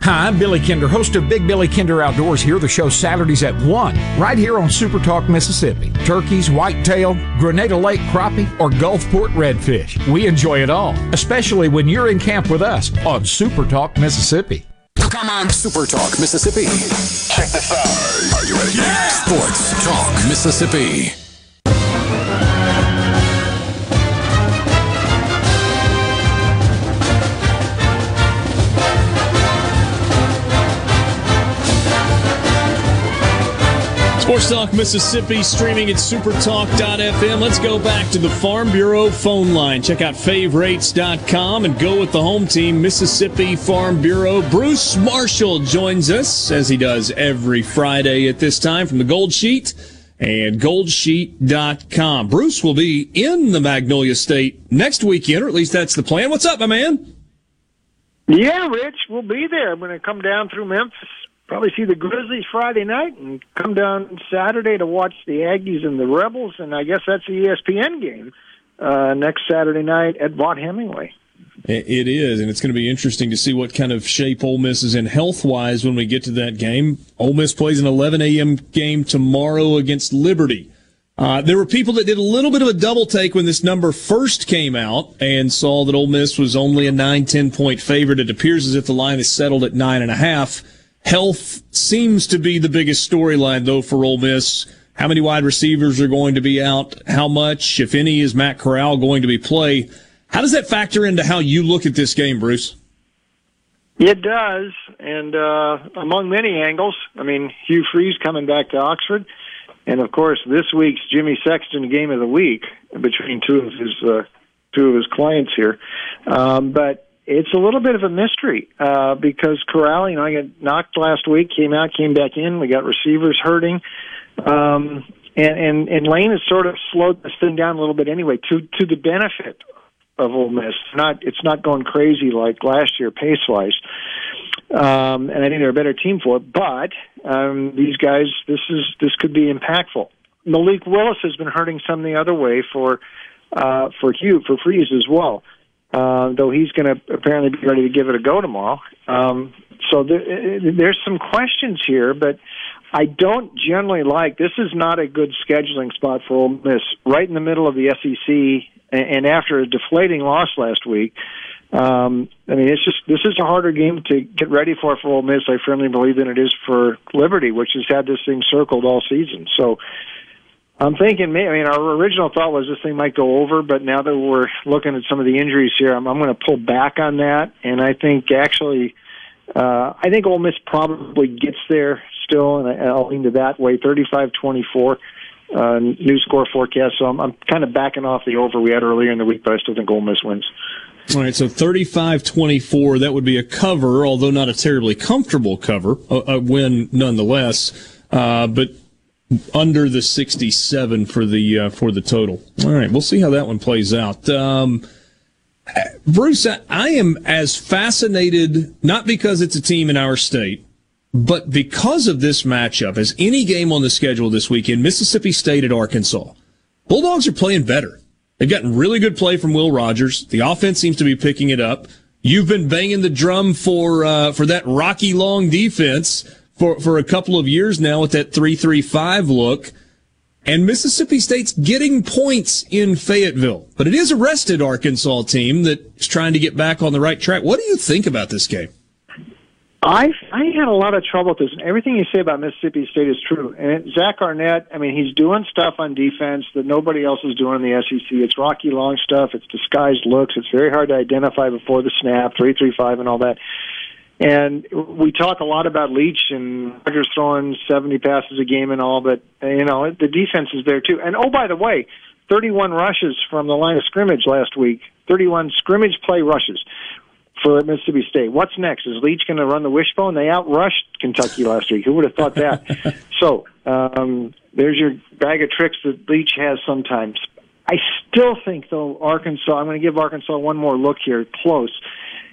Hi, I'm Billy Kinder, host of Big Billy Kinder Outdoors here, the show Saturdays at 1, right here on Super Talk Mississippi. Turkeys, whitetail, Grenada Lake crappie, or Gulfport redfish. We enjoy it all, especially when you're in camp with us on Super Talk Mississippi. Come on, Super Talk Mississippi. Check this out. Are you ready? Yeah. Sports Talk Mississippi. Sports Talk Mississippi streaming at supertalk.fm. Let's go back to the Farm Bureau phone line. Check out favrates.com and go with the home team, Mississippi Farm Bureau. Bruce Marshall joins us as he does every Friday at this time from the Gold Sheet and goldsheet.com. Bruce will be in the Magnolia State next weekend, or at least that's the plan. What's up, my man? Yeah, Rich, we'll be there. I'm going to come down through Memphis probably see the Grizzlies Friday night and come down Saturday to watch the Aggies and the Rebels, and I guess that's the ESPN game uh, next Saturday night at Vaught Hemingway. It is, and it's going to be interesting to see what kind of shape Ole Miss is in health wise when we get to that game. Ole Miss plays an 11 a.m. game tomorrow against Liberty. Uh, there were people that did a little bit of a double take when this number first came out and saw that Ole Miss was only a 9 10 point favorite. It appears as if the line is settled at 9.5. Health seems to be the biggest storyline, though, for Ole Miss. How many wide receivers are going to be out? How much, if any, is Matt Corral going to be play? How does that factor into how you look at this game, Bruce? It does, and uh, among many angles. I mean, Hugh Freeze coming back to Oxford, and of course, this week's Jimmy Sexton game of the week between two of his uh, two of his clients here. Um, but it's a little bit of a mystery uh, because Corral, you know, I got knocked last week, came out, came back in. We got receivers hurting, um, and and and Lane has sort of slowed this thing down a little bit anyway, to to the benefit of Ole Miss. Not it's not going crazy like last year pace wise. Um, and I think they're a better team for it. But um, these guys, this is this could be impactful. Malik Willis has been hurting some the other way for uh, for Hugh for Freeze as well. Uh, though he's going to apparently be ready to give it a go tomorrow. Um, so there, there's some questions here, but I don't generally like. This is not a good scheduling spot for Ole Miss. Right in the middle of the SEC, and after a deflating loss last week. Um, I mean, it's just this is a harder game to get ready for for Ole Miss. I firmly believe than it is for Liberty, which has had this thing circled all season. So I'm thinking, I mean, our original thought was this thing might go over, but now that we're looking at some of the injuries here, I'm, I'm going to pull back on that. And I think actually, uh, I think Ole Miss probably gets there still, and I'll lean to that way, 35-24. Uh, new score forecast. So I'm, I'm kind of backing off the over we had earlier in the week, but I still think Ole Miss wins. All right, so 35-24, that would be a cover, although not a terribly comfortable cover, a, a win nonetheless. Uh, but under the 67 for the uh, for the total. All right, we'll see how that one plays out. Um, Bruce, I am as fascinated not because it's a team in our state, but because of this matchup as any game on the schedule this weekend. Mississippi State at Arkansas. Bulldogs are playing better. They've gotten really good play from Will Rogers. The offense seems to be picking it up. You've been banging the drum for uh, for that Rocky Long defense for, for a couple of years now with that 335 look. And Mississippi State's getting points in Fayetteville, but it is a rested Arkansas team that's trying to get back on the right track. What do you think about this game? I I had a lot of trouble with this. Everything you say about Mississippi State is true. And Zach Arnett, I mean, he's doing stuff on defense that nobody else is doing in the SEC. It's Rocky Long stuff. It's disguised looks. It's very hard to identify before the snap, three three five, and all that. And we talk a lot about Leach and Rogers throwing 70 passes a game and all, but, you know, the defense is there too. And oh, by the way, 31 rushes from the line of scrimmage last week, 31 scrimmage play rushes for Mississippi State. What's next? Is Leach going to run the wishbone? They outrushed Kentucky last week. Who would have thought that? so, um, there's your bag of tricks that Leach has sometimes. I still think, though, Arkansas, I'm going to give Arkansas one more look here, close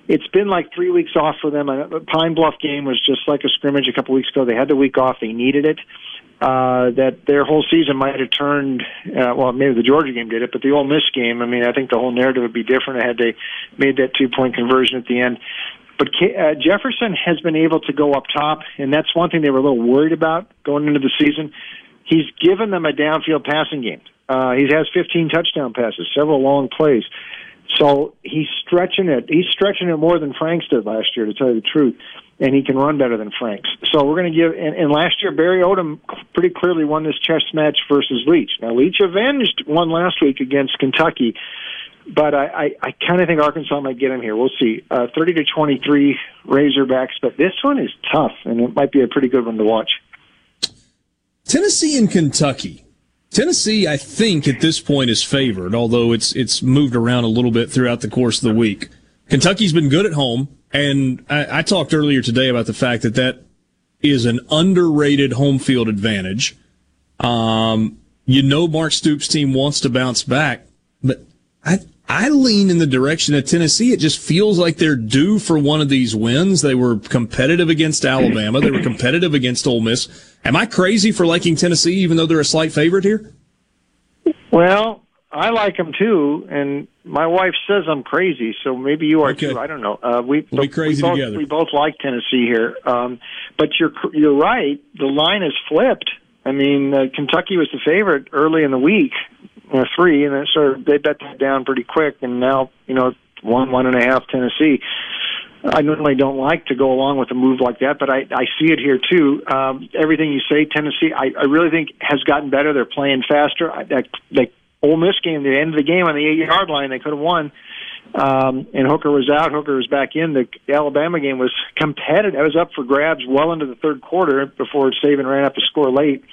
it's been like three weeks off for them. The Pine Bluff game was just like a scrimmage a couple weeks ago. They had the week off. They needed it. Uh, that their whole season might have turned. Uh, well, maybe the Georgia game did it, but the Ole Miss game. I mean, I think the whole narrative would be different had they made that two point conversion at the end. But uh, Jefferson has been able to go up top, and that's one thing they were a little worried about going into the season. He's given them a downfield passing game. Uh, he has 15 touchdown passes, several long plays. So he's stretching it. He's stretching it more than Franks did last year, to tell you the truth. And he can run better than Franks. So we're going to give. And, and last year, Barry Odom pretty clearly won this chess match versus Leach. Now Leach avenged one last week against Kentucky, but I, I, I kind of think Arkansas might get him here. We'll see. Uh, Thirty to twenty-three Razorbacks, but this one is tough, and it might be a pretty good one to watch. Tennessee and Kentucky. Tennessee, I think, at this point is favored, although it's it's moved around a little bit throughout the course of the week. Kentucky's been good at home, and I, I talked earlier today about the fact that that is an underrated home field advantage. Um, you know, Mark Stoops' team wants to bounce back, but I I lean in the direction of Tennessee. It just feels like they're due for one of these wins. They were competitive against Alabama. They were competitive against Ole Miss. Am I crazy for liking Tennessee, even though they're a slight favorite here? Well, I like them too, and my wife says I'm crazy, so maybe you are okay. too. I don't know. Uh, we we'll be crazy we both, together. We both like Tennessee here, um, but you're you're right. The line is flipped. I mean, uh, Kentucky was the favorite early in the week, uh, three, and then sort of they bet that down pretty quick, and now you know one one and a half Tennessee. I normally don't like to go along with a move like that, but I, I see it here too. Um, everything you say, Tennessee, I, I really think has gotten better. They're playing faster. I, that, that Ole Miss game, the end of the game on the eight yard line, they could have won. Um, and Hooker was out. Hooker was back in. The Alabama game was competitive. It was up for grabs well into the third quarter before Saban ran up to score late.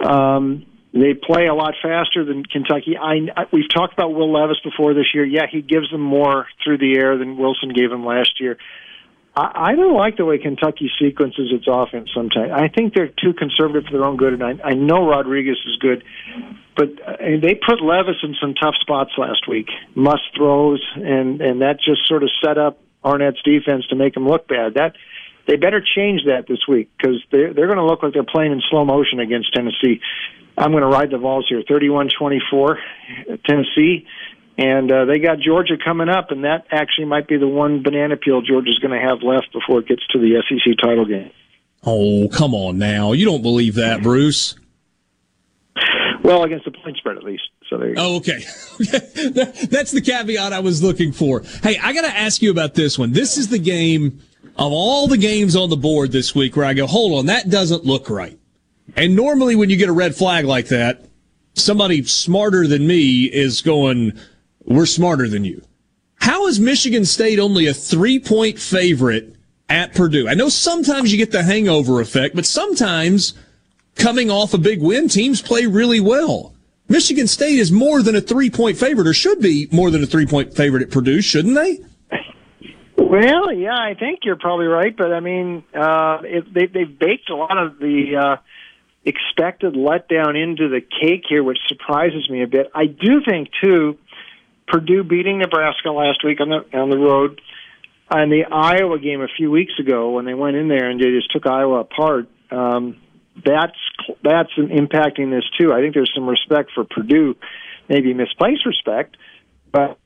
Um, they play a lot faster than Kentucky. I, we've talked about Will Levis before this year. Yeah, he gives them more through the air than Wilson gave them last year. I, I don't like the way Kentucky sequences its offense sometimes. I think they're too conservative for their own good, and I, I know Rodriguez is good. but uh, they put Levis in some tough spots last week, must throws, and and that just sort of set up Arnett's defense to make them look bad. That they better change that this week because they're they're going to look like they're playing in slow motion against Tennessee. I'm going to ride the Vols here, 31-24, Tennessee, and uh, they got Georgia coming up, and that actually might be the one banana peel Georgia's going to have left before it gets to the SEC title game. Oh, come on now. You don't believe that, Bruce. Well, against the point spread, at least. So there. Oh, okay. That's the caveat I was looking for. Hey, I got to ask you about this one. This is the game of all the games on the board this week where I go, hold on, that doesn't look right. And normally, when you get a red flag like that, somebody smarter than me is going, "We're smarter than you." How is Michigan State only a three-point favorite at Purdue? I know sometimes you get the hangover effect, but sometimes coming off a big win, teams play really well. Michigan State is more than a three point favorite, or should be more than a three point favorite at Purdue, shouldn't they? Well, yeah, I think you're probably right, but I mean, uh, it, they, they've baked a lot of the uh, expected letdown into the cake here, which surprises me a bit. I do think too, Purdue beating Nebraska last week on the on the road, and the Iowa game a few weeks ago when they went in there and they just took Iowa apart. Um, that's that's impacting this too. I think there's some respect for Purdue, maybe misplaced respect, but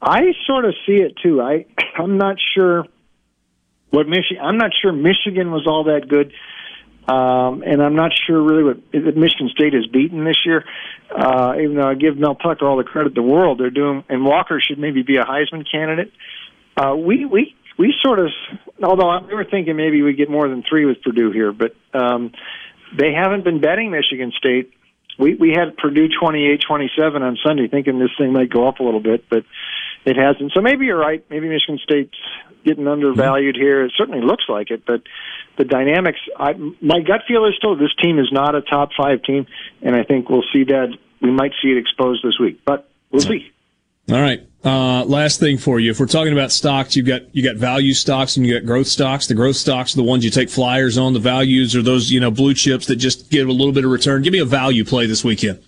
I sort of see it too. I I'm not sure what Michigan. I'm not sure Michigan was all that good, um, and I'm not sure really what Michigan State has beaten this year. Uh, even though I give Mel Tucker all the credit in the world, they're doing, and Walker should maybe be a Heisman candidate. Uh, we we we sort of, although we were thinking maybe we get more than three with Purdue here, but um, they haven't been betting Michigan State. We we had Purdue twenty eight twenty seven on Sunday, thinking this thing might go up a little bit, but it hasn't. So maybe you're right. Maybe Michigan State's getting undervalued here. It certainly looks like it, but the dynamics. I, my gut feel is still this team is not a top five team, and I think we'll see that. We might see it exposed this week, but we'll see. All right. Uh, last thing for you. If we're talking about stocks, you've got you got value stocks and you got growth stocks. The growth stocks are the ones you take flyers on. The values are those you know blue chips that just give a little bit of return. Give me a value play this weekend.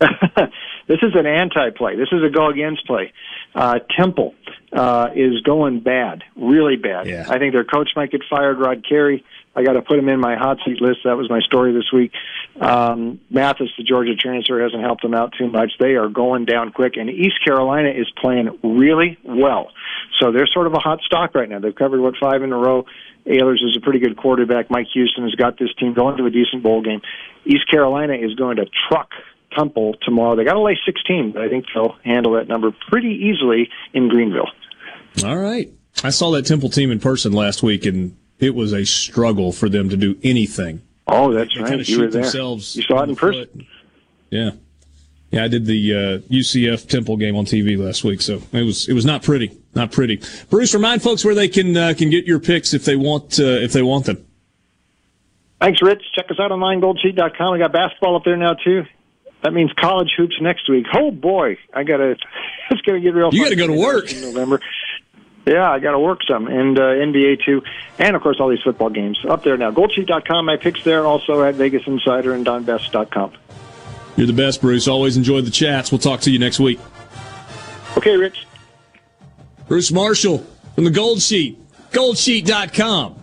this is an anti play. This is a go against play. Uh, Temple uh, is going bad, really bad. Yeah. I think their coach might get fired. Rod Carey. I got to put him in my hot seat list. That was my story this week. Um, Mathis, the Georgia transfer, hasn't helped them out too much. They are going down quick, and East Carolina is playing really well. So they're sort of a hot stock right now. They've covered what five in a row. Ahlers is a pretty good quarterback. Mike Houston has got this team going to a decent bowl game. East Carolina is going to truck Temple tomorrow. They got to lay 16, but I think they'll handle that number pretty easily in Greenville. All right. I saw that Temple team in person last week, and it was a struggle for them to do anything. Oh, that's they right. Kind of you were there. You saw it in person. foot. Yeah. Yeah, I did the uh, UCF Temple game on TV last week, so it was it was not pretty, not pretty. Bruce, remind folks where they can uh, can get your picks if they want uh, if they want them. Thanks, Rich. Check us out online, goldsheet.com. We got basketball up there now, too. That means college hoops next week. Oh, boy. I got to, it's going to get real You gotta go to work. in November. Yeah, I got to work some. And uh, NBA, too. And, of course, all these football games. Up there now. Goldsheet.com. My picks there. Also at Vegas Insider and DonBest.com. You're the best, Bruce. Always enjoy the chats. We'll talk to you next week. Okay, Rich. Bruce Marshall from the Gold Sheet, goldsheet.com.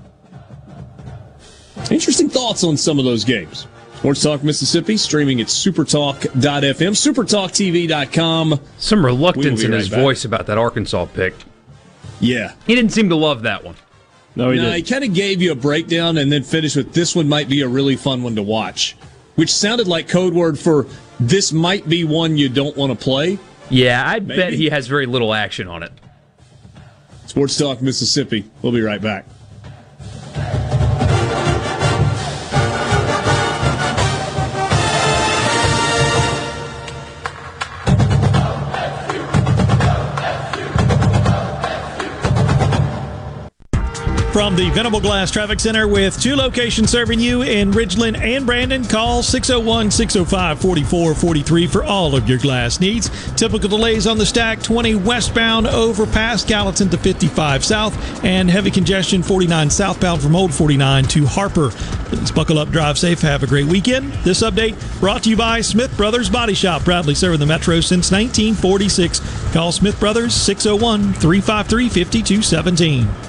Interesting thoughts on some of those games. Sports Talk Mississippi, streaming at supertalk.fm, supertalktv.com. Some reluctance We will be in right his back. voice about that Arkansas pick. Yeah. He didn't seem to love that one. No, he no, he kind of gave you a breakdown and then finished with this one might be a really fun one to watch, which sounded like code word for this might be one you don't want to play. Yeah, I bet he has very little action on it. Sports Talk Mississippi. We'll be right back. From the Venable Glass Traffic Center with two locations serving you in Ridgeland and Brandon, call 601 605 4443 for all of your glass needs. Typical delays on the stack 20 westbound over past Gallatin to 55 south, and heavy congestion 49 southbound from Old 49 to Harper. Please buckle up, drive safe, have a great weekend. This update brought to you by Smith Brothers Body Shop, proudly serving the Metro since 1946. Call Smith Brothers 601 353 5217.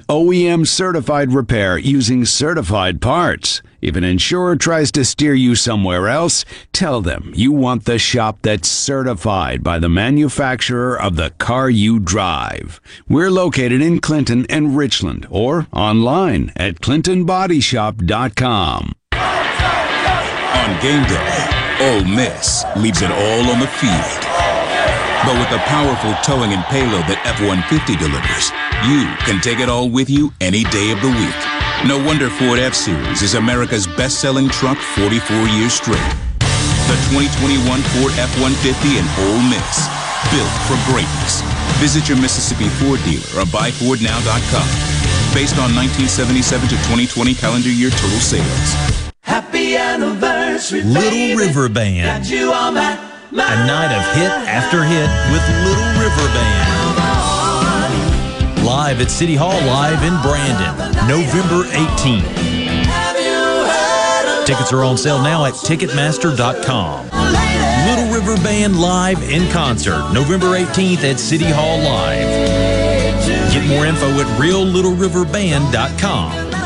OEM certified repair using certified parts? If an insurer tries to steer you somewhere else, tell them you want the shop that's certified by the manufacturer of the car you drive. We're located in Clinton and Richland or online at clintonbodyshop.com. On game day, Ole Miss leaves it all on the field. But with the powerful towing and payload that F-150 delivers, you can take it all with you any day of the week. No wonder Ford F-Series is America's best-selling truck 44 years straight. The 2021 Ford F-150 and Ole Miss, built for greatness. Visit your Mississippi Ford dealer or buyfordnow.com. Based on 1977 to 2020 calendar year total sales. Happy anniversary, Little River Band. A night of hit after hit with Little River Band. Live at City Hall Live in Brandon, November 18th. Tickets are on sale now at Ticketmaster.com. Little River Band live in concert, November 18th at City Hall Live. Get more info at reallittleriverband.com.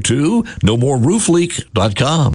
to nomoreroofleak.com.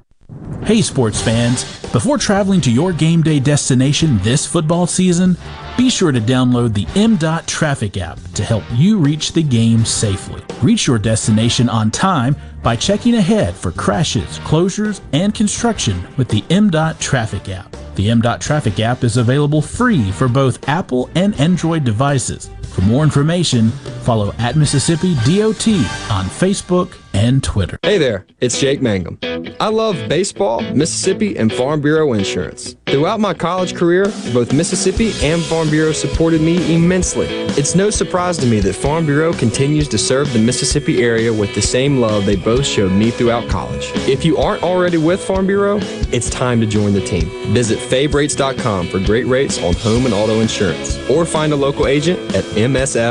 Hey, sports fans. Before traveling to your game day destination this football season, be sure to download the MDOT Traffic app to help you reach the game safely. Reach your destination on time by checking ahead for crashes, closures, and construction with the MDOT Traffic app. The MDOT Traffic app is available free for both Apple and Android devices. For more information, follow at Mississippi DOT on Facebook and Twitter. Hey there, it's Jake Mangum. I love baseball, Mississippi, and Farm Bureau insurance. Throughout my college career, both Mississippi and Farm Bureau supported me immensely. It's no surprise to me that Farm Bureau continues to serve the Mississippi area with the same love they both showed me throughout college. If you aren't already with Farm Bureau, it's time to join the team. Visit favrates.com for great rates on home and auto insurance, or find a local agent at msfbins.com.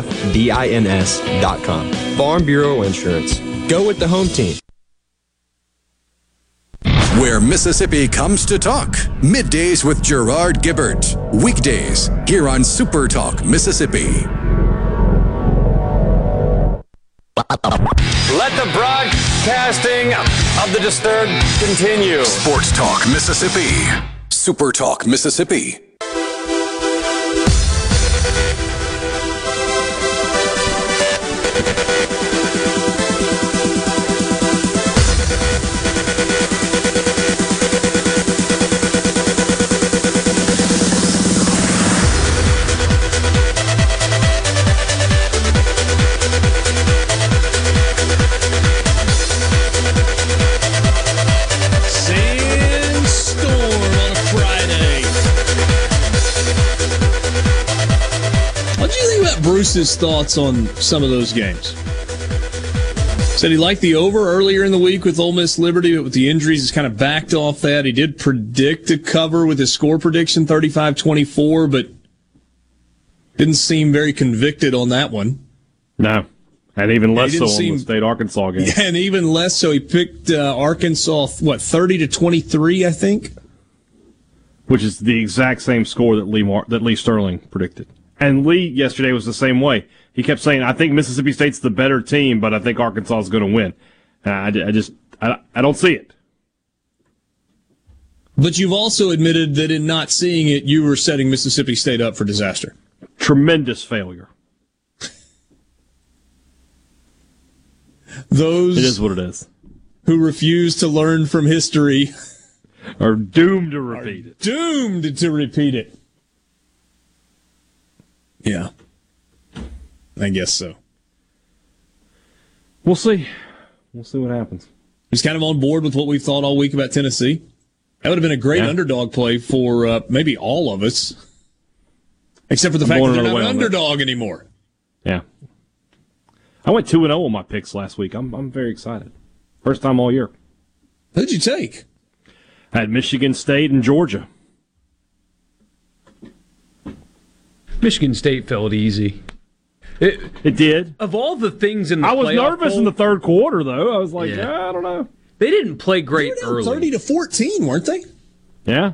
Farm Bureau Insurance. Go with the home team. Where Mississippi comes to talk. Middays with Gerard Gibert. Weekdays here on Super Talk Mississippi. Let the broadcasting of the disturbed continue. Sports Talk Mississippi. Super Talk Mississippi. What do you think about Bruce's thoughts on some of those games? Said he liked the over earlier in the week with Ole Miss Liberty, but with the injuries, he's kind of backed off that. He did predict a cover with his score prediction 35 24, but didn't seem very convicted on that one. No. And even less so didn't on the state Arkansas game. Yeah, and even less so, he picked uh, Arkansas, what, 30 to 23, I think? which is the exact same score that Lee Mar- that Lee Sterling predicted. And Lee yesterday was the same way. He kept saying, "I think Mississippi State's the better team, but I think Arkansas is going to win." Uh, I, I just I, I don't see it. But you've also admitted that in not seeing it, you were setting Mississippi State up for disaster. Tremendous failure. Those It is what it is. who refuse to learn from history Are doomed to repeat it. doomed to repeat it. Yeah. I guess so. We'll see. We'll see what happens. He's kind of on board with what we've thought all week about Tennessee. That would have been a great Yeah. underdog play for uh, maybe all of us, except for the I'm fact that they're not an that. underdog anymore. Yeah. I went two and zero on my picks last week. I'm I'm very excited. First time all year. Who'd you take? I had Michigan State and Georgia. Michigan State felt easy. It, It did. of all the things in the I was nervous poll, in the third quarter though. I was like, Yeah. "Ah, I don't know. They didn't play great They were down early. Thirty to fourteen, weren't they? Yeah.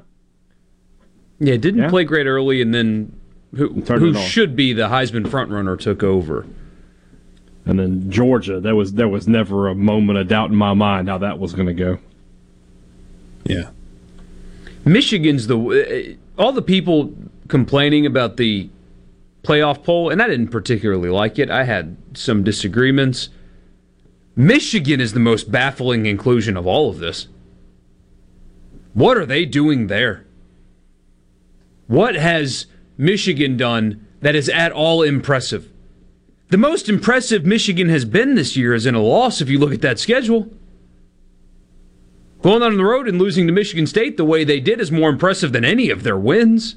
Yeah, didn't Yeah. play great early, and then who, who should be the Heisman frontrunner took over. And then Georgia, there was there was never a moment of doubt in my mind how that was going to go. Yeah. Michigan's the uh, all the people complaining about the playoff poll, and I didn't particularly like it. I had some disagreements. Michigan is the most baffling inclusion of all of this. What are they doing there? What has Michigan done that is at all impressive? The most impressive Michigan has been this year is in a loss if you look at that schedule. Going on the road and losing to Michigan State the way they did is more impressive than any of their wins.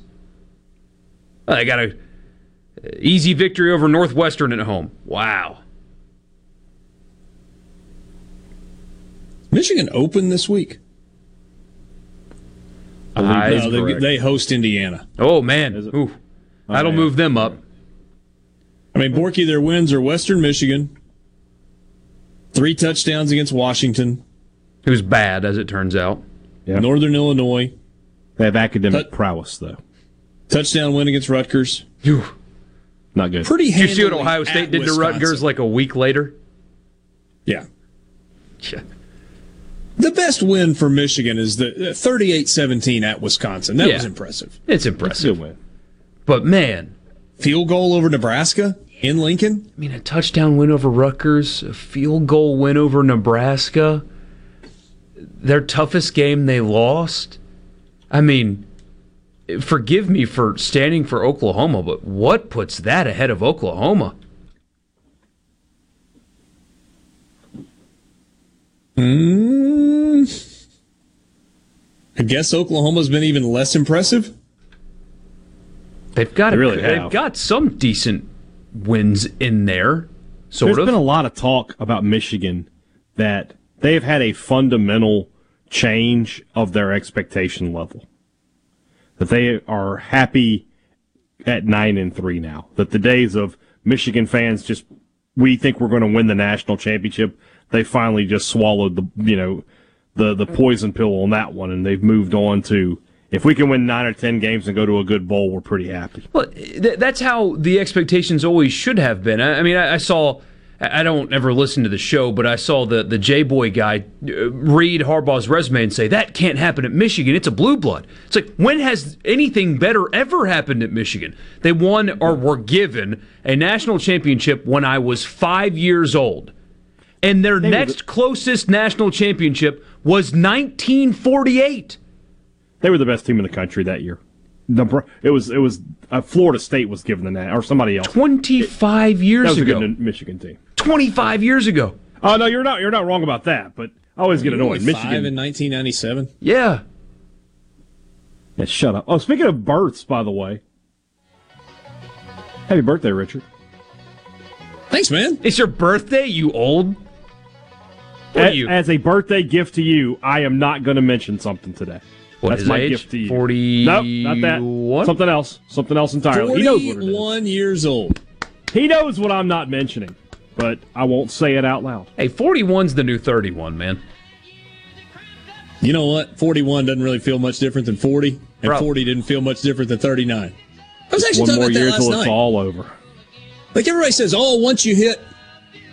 They got a easy victory over Northwestern at home. Wow. Michigan open this week. I- No, they, they host Indiana. oh man, Ooh. that'll yeah. move them up. I mean, Borky, their wins are Western Michigan, three touchdowns against Washington, Who's bad as it turns out. Yeah. Northern Illinois, They have academic But- prowess though. touchdown win against Rutgers. Phew. Not good. Pretty Did you see what Ohio State did to Rutgers like a week later? Yeah. Yeah. The best win for Michigan is the uh, 38-17 at Wisconsin. That Yeah. was impressive. It's Good impressive. win. But man, Field goal over Nebraska in Lincoln. I mean, a touchdown win over Rutgers, a field goal win over Nebraska, their toughest game they lost. I mean, forgive me for standing for Oklahoma, but what puts that ahead of Oklahoma? Mm, I guess Oklahoma's been even less impressive. They've got They a, really they've have. got some decent wins in there, sort There's of. been a lot of talk about Michigan that they have had a fundamental change of their expectation level. That they are happy at nine and three now. That the days of Michigan fans just we think we're going to win the national championship. They finally just swallowed the you know the the mm-hmm. poison pill on that one, and they've moved on to if we can win nine or ten games and go to a good bowl, we're pretty happy. Well, th- that's how the expectations always should have been. I, I mean, I, I saw. I don't ever listen to the show, but I saw the the J Boy guy uh, read Harbaugh's resume and say that can't happen at Michigan. It's a blue blood. It's like when has anything better ever happened at Michigan? They won or were given a national championship when I was five years old, and their next closest national championship was 1948. They were the best team in the country that year. Nebra- It was it was uh, Florida State was given the nat or somebody else. 25 years That was a ago. good Michigan team. 25 years ago. Oh no, you're not you're not wrong about that. But I always get annoyed. Five Michigan. in 1997. Yeah. Yeah, shut up. Oh, speaking of births, by the way, happy birthday, Richard. Thanks, man. It's your birthday, you old. A- As a birthday gift to you, I am not going to mention something today. What, That's his my age? gift to you. 41? Nope, not that. Something else. Something else entirely. He knows what it is. 41 years old. He knows what I'm not mentioning, but I won't say it out loud. Hey, 41's the new 31, man. You know what? 41 doesn't really feel much different than 40, and Bro. 40 didn't feel much different than 39. I was actually One talking more about year that last till it's night. all over. Like everybody says, oh, once you hit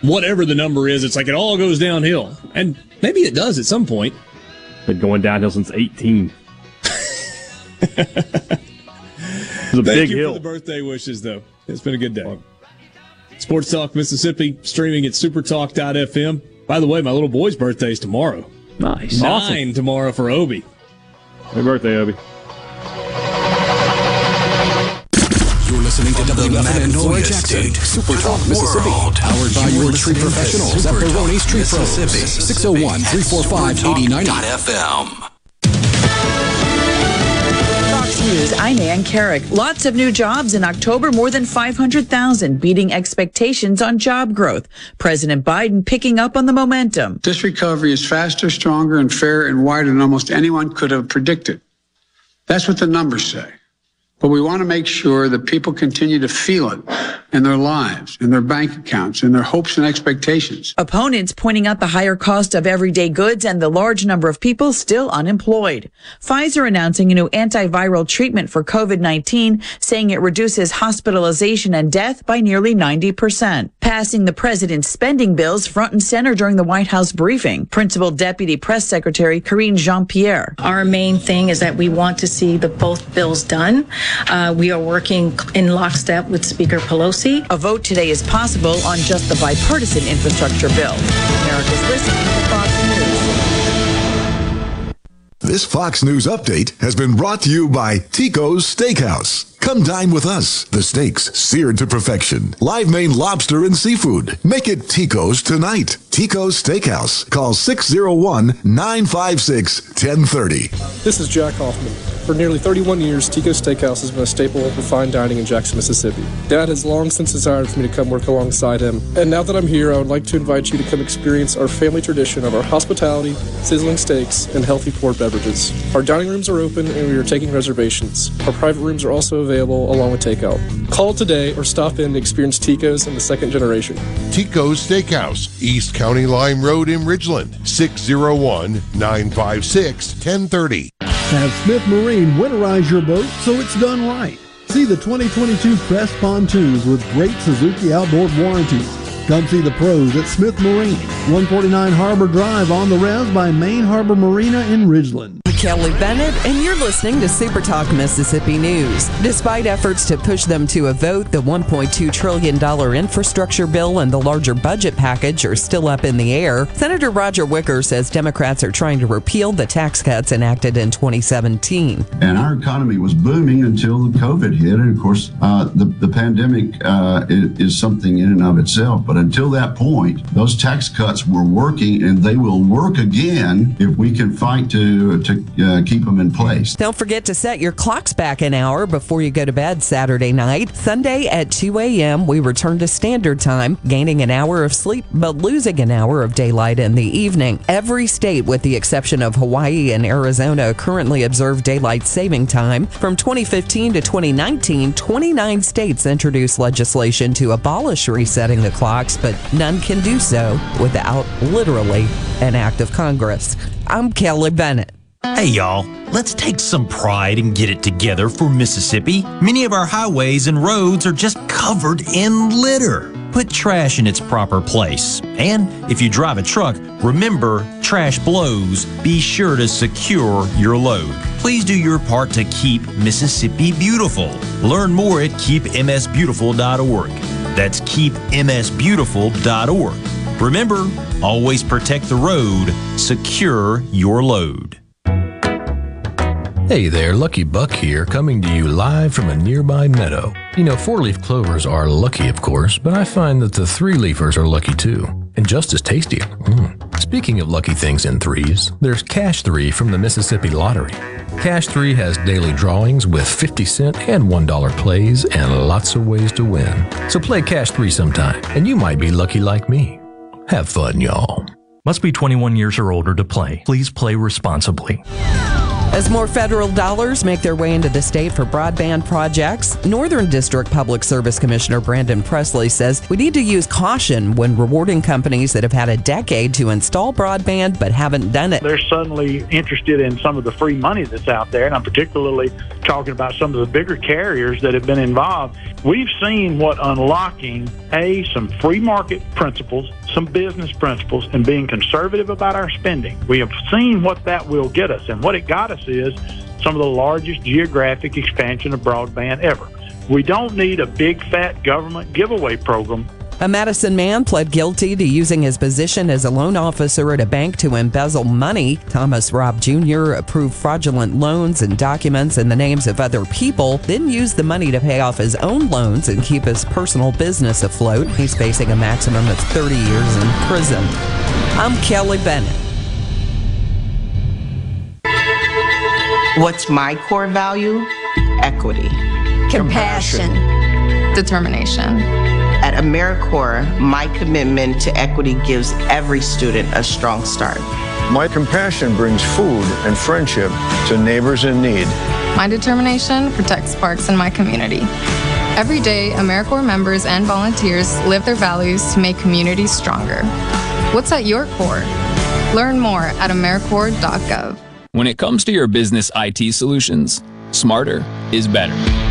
whatever the number is, it's like it all goes downhill. And maybe it does at some point. Been going downhill since 18. It's a Thank big you hill. for the birthday wishes, though. It's been a good day. Sports Talk Mississippi, streaming at supertalk.fm. By the way, my little boy's birthday is tomorrow. Nice. Nine tomorrow for Obi. Happy birthday, Obi. You're listening to WFNN Jackson, Super Talk, Mississippi. Powered by your tree professionals at Baroni's Tree Pros. 601 345 8090. News, I'm Ann Carrick. Lots of new jobs in October, more than 500,000, beating expectations on job growth. President Biden picking up on the momentum. This recovery is faster, stronger, and fairer and wider than almost anyone could have predicted. That's what the numbers say. But we want to make sure that people continue to feel it in their lives, in their bank accounts, in their hopes and expectations. Opponents pointing out the higher cost of everyday goods and the large number of people still unemployed. Pfizer announcing a new antiviral treatment for COVID-19, saying it reduces hospitalization and death by nearly 90%. Passing the president's spending bills front and center during the White House briefing. Principal Deputy Press Secretary Karine Jean-Pierre. Our main thing is that we want to see the both bills done. Uh, we are working in lockstep with Speaker Pelosi. A vote today is possible on just the bipartisan infrastructure bill. America's listening to Fox News. This Fox News update has been brought to you by Tico's Steakhouse. Come dine with us. The steaks seared to perfection. Live Maine lobster and seafood. Make it Tico's tonight. Tico's Steakhouse. Call 601-956-1030. This is Jack Hoffman. For nearly 31 years, Tico's Steakhouse has been a staple of fine dining in Jackson, Mississippi. Dad has long since desired for me to come work alongside him. And now that I'm here, I would like to invite you to come experience our family tradition of our hospitality, sizzling steaks, and healthy poured beverages. Our dining rooms are open and we are taking reservations. Our private rooms are also available along with takeout. Call today or stop in to experience Tico's in the second generation. Tico's Steakhouse, East County Line Road in Ridgeland, 601 956 1030. Have Smith Marine winterize your boat so it's done right. See the 2022 Crest pontoons with great Suzuki outboard warranties. Come see the pros at Smith Marine, 149 Harbor Drive on the res by Main Harbor Marina in Ridgeland. Kelly Bennett, and you're listening to Super Talk Mississippi News. Despite efforts to push them to a vote, the $1.2 trillion infrastructure bill and the larger budget package are still up in the air. Senator Roger Wicker says Democrats are trying to repeal the tax cuts enacted in 2017. And our economy was booming until the COVID hit. And of course, uh, the, the pandemic uh, is, is something in and of itself. But until that point, those tax cuts were working and they will work again if we can fight to, to uh, keep them in place. Don't forget to set your clocks back an hour before you go to bed Saturday night. Sunday at 2 a.m., we return to standard time, gaining an hour of sleep but losing an hour of daylight in the evening. Every state, with the exception of Hawaii and Arizona, currently observe daylight saving time. From 2015 to 2019, 29 states introduced legislation to abolish resetting the clocks, but none can do so without literally an act of Congress. I'm Kelly Bennett. Hey y'all, let's take some pride and get it together for Mississippi. Many of our highways and roads are just covered in litter. Put trash in its proper place. And if you drive a truck, remember trash blows. Be sure to secure your load. Please do your part to keep Mississippi beautiful. Learn more at keepmsbeautiful.org. That's keepmsbeautiful.org. Remember, always protect the road, secure your load. Hey there, Lucky Buck here, coming to you live from a nearby meadow. You know, four leaf clovers are lucky, of course, but I find that the three leafers are lucky too, and just as tasty. Mm. Speaking of lucky things in threes, there's Cash 3 from the Mississippi Lottery. Cash 3 has daily drawings with 50 cent and $1 plays and lots of ways to win. So play Cash 3 sometime, and you might be lucky like me. Have fun, y'all. Must be 21 years or older to play. Please play responsibly. As more federal dollars make their way into the state for broadband projects, Northern District Public Service Commissioner Brandon Presley says we need to use caution when rewarding companies that have had a decade to install broadband but haven't done it. They're suddenly interested in some of the free money that's out there, and I'm particularly talking about some of the bigger carriers that have been involved. We've seen what unlocking a some free market principles, some business principles, and being conservative about our spending. We have seen what that will get us, and what it got us is some of the largest geographic expansion of broadband ever. We don't need a big fat government giveaway program. A Madison man pled guilty to using his position as a loan officer at a bank to embezzle money. Thomas Robb Jr. approved fraudulent loans and documents in the names of other people, then used the money to pay off his own loans and keep his personal business afloat. He's facing a maximum of 30 years in prison. I'm Kelly Bennett. What's my core value? Equity. Compassion. Determination. At AmeriCorps, my commitment to equity gives every student a strong start. My compassion brings food and friendship to neighbors in need. My determination protects parks in my community. Every day, AmeriCorps members and volunteers live their values to make communities stronger. What's at your core? Learn more at AmeriCorps.gov. When it comes to your business IT solutions, smarter is better.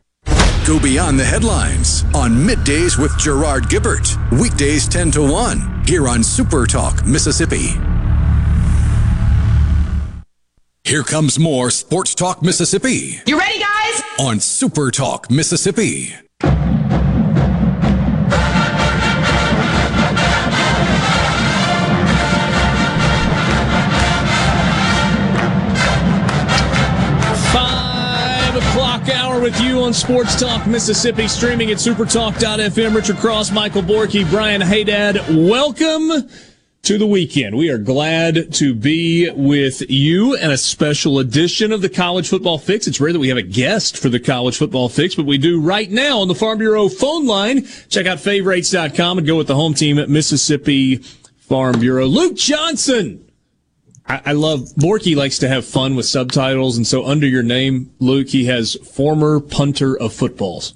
Go beyond the headlines on Middays with Gerard Gibert. Weekdays 10 to 1 here on Super Talk, Mississippi. Here comes more Sports Talk Mississippi You ready, guys? on Super Talk, Mississippi. With you on Sports Talk Mississippi, streaming at supertalk.fm. Richard Cross, Michael Borky, Brian Haydad. Welcome to the weekend. We are glad to be with you and a special edition of the College Football Fix. It's rare that we have a guest for the College Football Fix, but we do right now on the Farm Bureau phone line. Check out favorites.com and go with the home team at Mississippi Farm Bureau. Luke Johnson. I, love Borky likes to have fun with subtitles, and so under your name, Luke, he has former punter of footballs.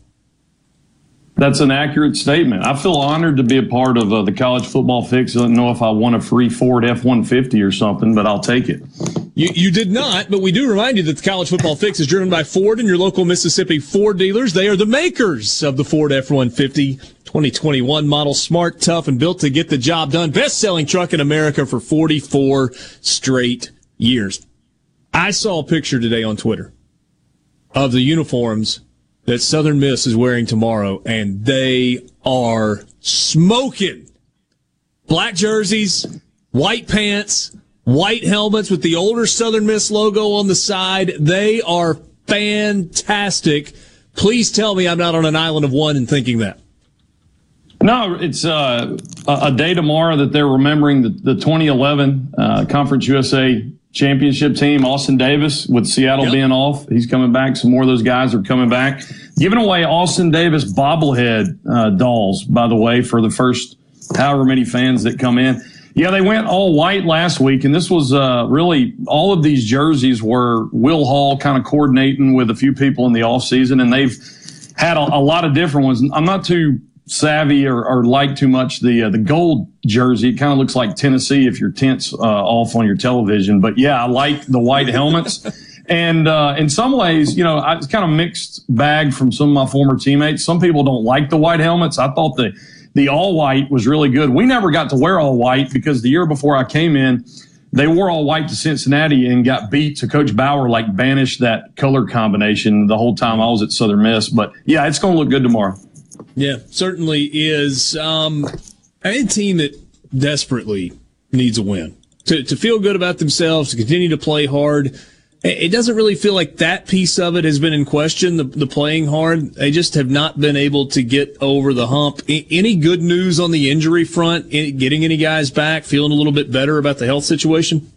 That's an accurate statement. I feel honored to be a part of uh, the college football fix. I don't know if I won a free Ford F 150 or something, but I'll take it. You, you did not, but we do remind you that the College Football Fix is driven by Ford and your local Mississippi Ford dealers. They are the makers of the Ford F-150 2021 model. Smart, tough, and built to get the job done. Best-selling truck in America for 44 straight years. I saw a picture today on Twitter of the uniforms that Southern Miss is wearing tomorrow, and they are smoking. Black jerseys, white pants, white helmets with the older Southern Miss logo on the side. They are fantastic. Please tell me I'm not on an island of one and thinking that. No, it's uh, a day tomorrow that they're remembering the, the 2011 uh, Conference USA championship team. Austin Davis with Seattle being off, he's coming back. Some more of those guys are coming back. Giving away Austin Davis bobblehead uh, dolls, by the way, for the first however many fans that come in. Yeah, they went all white last week, and this was uh, really all of these jerseys were Will Hall kind of coordinating with a few people in the offseason, and they've had a, a lot of different ones. I'm not too savvy or, or like too much the uh, the gold jersey. It kind of looks like Tennessee if your tent's uh, off on your television. But yeah, I like the white helmets. And uh, in some ways, you know, it's kind of mixed bag from some of my former teammates. Some people don't like the white helmets. I thought the the all white was really good. We never got to wear all white because the year before I came in, they wore all white to Cincinnati and got beat. So Coach Bauer like banished that color combination the whole time I was at Southern Miss. But yeah, it's going to look good tomorrow. Yeah, certainly is. Um, a team that desperately needs a win to, to feel good about themselves, to continue to play hard. it doesn't really feel like that piece of it has been in question. The, the playing hard, they just have not been able to get over the hump. Any good news on the injury front? Getting any guys back? Feeling a little bit better about the health situation?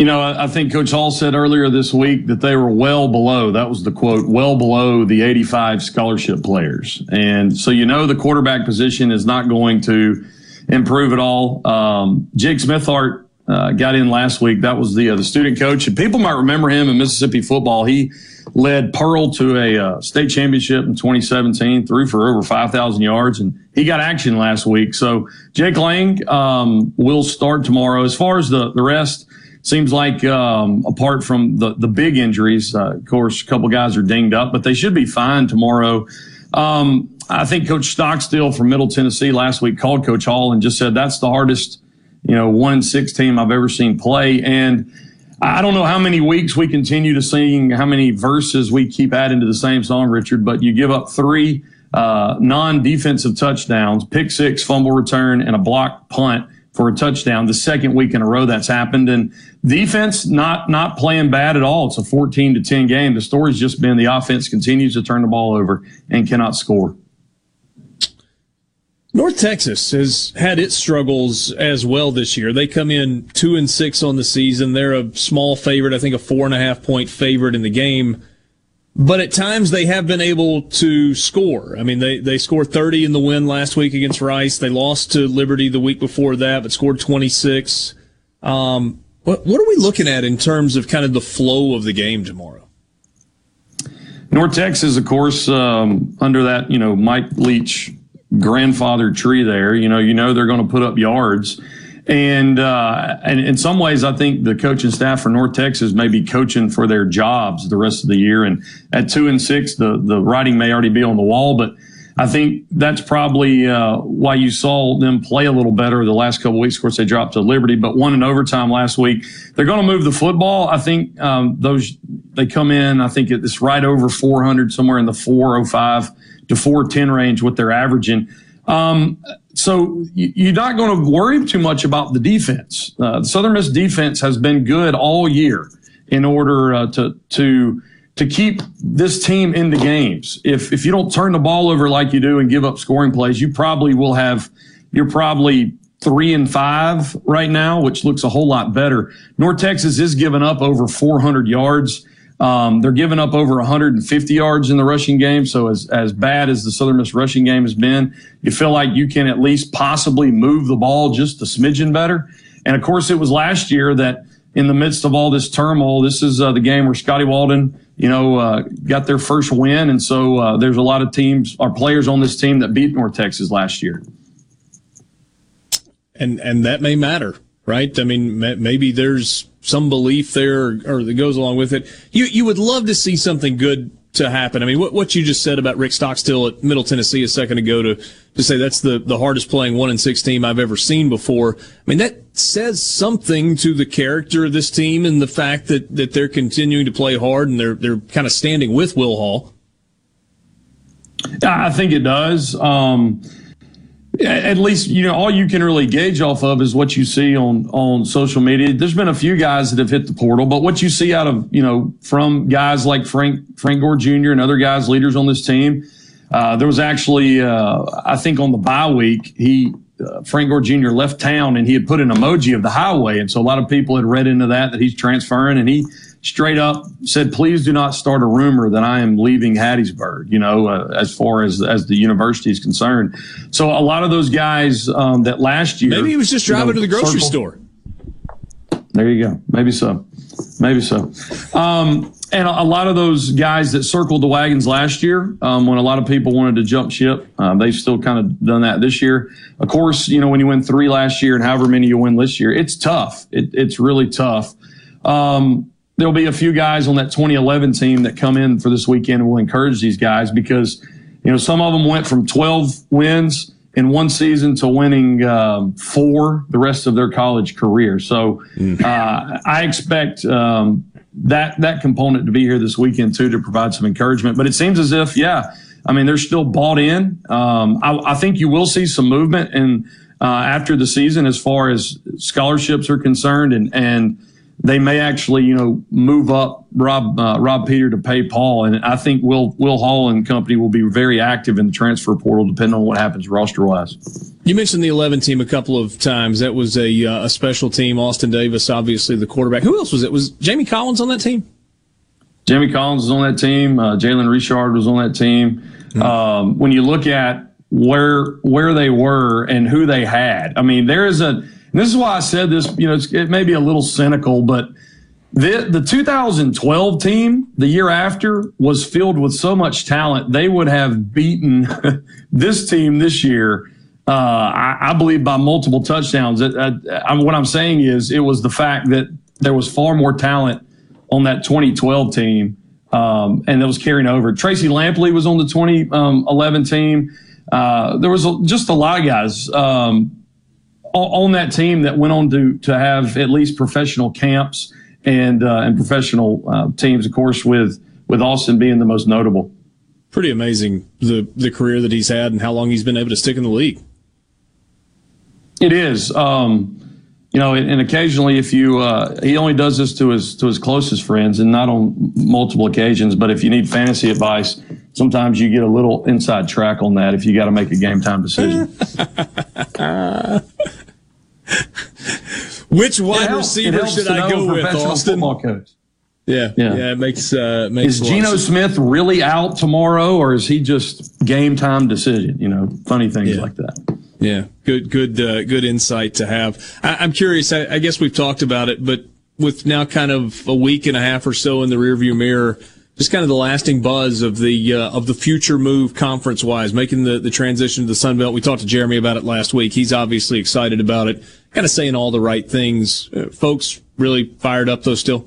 You know, I think Coach Hall said earlier this week that they were well below, that was the quote, well below the 85 scholarship players. And so, you know, the quarterback position is not going to improve at all. Um, Jake Smithart uh, got in last week. That was the uh, the student coach, and people might remember him in Mississippi football. He led Pearl to a uh, state championship in 2017, threw for over 5,000 yards, and he got action last week. So Jake Lange um, will start tomorrow. As far as the the rest. Seems like, um, apart from the, the big injuries, uh, of course, a couple guys are dinged up, but they should be fine tomorrow. Um, I think Coach Stockstill from Middle Tennessee last week called Coach Hall and just said that's the hardest you know, one six team I've ever seen play. And I don't know how many weeks we continue to sing, how many verses we keep adding to the same song, Richard, but you give up three uh, non defensive touchdowns, pick six, fumble return, and a block punt for a touchdown the second week in a row that's happened. And defense not not playing bad at all. It's a 14 to 10 game. The story's just been the offense continues to turn the ball over and cannot score. North Texas has had its struggles as well this year. They come in two and six on the season. They're a small favorite, I think a four and a half point favorite in the game. But at times they have been able to score. I mean, they, they scored 30 in the win last week against Rice. They lost to Liberty the week before that, but scored 26. Um, what, what are we looking at in terms of kind of the flow of the game tomorrow? North Texas, of course, um, under that, you know, Mike Leach grandfather tree there. You know, you know they're going to put up yards. And, uh, and in some ways, I think the coaching staff for North Texas may be coaching for their jobs the rest of the year. And at two and six, the, the writing may already be on the wall, but I think that's probably uh, why you saw them play a little better the last couple weeks. Of course, they dropped to Liberty, but won in overtime last week. They're going to move the football. I think um, those they come in. I think it's right over 400, somewhere in the 405 to 410 range, what they're averaging. Um, so you're not going to worry too much about the defense. Uh, the Southern Miss defense has been good all year in order uh, to to to keep this team in the games. If if you don't turn the ball over like you do and give up scoring plays, you probably will have. You're probably three and five right now, which looks a whole lot better. North Texas is giving up over 400 yards. Um, they're giving up over 150 yards in the rushing game. So as, as bad as the Southern Miss rushing game has been, you feel like you can at least possibly move the ball just a smidgen better. And of course, it was last year that in the midst of all this turmoil, this is uh, the game where Scotty Walden, you know, uh, got their first win. And so uh, there's a lot of teams, our players on this team that beat North Texas last year. And, and that may matter, right? I mean, maybe there's some belief there or, that goes along with it. You you would love to see something good to happen. I mean, what what you just said about Rick Stockstill at Middle Tennessee a second ago to to say that's the the hardest playing one and six team I've ever seen before. I mean, that says something to the character of this team and the fact that that they're continuing to play hard and they're they're kind of standing with Will Hall. I think it does. Um, at least you know all you can really gauge off of is what you see on on social media. There's been a few guys that have hit the portal, but what you see out of you know from guys like Frank Frank Gore Jr. and other guys leaders on this team, uh, there was actually uh, I think on the bye week he uh, Frank Gore Jr. left town and he had put an emoji of the highway, and so a lot of people had read into that that he's transferring, and he straight up said, please do not start a rumor that I am leaving Hattiesburg, you know, uh, as far as, as the university is concerned. So a lot of those guys um, that last year. Maybe he was just driving you know, to the grocery circle, store. There you go. Maybe so. Maybe so. Um, and a, lot of those guys that circled the wagons last year, um, when a lot of people wanted to jump ship, uh, they've still kind of done that this year. Of course, you know, when you win three last year and however many you win this year, it's tough. It, it's really tough. Um, there'll be a few guys on that 2011 team that come in for this weekend and will encourage these guys because, you know, some of them went from 12 wins in one season to winning um, four the rest of their college career. So mm. uh, I expect um, that that component to be here this weekend too to provide some encouragement. But it seems as if, yeah, I mean, they're still bought in. Um, I, I, think you will see some movement in uh, after the season as far as scholarships are concerned and and they may actually, you know, move up Rob uh, Rob Peter to pay Paul, and I think Will Will Hall and company will be very active in the transfer portal, depending on what happens roster wise. You mentioned the 11 team a couple of times. That was a uh, a special team. Austin Davis, obviously the quarterback. Who else was it? Was Jamie Collins on that team? Jamie Collins was on that team. Uh, Jalen Richard was on that team. Mm-hmm. Um, when you look at where where they were and who they had, I mean, there is a and this is why I said this, you know, it may be a little cynical, but the, the 2012 team, the year after, was filled with so much talent. They would have beaten this team this year, uh, I, I, believe, by multiple touchdowns. It, uh, I, what I'm saying is, it was the fact that there was far more talent on that 2012 team, um, and that was carrying over. Tracy Lampley was on the 2011 um, team. Uh, there was just a lot of guys. Um, on that team that went on to to have at least professional camps and uh, and professional uh, teams, of course, with with Austin being the most notable. Pretty amazing the the career that he's had and how long he's been able to stick in the league. It is, um, you know, and, occasionally if you uh, he only does this to his to his closest friends and not on multiple occasions. But if you need fantasy advice, sometimes you get a little inside track on that if you got to make a game time decision. Which wide receiver should I go with, Austin? Coach. Yeah, yeah, yeah, It makes uh, makes. Is Geno Smith really out tomorrow, or is he just game time decision? You know, funny things yeah. like that. Yeah, good, good, uh, good insight to have. I, am curious. I, I, guess we've talked about it, but with now kind of a week and a half or so in the rearview mirror, just kind of the lasting buzz of the uh, of the future move conference wise, making the, the transition to the Sun Belt. We talked to Jeremy about it last week. He's obviously excited about it, kind of saying all the right things. Uh, folks really fired up though still.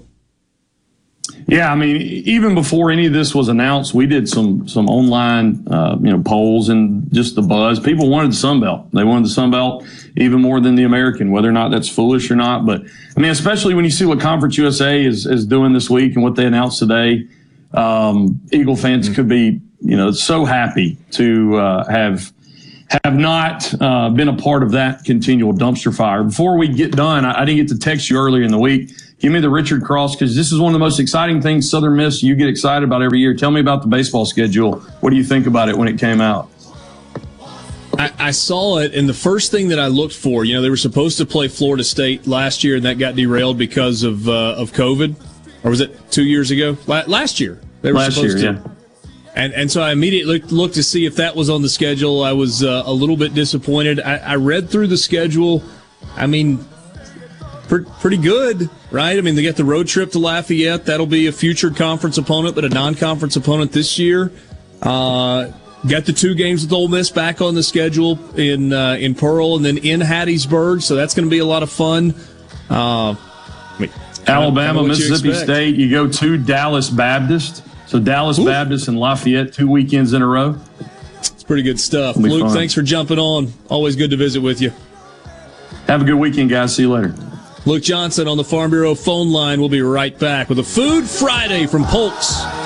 Yeah, I mean, even before any of this was announced, we did some some online, uh, you know, polls and just the buzz. People wanted the Sun Belt. They wanted the Sun Belt even more than the American. Whether or not that's foolish or not, but I mean, especially when you see what Conference USA is is doing this week and what they announced today um, Eagle fans mm-hmm. could be, you know, so happy to uh, have have not uh, been a part of that continual dumpster fire. Before we get done, I, I, didn't get to text you earlier in the week. Give me the Richard Cross because this is one of the most exciting things Southern Miss you get excited about every year. Tell me about the baseball schedule. What do you think about it when it came out? I, I, saw it, and the first thing that I looked for, you know, they were supposed to play Florida State last year, and that got derailed because of uh, of COVID or was it two years ago? last year they were last supposed year, to. Yeah. And and so I immediately looked to see if that was on the schedule. I was uh, a little bit disappointed. I, I, read through the schedule. I mean, pretty good, right? I mean, they get the road trip to Lafayette. That'll be a future conference opponent, but a non-conference opponent this year. Uh, got the two games with Ole Miss back on the schedule in uh, in Pearl and then in Hattiesburg, so that's going to be a lot of fun. Uh, I mean, Alabama, Mississippi State. You go to Dallas Baptist. So Dallas Ooh. Baptist and Lafayette, two weekends in a row. It's pretty good stuff. Luke, fun. thanks for jumping on. Always good to visit with you. Have a good weekend, guys. See you later. Luke Johnson on the Farm Bureau phone line. We'll be right back with a Food Friday from Polk's.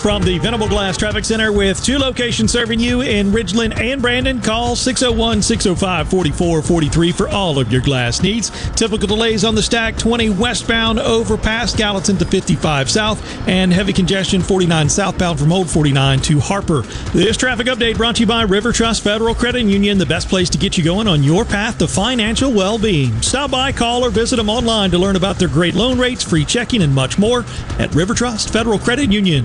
From the Venable Glass Traffic Center with two locations serving you in Ridgeland and Brandon, call 601 605 4443 for all of your glass needs. Typical delays on the stack 20 westbound over past Gallatin to 55 south, and heavy congestion 49 southbound from Old 49 to Harper. This traffic update brought to you by River Trust Federal Credit Union, the best place to get you going on your path to financial well being. Stop by, call, or visit them online to learn about their great loan rates, free checking, and much more at River Trust Federal Credit Union.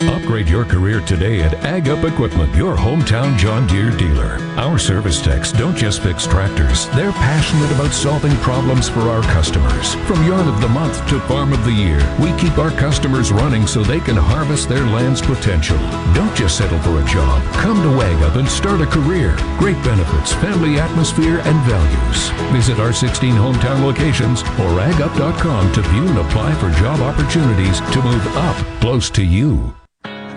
Upgrade your career today at Ag Up Equipment, your hometown John Deere dealer. Our service techs don't just fix tractors, they're passionate about solving problems for our customers. From Yard of the Month to Farm of the Year, we keep our customers running so they can harvest their land's potential. Don't just settle for a job. Come to Ag Up and start a career. Great benefits, family atmosphere, and values. Visit our 16 hometown locations or agup.com to view and apply for job opportunities to move up close to you.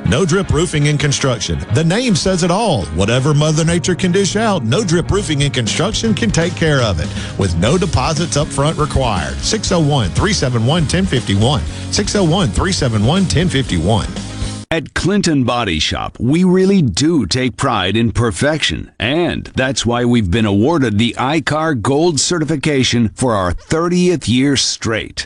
No Drip Roofing and Construction. The name says it all. Whatever Mother Nature can dish out, No Drip Roofing and Construction can take care of it with no deposits up front required. 601 371 1051. 601 371 1051. At Clinton Body Shop, we really do take pride in perfection, and that's why we've been awarded the ICAR Gold certification for our 30th year straight.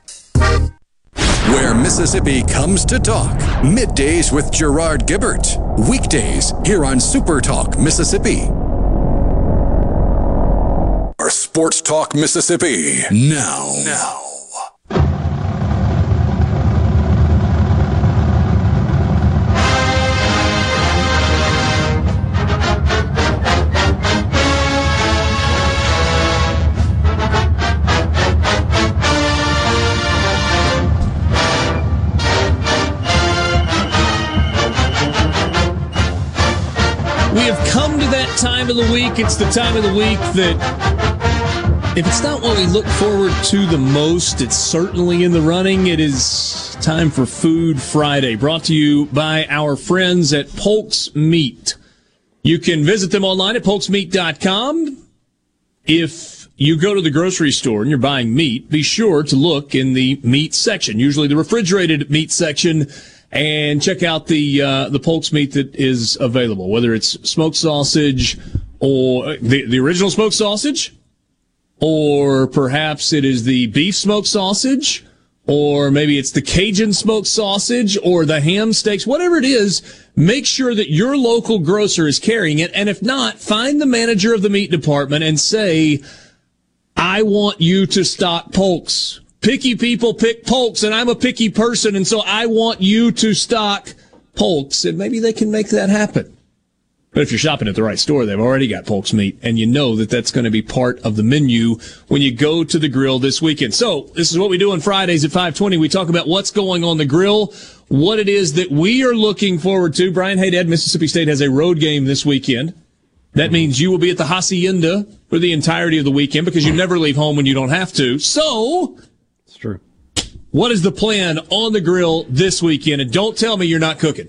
Where Mississippi comes to talk. Middays with Gerard Gibert. Weekdays here on Super Talk Mississippi. Our Sports Talk Mississippi. Now. Now. We have come to that time of the week. It's the time of the week that, if it's not what we look forward to the most, it's certainly in the running. It is time for Food Friday, brought to you by our friends at Polk's Meat. You can visit them online at polksmeat.com. If you go to the grocery store and you're buying meat, be sure to look in the meat section, usually the refrigerated meat section and check out the uh, the Polk's meat that is available, whether it's smoked sausage or the the original smoked sausage, or perhaps it is the beef smoked sausage, or maybe it's the Cajun smoked sausage or the ham steaks, whatever it is. Make sure that your local grocer is carrying it, and if not, find the manager of the meat department and say, "I want you to stock Polk's." Picky people pick Polks, and I'm a picky person, and so I want you to stock Polks, and maybe they can make that happen. But if you're shopping at the right store, they've already got Polk's meat, and you know that that's going to be part of the menu when you go to the grill this weekend. So this is what we do on Fridays at 520. We talk about what's going on the grill, what it is that we are looking forward to. Brian Haydad, Mississippi State has a road game this weekend. That means you will be at the Hacienda for the entirety of the weekend because you never leave home when you don't have to. So. What is the plan on the grill this weekend? And don't tell me you're not cooking.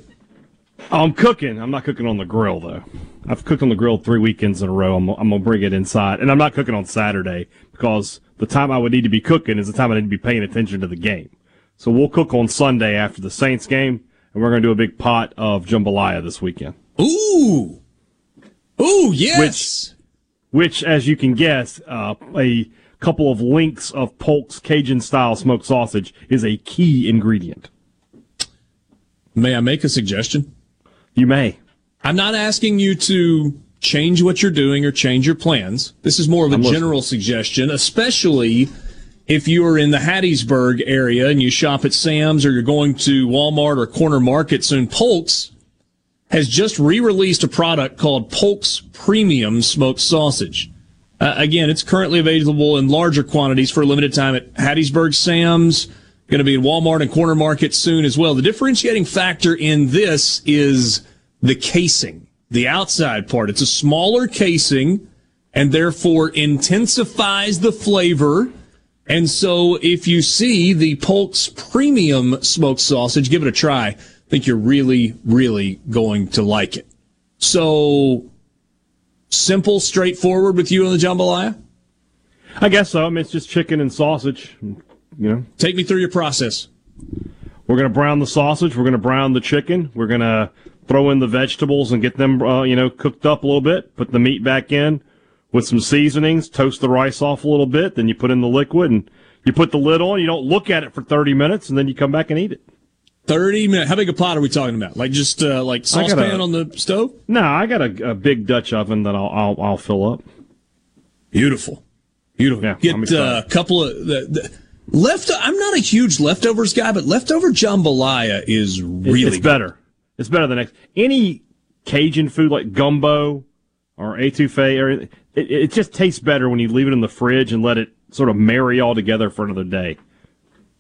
I'm cooking. I'm not cooking on the grill though. I've cooked on the grill three weekends in a row. I'm, I'm gonna bring it inside, and I'm not cooking on Saturday because the time I would need to be cooking is the time I need to be paying attention to the game. So we'll cook on Sunday after the Saints game, and we're gonna do a big pot of jambalaya this weekend. Ooh, ooh, yes. Which, which as you can guess, uh, a couple of links of Polk's Cajun style smoked sausage is a key ingredient. May I make a suggestion? You may. I'm not asking you to change what you're doing or change your plans. This is more of a I'm general listening. suggestion, especially if you're in the Hattiesburg area and you shop at Sam's or you're going to Walmart or Corner Market soon. Polk's has just re-released a product called Polk's Premium Smoked Sausage. Uh, again, it's currently available in larger quantities for a limited time at Hattiesburg Sam's. Going to be in Walmart and Corner Market soon as well. The differentiating factor in this is the casing, the outside part. It's a smaller casing and therefore intensifies the flavor And so if you see the Polk's premium smoked sausage, give it a try. I think you're really, really going to like it. So simple, straightforward with you and the jambalaya? I guess so. I mean, it's just chicken and sausage. You know, take me through your process. We're gonna brown the sausage. We're gonna brown the chicken. We're gonna throw in the vegetables and get them, uh, you know, cooked up a little bit. Put the meat back in with some seasonings. Toast the rice off a little bit. Then you put in the liquid and you put the lid on. You don't look at it for thirty minutes, and then you come back and eat it. Thirty minutes. How big a pot are we talking about? Like just uh, like saucepan on the stove? No, I got a, a big Dutch oven that I'll, I'll I'll fill up. Beautiful, beautiful. Yeah, Get uh, a couple of the, the left. I'm not a huge leftovers guy, but leftover jambalaya is really it's better. It's better than ex- any Cajun food like gumbo or etouffee. Or it, it just tastes better when you leave it in the fridge and let it sort of marry all together for another day.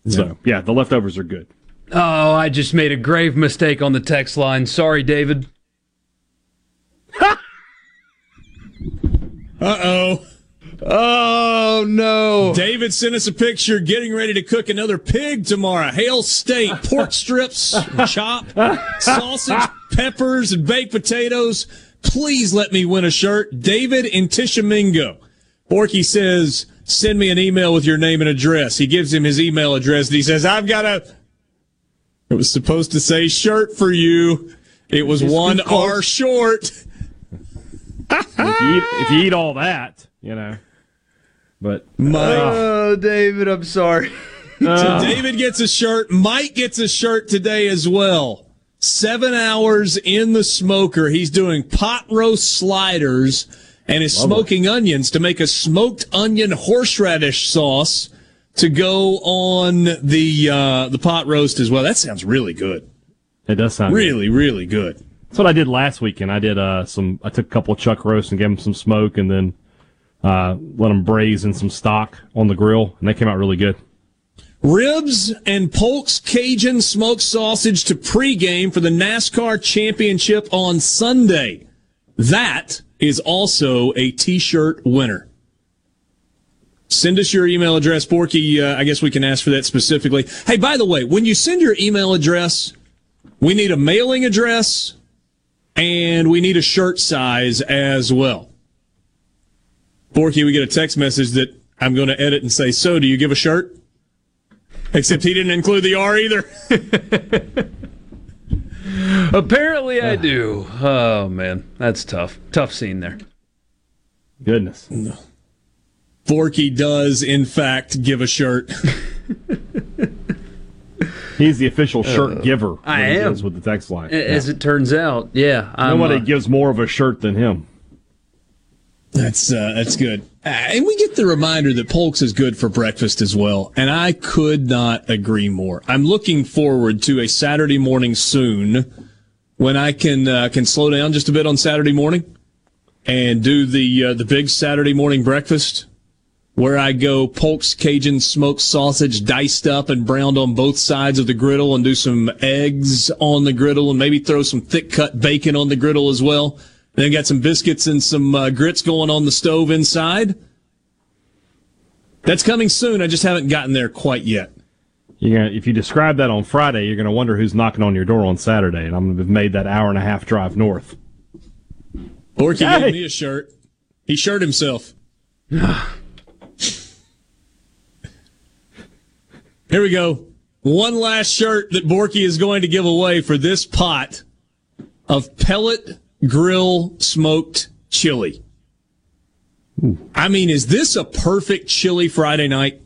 So yeah, the leftovers are good. Oh, I just made a grave mistake on the text line. Sorry, David. Uh oh. Oh no. David sent us a picture getting ready to cook another pig tomorrow. Hale steak, pork strips, chop, sausage, peppers, and baked potatoes. Please let me win a shirt. David in Tishomingo. Borky says, send me an email with your name and address. He gives him his email address and he says, I've got a, it was supposed to say shirt for you. It was It's one. R short. if, you eat, if you eat all that, you know. But uh, Oh, David, I'm sorry. Uh, so David gets a shirt. Mike gets a shirt today as well. Seven hours in the smoker. He's doing pot roast sliders and is smoking onions to make a smoked onion horseradish sauce to go on the uh, the pot roast as well. That sounds really good. it does sound Really, really good. That's what I did last weekend. I did uh, some. I took a couple of chuck roasts and gave them some smoke, and then uh, let them braise in some stock on the grill, and they came out really good. Ribs and Polk's Cajun smoked sausage to pregame for the NASCAR championship on Sunday. That is also a t-shirt winner. Send us your email address, Borky. Uh, I guess we can ask for that specifically. Hey, by the way, when you send your email address, we need a mailing address and we need a shirt size as well. Borky, we get a text message that I'm going to edit and say, so do you give a shirt? Except he didn't include the R either. Apparently, I do. Oh man, that's tough. Tough scene there. Goodness. Borky does, in fact, give a shirt. He's the official shirt Uh, giver. I am. deals with the text line. A- As it turns out, yeah. I'm, Nobody uh, gives more of a shirt than him. That's uh, that's good. Uh, and we get the reminder that Polk's is good for breakfast as well. And I could not agree more. I'm looking forward to a Saturday morning soon when I can uh, can slow down just a bit on Saturday morning and do the uh, the big Saturday morning breakfast where I go Polk's Cajun smoked sausage diced up and browned on both sides of the griddle and do some eggs on the griddle and maybe throw some thick cut bacon on the griddle as well. Then got some biscuits and some uh, grits going on the stove inside. That's coming soon. I just haven't gotten there quite yet. You're gonna, if you describe that on Friday, you're going to wonder who's knocking on your door on Saturday, and I'm going to have made that hour and a half drive north. Borky Hey. gave me a shirt. He shirt himself. Here we go. One last shirt that Borky is going to give away for this pot of pellet grill smoked chili. I mean, is this a perfect chili Friday night?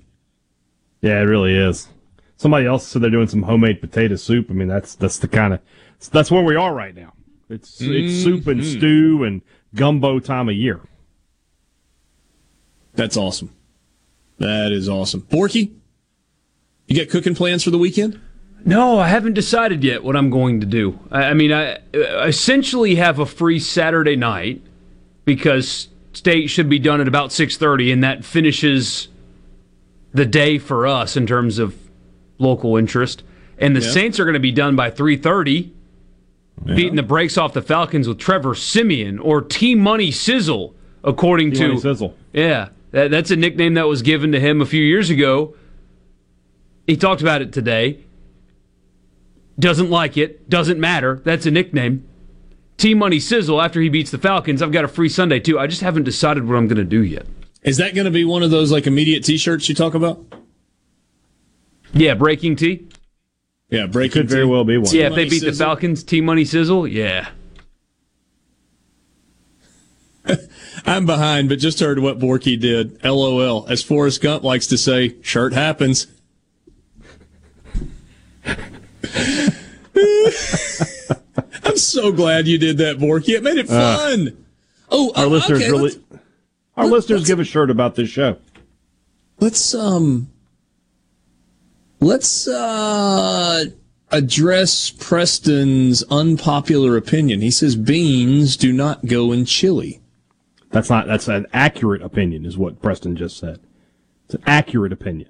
Yeah, it really is. Somebody else said they're doing some homemade potato soup. I mean, that's that's the kind of that's where we are right now. It's it's mm-hmm. soup and stew and gumbo time of year. That's awesome. That is awesome. Borky, you got cooking plans for the weekend? No, I haven't decided yet what I'm going to do. I, I mean, I uh, essentially have a free Saturday night because state should be done at about 6:30, and that finishes the day for us in terms of local interest. And the Yeah. Saints are going to be done by 3:30, beating the brakes off the Falcons with Trevor Siemian or T Money Sizzle, according T-Money to Sizzle. Yeah, That, that's a nickname that was given to him a few years ago. He talked about it today. Doesn't like it. Doesn't matter. That's a nickname. T Money Sizzle after he beats the Falcons. I've got a free Sunday too. I just haven't decided what I'm going to do yet. Is that going to be one of those like immediate T-shirts you talk about? Yeah, breaking T. Yeah, breaking Could very T. well be one. Yeah, if they Money beat the Falcons, T Money Sizzle. Yeah. I'm behind, but just heard what Borky did. LOL. As Forrest Gump likes to say, shirt happens. I'm so glad you did that, Borky. It made it Uh, fun. oh, Our uh, listeners okay, really, our listeners give a shirt about this show. Let's um let's uh address Preston's unpopular opinion. He says beans do not go in chili. That's not. That's an accurate opinion, is what Preston just said. It's an accurate opinion.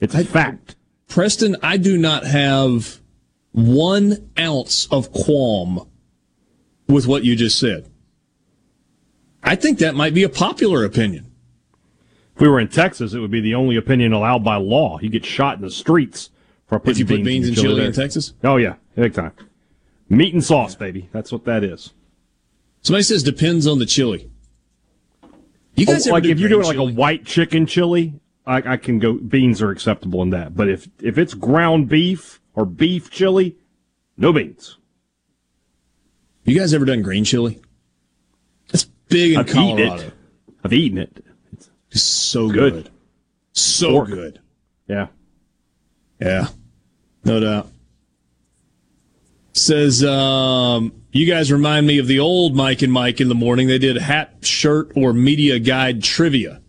It's a fact. Preston, I do not have one ounce of qualm with what you just said. I think that might be a popular opinion. If we were in Texas, it would be the only opinion allowed by law. You get shot in the streets for putting you put beans in in chili there. in Texas? Oh yeah, big time. Meat and sauce, baby. That's what that is. Somebody says depends on the chili. You guys Oh, like if you're doing chili? like a white chicken chili, I, I can go. Beans are acceptable in that. But if if it's ground beef or beef chili, no beans. You guys ever done green chili? It's big in I've eaten Colorado. it. I've eaten it. It's so Good. good. So Pork. good. Yeah. Yeah. No doubt. Says, um, you guys remind me of the old Mike and Mike in the morning. They did hat, shirt, or media guide trivia.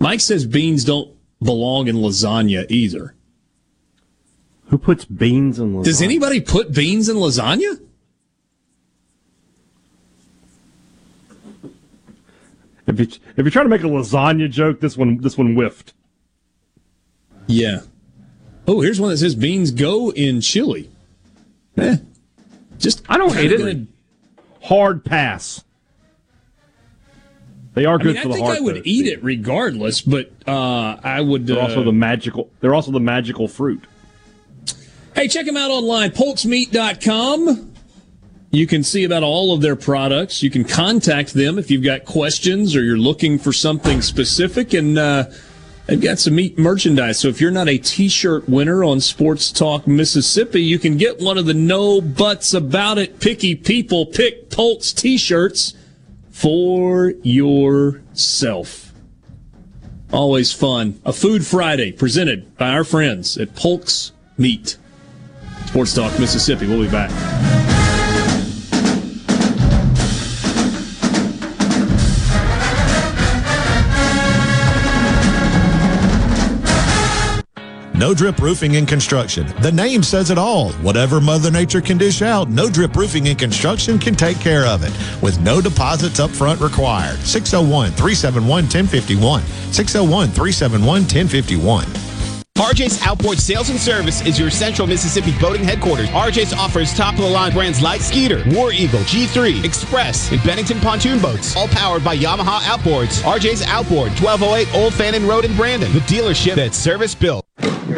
Mike says beans don't belong in lasagna either. Who puts beans in lasagna? Does anybody put beans in lasagna? If you if you're trying to make a lasagna joke, this one this one whiffed. Yeah. Oh, here's one that says beans go in chili. Eh. Just I don't hate it. Hard pass. They are I good mean, for I the think heart. I would though, eat Steve. it regardless, but uh, I would. They're uh, also the magical. They're also the magical fruit. Hey, check them out online, polksmeat.com. You can see about all of their products. You can contact them if you've got questions or you're looking for something specific. And uh, they've got some meat merchandise. So if you're not a t shirt winner on Sports Talk Mississippi, you can get one of the no buts about it picky people pick Polk's t shirts for yourself. Always fun. A Food Friday presented by our friends at Polk's Meat. Sports Talk Mississippi. We'll be back. No Drip Roofing and Construction. The name says it all. Whatever Mother Nature can dish out, No Drip Roofing and Construction can take care of it with no deposits up front required. 601 371 1051. 601 371 1051. RJ's Outboard Sales and Service is your central Mississippi boating headquarters. RJ's offers top of the line brands like Skeeter, War Eagle, G3, Express, and Bennington pontoon boats, all powered by Yamaha Outboards. RJ's Outboard, 1208 Old Fannin Road in Brandon, the dealership that's service built.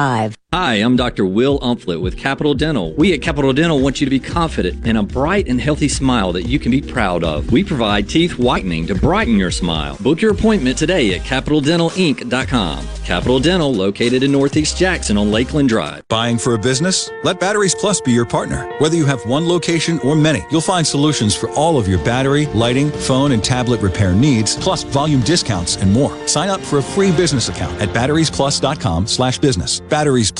5. Hi, I'm Dr. Will Umflett with Capital Dental. We at Capital Dental want you to be confident in a bright and healthy smile that you can be proud of. We provide teeth whitening to brighten your smile. Book your appointment today at CapitalDentalInc.com. Capital Dental, located in Northeast Jackson on Lakeland Drive. Buying for a business? Let Batteries Plus be your partner. Whether you have one location or many, you'll find solutions for all of your battery, lighting, phone, and tablet repair needs, plus volume discounts and more. Sign up for a free business account at batteriesplus.com slash business. Batteries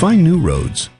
Find new roads.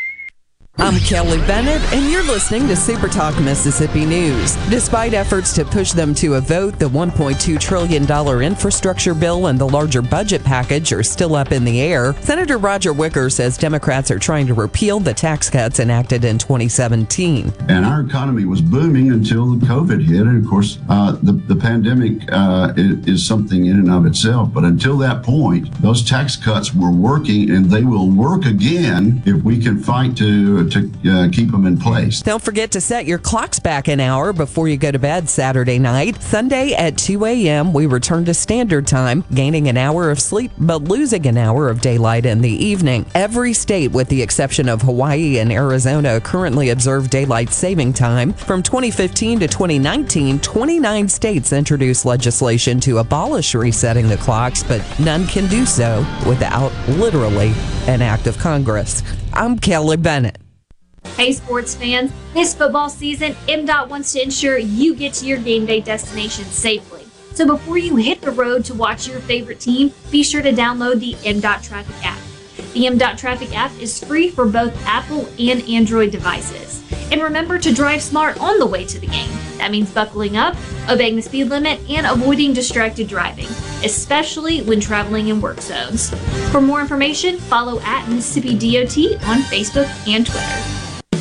I'm Kelly Bennett, and you're listening to Super Talk Mississippi News. Despite efforts to push them to a vote, the $1.2 trillion infrastructure bill and the larger budget package are still up in the air. Senator Roger Wicker says Democrats are trying to repeal the tax cuts enacted in 2017. And our economy was booming until the COVID hit. And of course, uh, the, the pandemic uh, is, is something in and of itself. But until that point, those tax cuts were working and they will work again if we can fight to to uh, keep them in place. Don't forget to set your clocks back an hour before you go to bed Saturday night. Sunday at 2 a.m., we return to standard time, gaining an hour of sleep but losing an hour of daylight in the evening. Every state, with the exception of Hawaii and Arizona, currently observe daylight saving time. From 2015 to 2019, 29 states introduced legislation to abolish resetting the clocks, but none can do so without literally an act of Congress. I'm Kelly Bennett. Hey, sports fans. This football season, MDOT wants to ensure you get to your game day destination safely. So before you hit the road to watch your favorite team, be sure to download the MDOT Traffic app. The MDOT Traffic app is free for both Apple and Android devices. And remember to drive smart on the way to the game. That means buckling up, obeying the speed limit, and avoiding distracted driving, especially when traveling in work zones. For more information, follow at Mississippi DOT on Facebook and Twitter.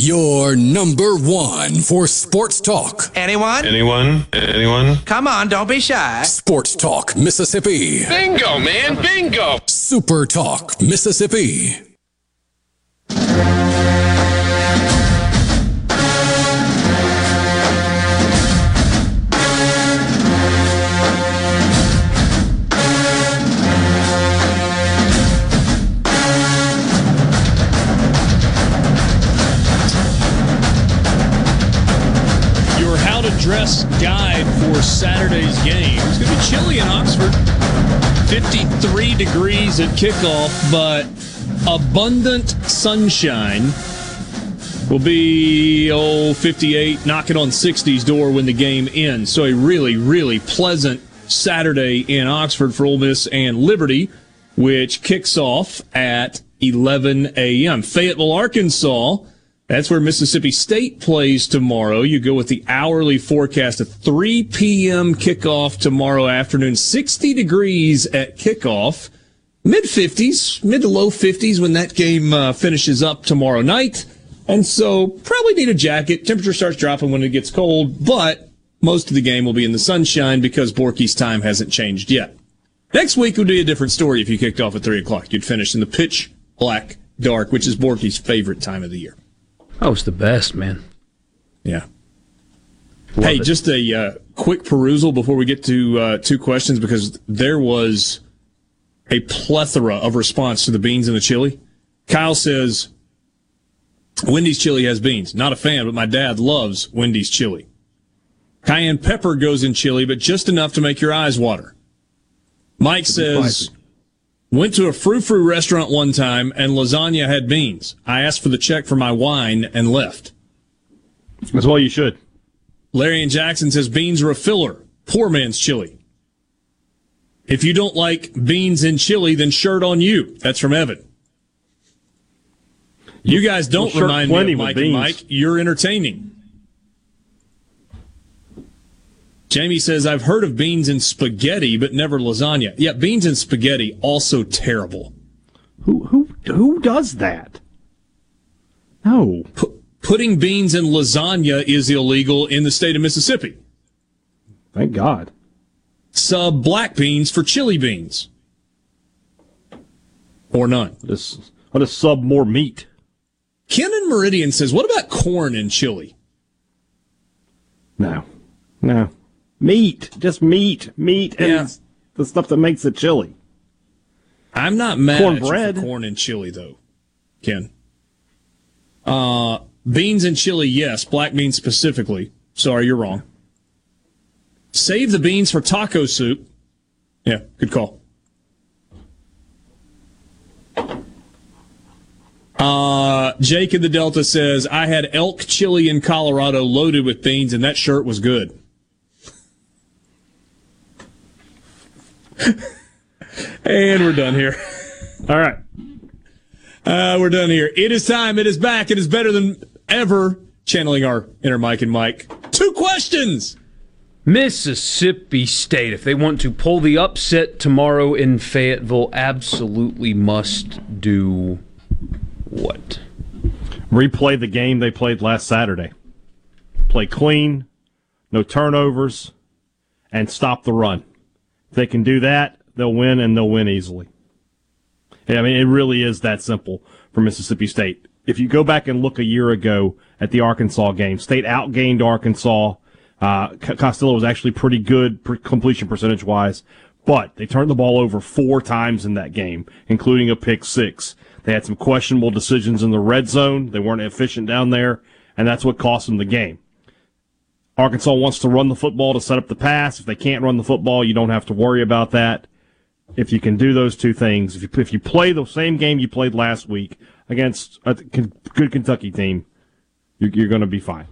Your number one for sports talk. Anyone? Anyone? Anyone? Come on, don't be shy. Sports Talk Mississippi. Bingo, man, bingo. Super Talk Mississippi. Dress guide for Saturday's game. It's going to be chilly in Oxford. 53 degrees at kickoff, but abundant sunshine. Will be oh 58, knocking on 60's door when the game ends. So a really, really pleasant Saturday in Oxford for Ole Miss and Liberty, which kicks off at 11 a.m. Fayetteville, Arkansas. That's where Mississippi State plays tomorrow. You go with the hourly forecast of 3 p.m. kickoff tomorrow afternoon. 60 degrees at kickoff. Mid 50s, mid to low 50s when that game uh, finishes up tomorrow night. And so probably need a jacket. Temperature starts dropping when it gets cold, but most of the game will be in the sunshine because Borky's time hasn't changed yet. Next week would be a different story if you kicked off at 3 o'clock. You'd finish in the pitch black dark, which is Borky's favorite time of the year. That was the best, man. Yeah. Love hey, it. just a uh, quick perusal before we get to uh, two questions because there was a plethora of response to the beans and the chili. Kyle says, Wendy's chili has beans. Not a fan, but my dad loves Wendy's chili. Cayenne pepper goes in chili, but just enough to make your eyes water. Mike says, went to a frou frou restaurant one time and lasagna had beans. I asked for the check for my wine and left. That's well you should. Larry and Jackson says beans are a filler. Poor man's chili. If you don't like beans and chili, then shirt on you. That's from Evan. You guys don't well, remind me of Mike and Mike. You're entertaining. Jamie says, I've heard of beans and spaghetti, but never lasagna. Yeah, beans and spaghetti, also terrible. Who, who, who does that? No. P- putting beans in lasagna is illegal in the state of Mississippi. Thank God. Sub black beans for chili beans. Or none. Just, I'll just sub more meat. Ken and Meridian says, what about corn in chili? No. No. Meat, just meat, meat, and yeah. the stuff that makes it chili. I'm not mad Cornbread. at corn and chili though, Ken. Uh, beans and chili, yes. Black beans specifically. Sorry, you're wrong. Save the beans for taco soup. Yeah, good call. Uh, Jake in the Delta says, I had elk chili in Colorado loaded with beans, and that shirt was good. and we're done here. All right. Uh, we're done here. It is time. It is back. It is better than ever. Channeling our inner Mike and Mike. Two questions. Mississippi State, if they want to pull the upset tomorrow in Fayetteville, absolutely must do what? Replay the game they played last Saturday. Play clean, no turnovers, and stop the run. They can do that, they'll win and they'll win easily. I mean, it really is that simple for Mississippi State. If you go back and look a year ago at the Arkansas game, State outgained Arkansas. Uh, Costello was actually pretty good completion percentage wise, but they turned the ball over four times in that game, including a pick six. They had some questionable decisions in the red zone. They weren't efficient down there, and that's what cost them the game. Arkansas wants to run the football to set up the pass. If they can't run the football, you don't have to worry about that. If you can do those two things, if you, if you play the same game you played last week against a good Kentucky team, you're, you're going to be fine.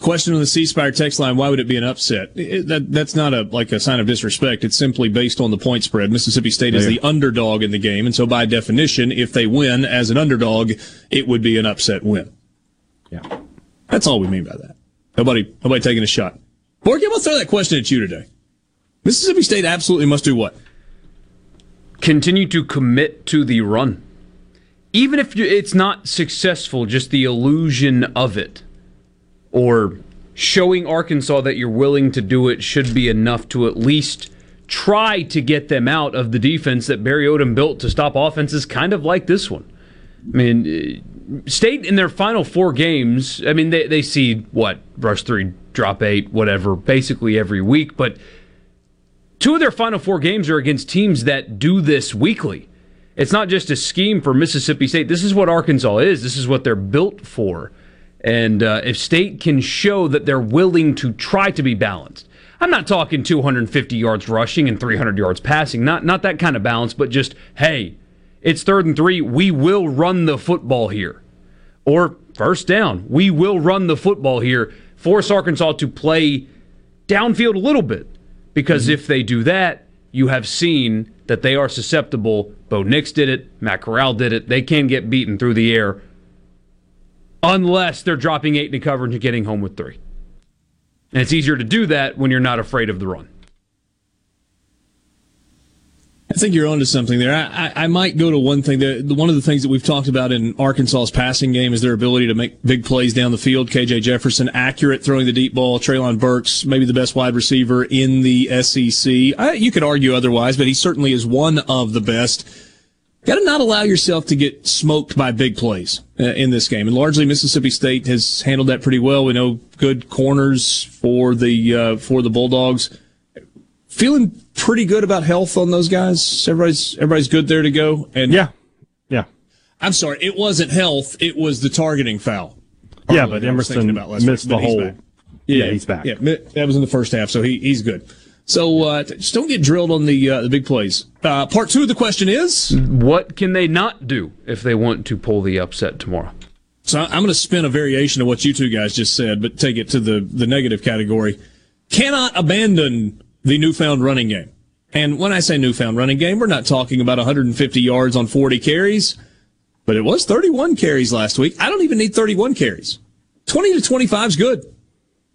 Question on the C Spire text line: Why would it be an upset? It, that that's not a like a sign of disrespect. It's simply based on the point spread. Mississippi State is the underdog in the game, and so by definition, if they win as an underdog, it would be an upset win. Yeah, that's all we mean by that. Nobody, nobody taking a shot. Borky, I'm going to throw that question at you today. Mississippi State absolutely must do what? Continue to commit to the run. Even if it's not successful, just the illusion of it. Or showing Arkansas that you're willing to do it should be enough to at least try to get them out of the defense that Barry Odom built to stop offenses kind of like this one. I mean, State in their final four games, I mean, they, they see what? Rush three, drop eight, whatever, basically every week. But two of their final four games are against teams that do this weekly. It's not just a scheme for Mississippi State. This is what Arkansas is, this is what they're built for. And uh, if State can show that they're willing to try to be balanced, I'm not talking 250 yards rushing and 300 yards passing, not not that kind of balance, but just hey, it's third and three. We will run the football here. Or first down. We will run the football here. Force Arkansas to play downfield a little bit. Because mm-hmm. if they do that, you have seen that they are susceptible. Bo Nix did it. Matt Corral did it. They can get beaten through the air unless they're dropping eight into coverage and getting home with three. And it's easier to do that when you're not afraid of the run. I think you're onto something there. I, I, I might go to one thing. The, the, one of the things that we've talked about in Arkansas's passing game is their ability to make big plays down the field. KJ Jefferson, accurate throwing the deep ball. Treylon Burks, maybe the best wide receiver in the SEC. I, you could argue otherwise, but he certainly is one of the best. Got to not allow yourself to get smoked by big plays uh, in this game, and largely Mississippi State has handled that pretty well. We know good corners for the uh, for the Bulldogs. Feeling pretty good about health on those guys. Everybody's everybody's good there to go. And yeah, yeah. I'm sorry, it wasn't health. It was the targeting foul. Yeah, but Emerson missed the whole. Yeah, yeah, he's back. Yeah, that was in the first half, so he he's good. So uh, just don't get drilled on the uh, the big plays. Uh, part two of the question is: What can they not do if they want to pull the upset tomorrow? So I'm going to spin a variation of what you two guys just said, but take it to the the negative category. Cannot abandon the newfound running game. And when I say newfound running game, we're not talking about 150 yards on 40 carries, but it was 31 carries last week. I don't even need 31 carries. 20 to 25 is good.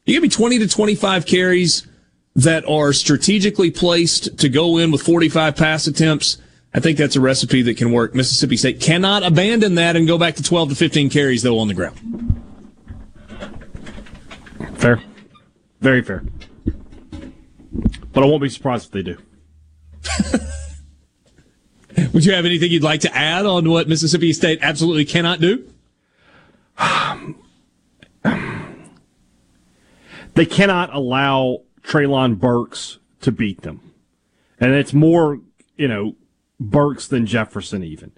You give me 20 to 25 carries that are strategically placed to go in with 45 pass attempts. I think that's a recipe that can work. Mississippi State cannot abandon that and go back to 12 to 15 carries though on the ground. Fair. Very fair. But I won't be surprised if they do. Would you have anything you'd like to add on what Mississippi State absolutely cannot do? they cannot allow Treylon Burks to beat them. And it's more, you know, Burks than Jefferson even.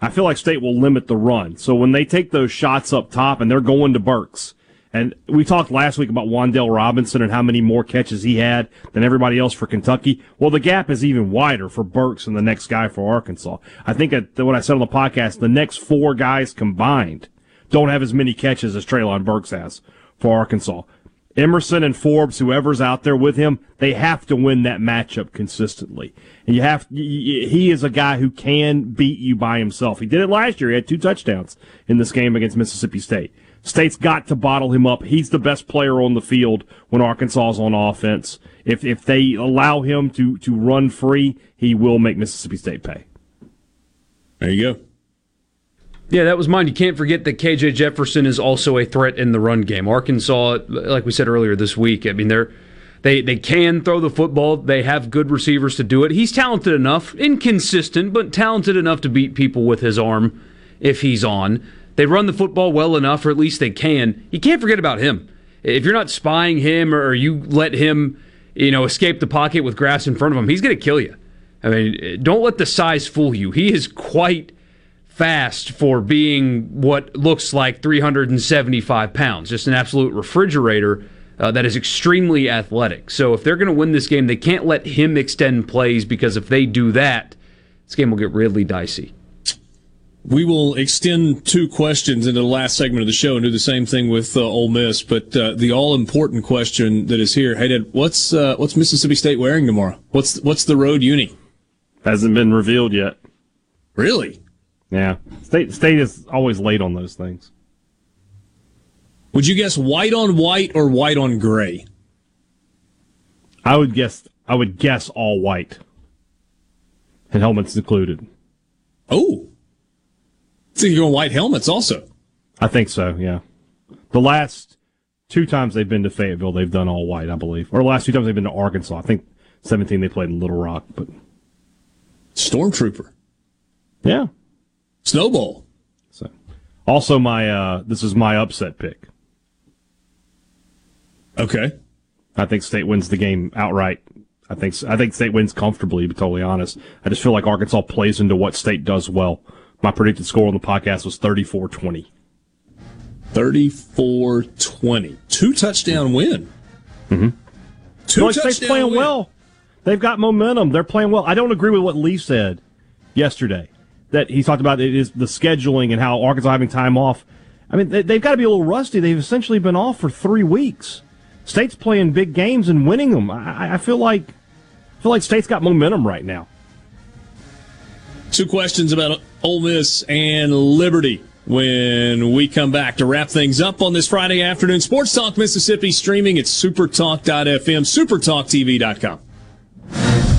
I feel like State will limit the run. So when they take those shots up top and they're going to Burks, and we talked last week about Wan'Dale Robinson and how many more catches he had than everybody else for Kentucky. Well, the gap is even wider for Burks and the next guy for Arkansas. I think that what I said on the podcast, the next four guys combined don't have as many catches as Treylon Burks has for Arkansas. Emerson and Forbes, whoever's out there with him, they have to win that matchup consistently. And you have, he is a guy who can beat you by himself. He did it last year. He had two touchdowns in this game against Mississippi State. State's got to bottle him up. He's the best player on the field when Arkansas's on offense. If if they allow him to to run free, he will make Mississippi State pay. There you go. Yeah, that was mine. You can't forget that KJ Jefferson is also a threat in the run game. Arkansas, like we said earlier this week, I mean they're they they can throw the football. They have good receivers to do it. He's talented enough, inconsistent, but talented enough to beat people with his arm if he's on. They run the football well enough, or at least they can. You can't forget about him. If you're not spying him or you let him, you know, escape the pocket with grass in front of him, he's going to kill you. I mean, don't let the size fool you. He is quite fast for being what looks like 375 pounds. Just an absolute refrigerator uh, that is extremely athletic. So if they're going to win this game, they can't let him extend plays because if they do that, this game will get really dicey. We will extend two questions into the last segment of the show and do the same thing with uh, Ole Miss. But uh, the all important question that is here, hey, Dad, what's uh, what's Mississippi State wearing tomorrow? What's what's the road uni? Hasn't been revealed yet. Really? Yeah. State State is always late on those things. Would you guess white on white or white on gray? I would guess I would guess all white, and helmets included. Oh. So you're going white helmets also? I think so, yeah. The last two times they've been to Fayetteville, they've done all white, I believe. Or the last two times they've been to Arkansas. I think 17 they played in Little Rock, but. Stormtrooper. Yeah. Snowball. So, also my, uh, this is my upset pick. Okay. I think State wins the game outright. I think I think State wins comfortably. To be totally honest, I just feel like Arkansas plays into what State does well. My predicted score on the podcast was 34 20. 34 20. Two touchdown win. Mm-hmm. Two touchdown playing win. well. They've got momentum. They're playing well. I don't agree with what Lee said yesterday. That he talked about it is the scheduling and how Arkansas having time off. I mean, they, they've got to be a little rusty. They've essentially been off for three weeks. State's playing big games and winning them. I, I feel like I feel like State's got momentum right now. Two questions about Ole Miss and Liberty when we come back to wrap things up on this Friday afternoon. Sports Talk Mississippi streaming at supertalk.fm, supertalktv.com.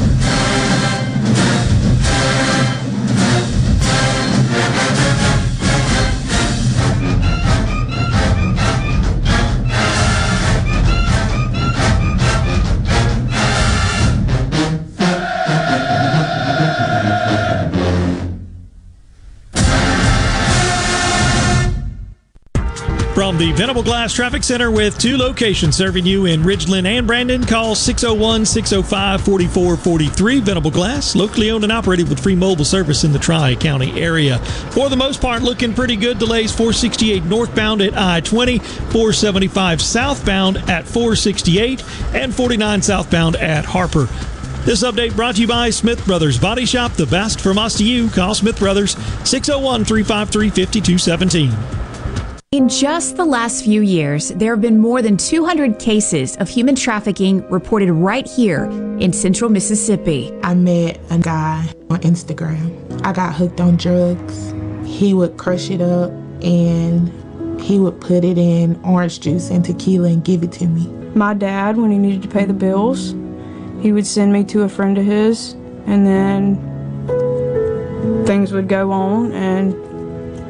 From the Venable Glass Traffic Center with two locations serving you in Ridgeland and Brandon, call 601 605 4443. Venable Glass, locally owned and operated with free mobile service in the Tri County area. For the most part, looking pretty good. Delays 468 northbound at I 20, 475 southbound at 468, and 49 southbound at Harper. This update brought to you by Smith Brothers Body Shop, the best from us to you. Call Smith Brothers 601 353 5217. In just the last few years, there have been more than 200 cases of human trafficking reported right here in central Mississippi. I met a guy on Instagram. I got hooked on drugs. He would crush it up and he would put it in orange juice and tequila and give it to me. My dad, when he needed to pay the bills, he would send me to a friend of his, and then things would go on and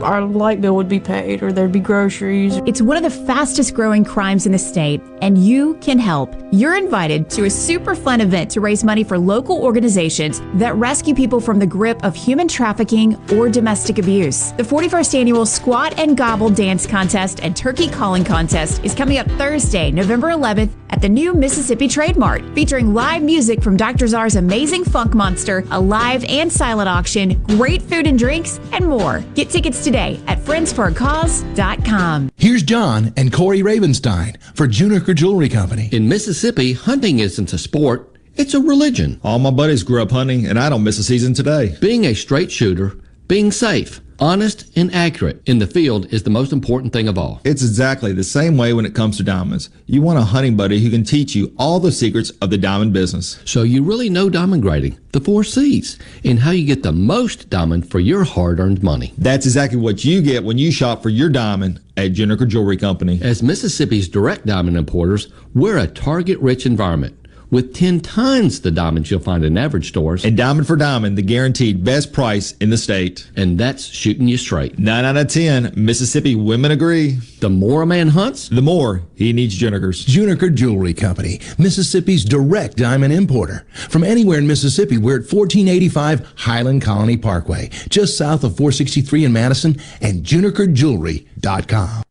our light bill would be paid or there'd be groceries. It's one of the fastest growing crimes in the state, and you can help. You're invited to a super fun event to raise money for local organizations that rescue people from the grip of human trafficking or domestic abuse. The 41st annual Squat and Gobble Dance Contest and Turkey Calling Contest is coming up Thursday, November 11th at the new Mississippi Trade Mart, featuring live music from Dr. Zarr's Amazing Funk Monster, a live and silent auction, great food and drinks, and more. Get tickets today at friendsforacause.com. Here's John and Corey Ravenstein for Juniker Jewelry Company. In Mississippi, hunting isn't a sport, it's a religion. All my buddies grew up hunting, and I don't miss a season today. Being a straight shooter, being safe, honest, and accurate in the field is the most important thing of all. It's exactly the same way when it comes to diamonds. You want a hunting buddy who can teach you all the secrets of the diamond business. So you really know diamond grading, the four C's, and how you get the most diamond for your hard earned money. That's exactly what you get when you shop for your diamond at Juniker Jewelry Company. As Mississippi's direct diamond importers, we're a target rich environment with 10 times the diamonds you'll find in average stores. And diamond for diamond, the guaranteed best price in the state. And that's shooting you straight. 9 out of 10, Mississippi women agree. The more a man hunts, the more he needs Junikers. Juniker Jewelry Company, Mississippi's direct diamond importer. From anywhere in Mississippi, we're at 1485 Highland Colony Parkway, just south of 463 in Madison, and junikerjewelry.com.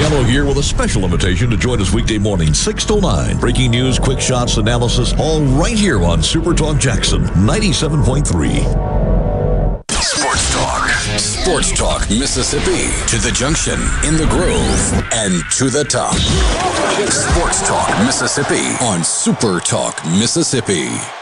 Gallo here with a special invitation to join us weekday morning, 6 to 9. Breaking news, quick shots, analysis, all right here on Super Talk Jackson 97.3. Sports Talk. Sports Talk Mississippi. To the junction, in the grove, and to the top. Sports Talk Mississippi on Super Talk Mississippi.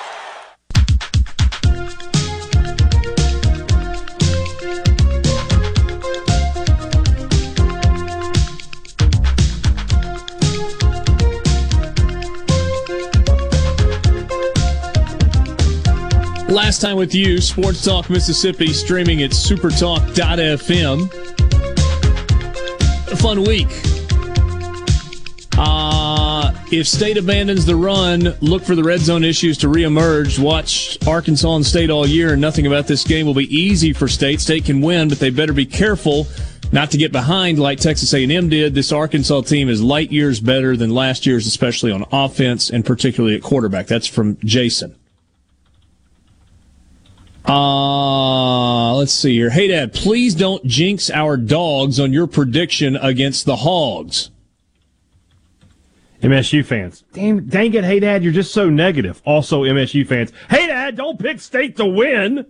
Last time with you, Sports Talk Mississippi, streaming at supertalk.fm. A fun week. Uh, if State abandons the run, look for the red zone issues to reemerge. Watch Arkansas and State all year, and nothing about this game will be easy for State. State can win, but they better be careful not to get behind like Texas A&M did. This Arkansas team is light years better than last year's, especially on offense and particularly at quarterback. That's from Jason. Uh, let's see here. Hey, Dad, please don't jinx our dogs on your prediction against the Hogs. MSU fans. Dang, dang it, hey dad, you're just so negative. Also, MSU fans. Hey dad, don't pick state to win.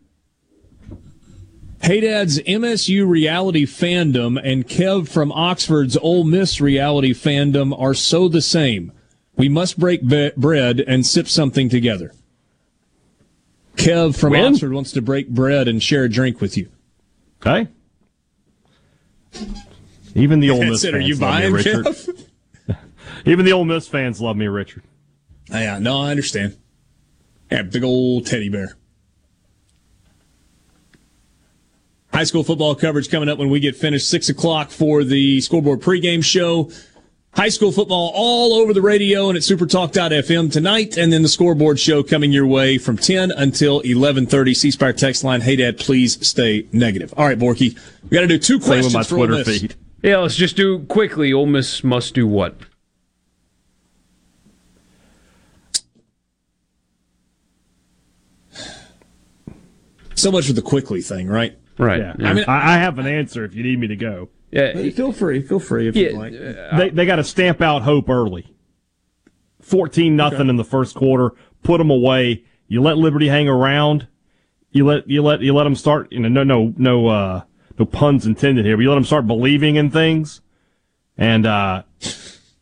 Hey Dad's MSU reality fandom and Kev from Oxford's Ole Miss reality fandom are so the same. We must break be- bread and sip something together. Kev from Win? Oxford wants to break bread and share a drink with you. Okay. Even the Ole That's Miss it. fans you love buying, me, Richard. Even the Ole Miss fans love me, Richard. Yeah, no, I understand. Yeah, big old teddy bear. High school football coverage coming up when we get finished. Six o'clock for the scoreboard pregame show. High school football all over the radio and at supertalk.fm tonight, and then the scoreboard show coming your way from 10 until 11:30. C Spire text line. Hey, Dad, please stay negative. All right, Borky, we got to do two Same with questions my for Ole Twitter Miss. feed. Yeah, let's just do quickly. Ole Miss must do what? So much for the quickly thing, right? Right. Yeah. I I mean- I, have an answer if you need me to go. Yeah, feel free. Feel free if Yeah, you'd like. They they got to stamp out hope early. Fourteen nothing in the first quarter. Put them away. You let Liberty hang around. You let you let you let them start. You know, no no no uh, no puns intended here. But you let them start believing in things, and uh,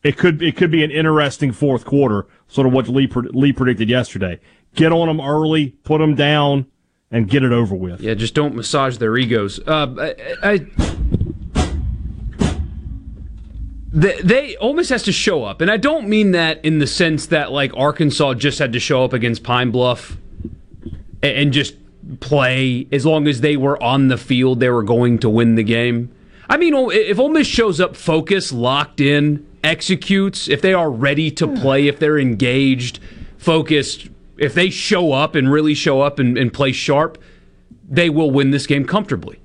it could it could be an interesting fourth quarter. Sort of what Lee Lee predicted yesterday. Get on them early, put them down, and get it over with. Yeah, just don't massage their egos. Uh, I, I they, they Miss has to show up, and I don't mean that in the sense that like Arkansas just had to show up against Pine Bluff and, and just play. As long as they were on the field, they were going to win the game. I mean, if Ole Miss shows up focused, locked in, executes, if they are ready to play, if they're engaged, focused, if they show up and really show up and, and play sharp, they will win this game comfortably.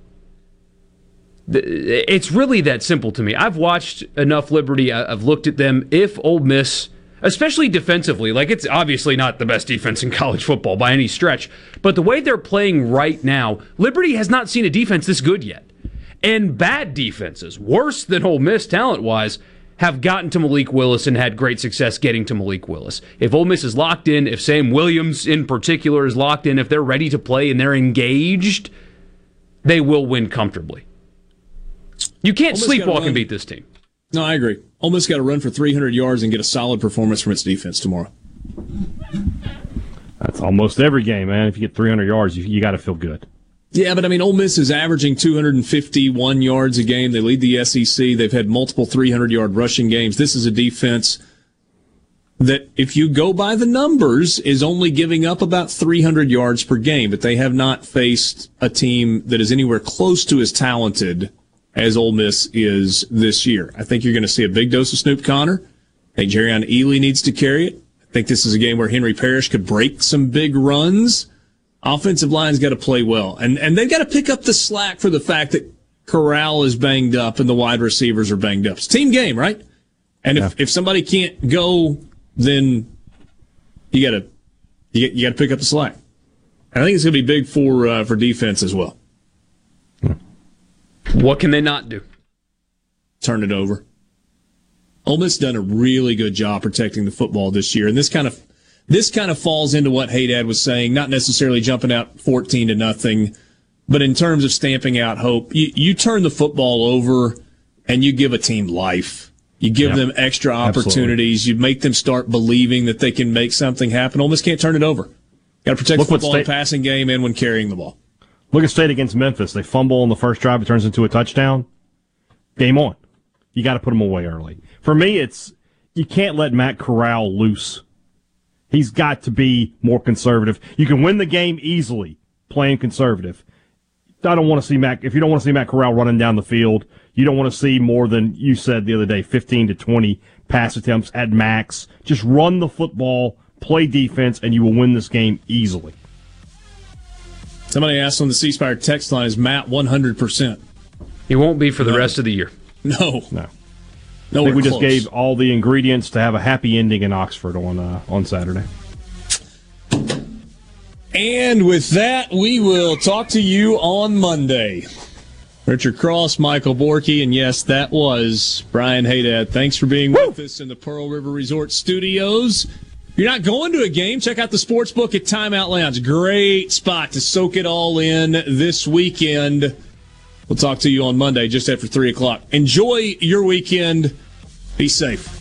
It's really that simple to me. I've watched enough Liberty. I- I've looked at them. If Ole Miss, especially defensively, like it's obviously not the best defense in college football by any stretch, but the way they're playing right now, Liberty has not seen a defense this good yet. And bad defenses, worse than Ole Miss talent wise, have gotten to Malik Willis and had great success getting to Malik Willis. If Ole Miss is locked in, if Sam Williams in particular is locked in, if they're ready to play and they're engaged, they will win comfortably. You can't Ole sleepwalk and beat this team. No, I agree. Ole Miss got to run for 300 yards and get a solid performance from its defense tomorrow. That's almost every game, man. If you get 300 yards, you, you got to feel good. Yeah, but I mean, Ole Miss is averaging 251 yards a game. They lead the SEC. They've had multiple 300 yard rushing games. This is a defense that, if you go by the numbers, is only giving up about 300 yards per game, but they have not faced a team that is anywhere close to as talented as Ole Miss is this year. I think you're going to see a big dose of Snoop Conner. I think Jerrion Ealy needs to carry it. I think this is a game where Henry Parrish could break some big runs offensive line's got to play well, and and they've got to pick up the slack for the fact that Corral is banged up and the wide receivers are banged up. It's a team game, right? And if, if somebody can't go, then you got to you, you got to pick up the slack. And I think it's going to be big for uh, for defense as well. What can they not do? Turn it over. Ole Miss done a really good job protecting the football this year, and this kind of this kind of falls into what Haydad was saying, not necessarily jumping out 14 to nothing, but in terms of stamping out hope, you, you turn the football over and you give a team life. You give them extra Absolutely. opportunities. You make them start believing that they can make something happen. Ole Miss can't turn it over. Got to protect Look the football in passing game and when carrying the ball. Look at State against Memphis. They fumble on the first drive. It turns into a touchdown. Game on. You got to put them away early. For me, it's you can't let Matt Corral loose. He's got to be more conservative. You can win the game easily playing conservative. I don't want to see Matt, if you don't want to see Matt Corral running down the field, you don't want to see more than you said the other day, 15 to 20 pass attempts at max. Just run the football, play defense, and you will win this game easily. Somebody asked on the C Spire text line, is Matt 100%? He won't be for the no. rest of the year. No. No. No, we close. just gave all the ingredients to have a happy ending in Oxford on uh, on Saturday. And with that, we will talk to you on Monday. Richard Cross, Michael Borky, and yes, that was Brian Haydad. Thanks for being Woo! with us in the Pearl River Resort Studios. You're not going to a game, check out the sports book at Timeout Lounge. Great spot to soak it all in this weekend. We'll talk to you on Monday just after 3 o'clock. Enjoy your weekend. Be safe.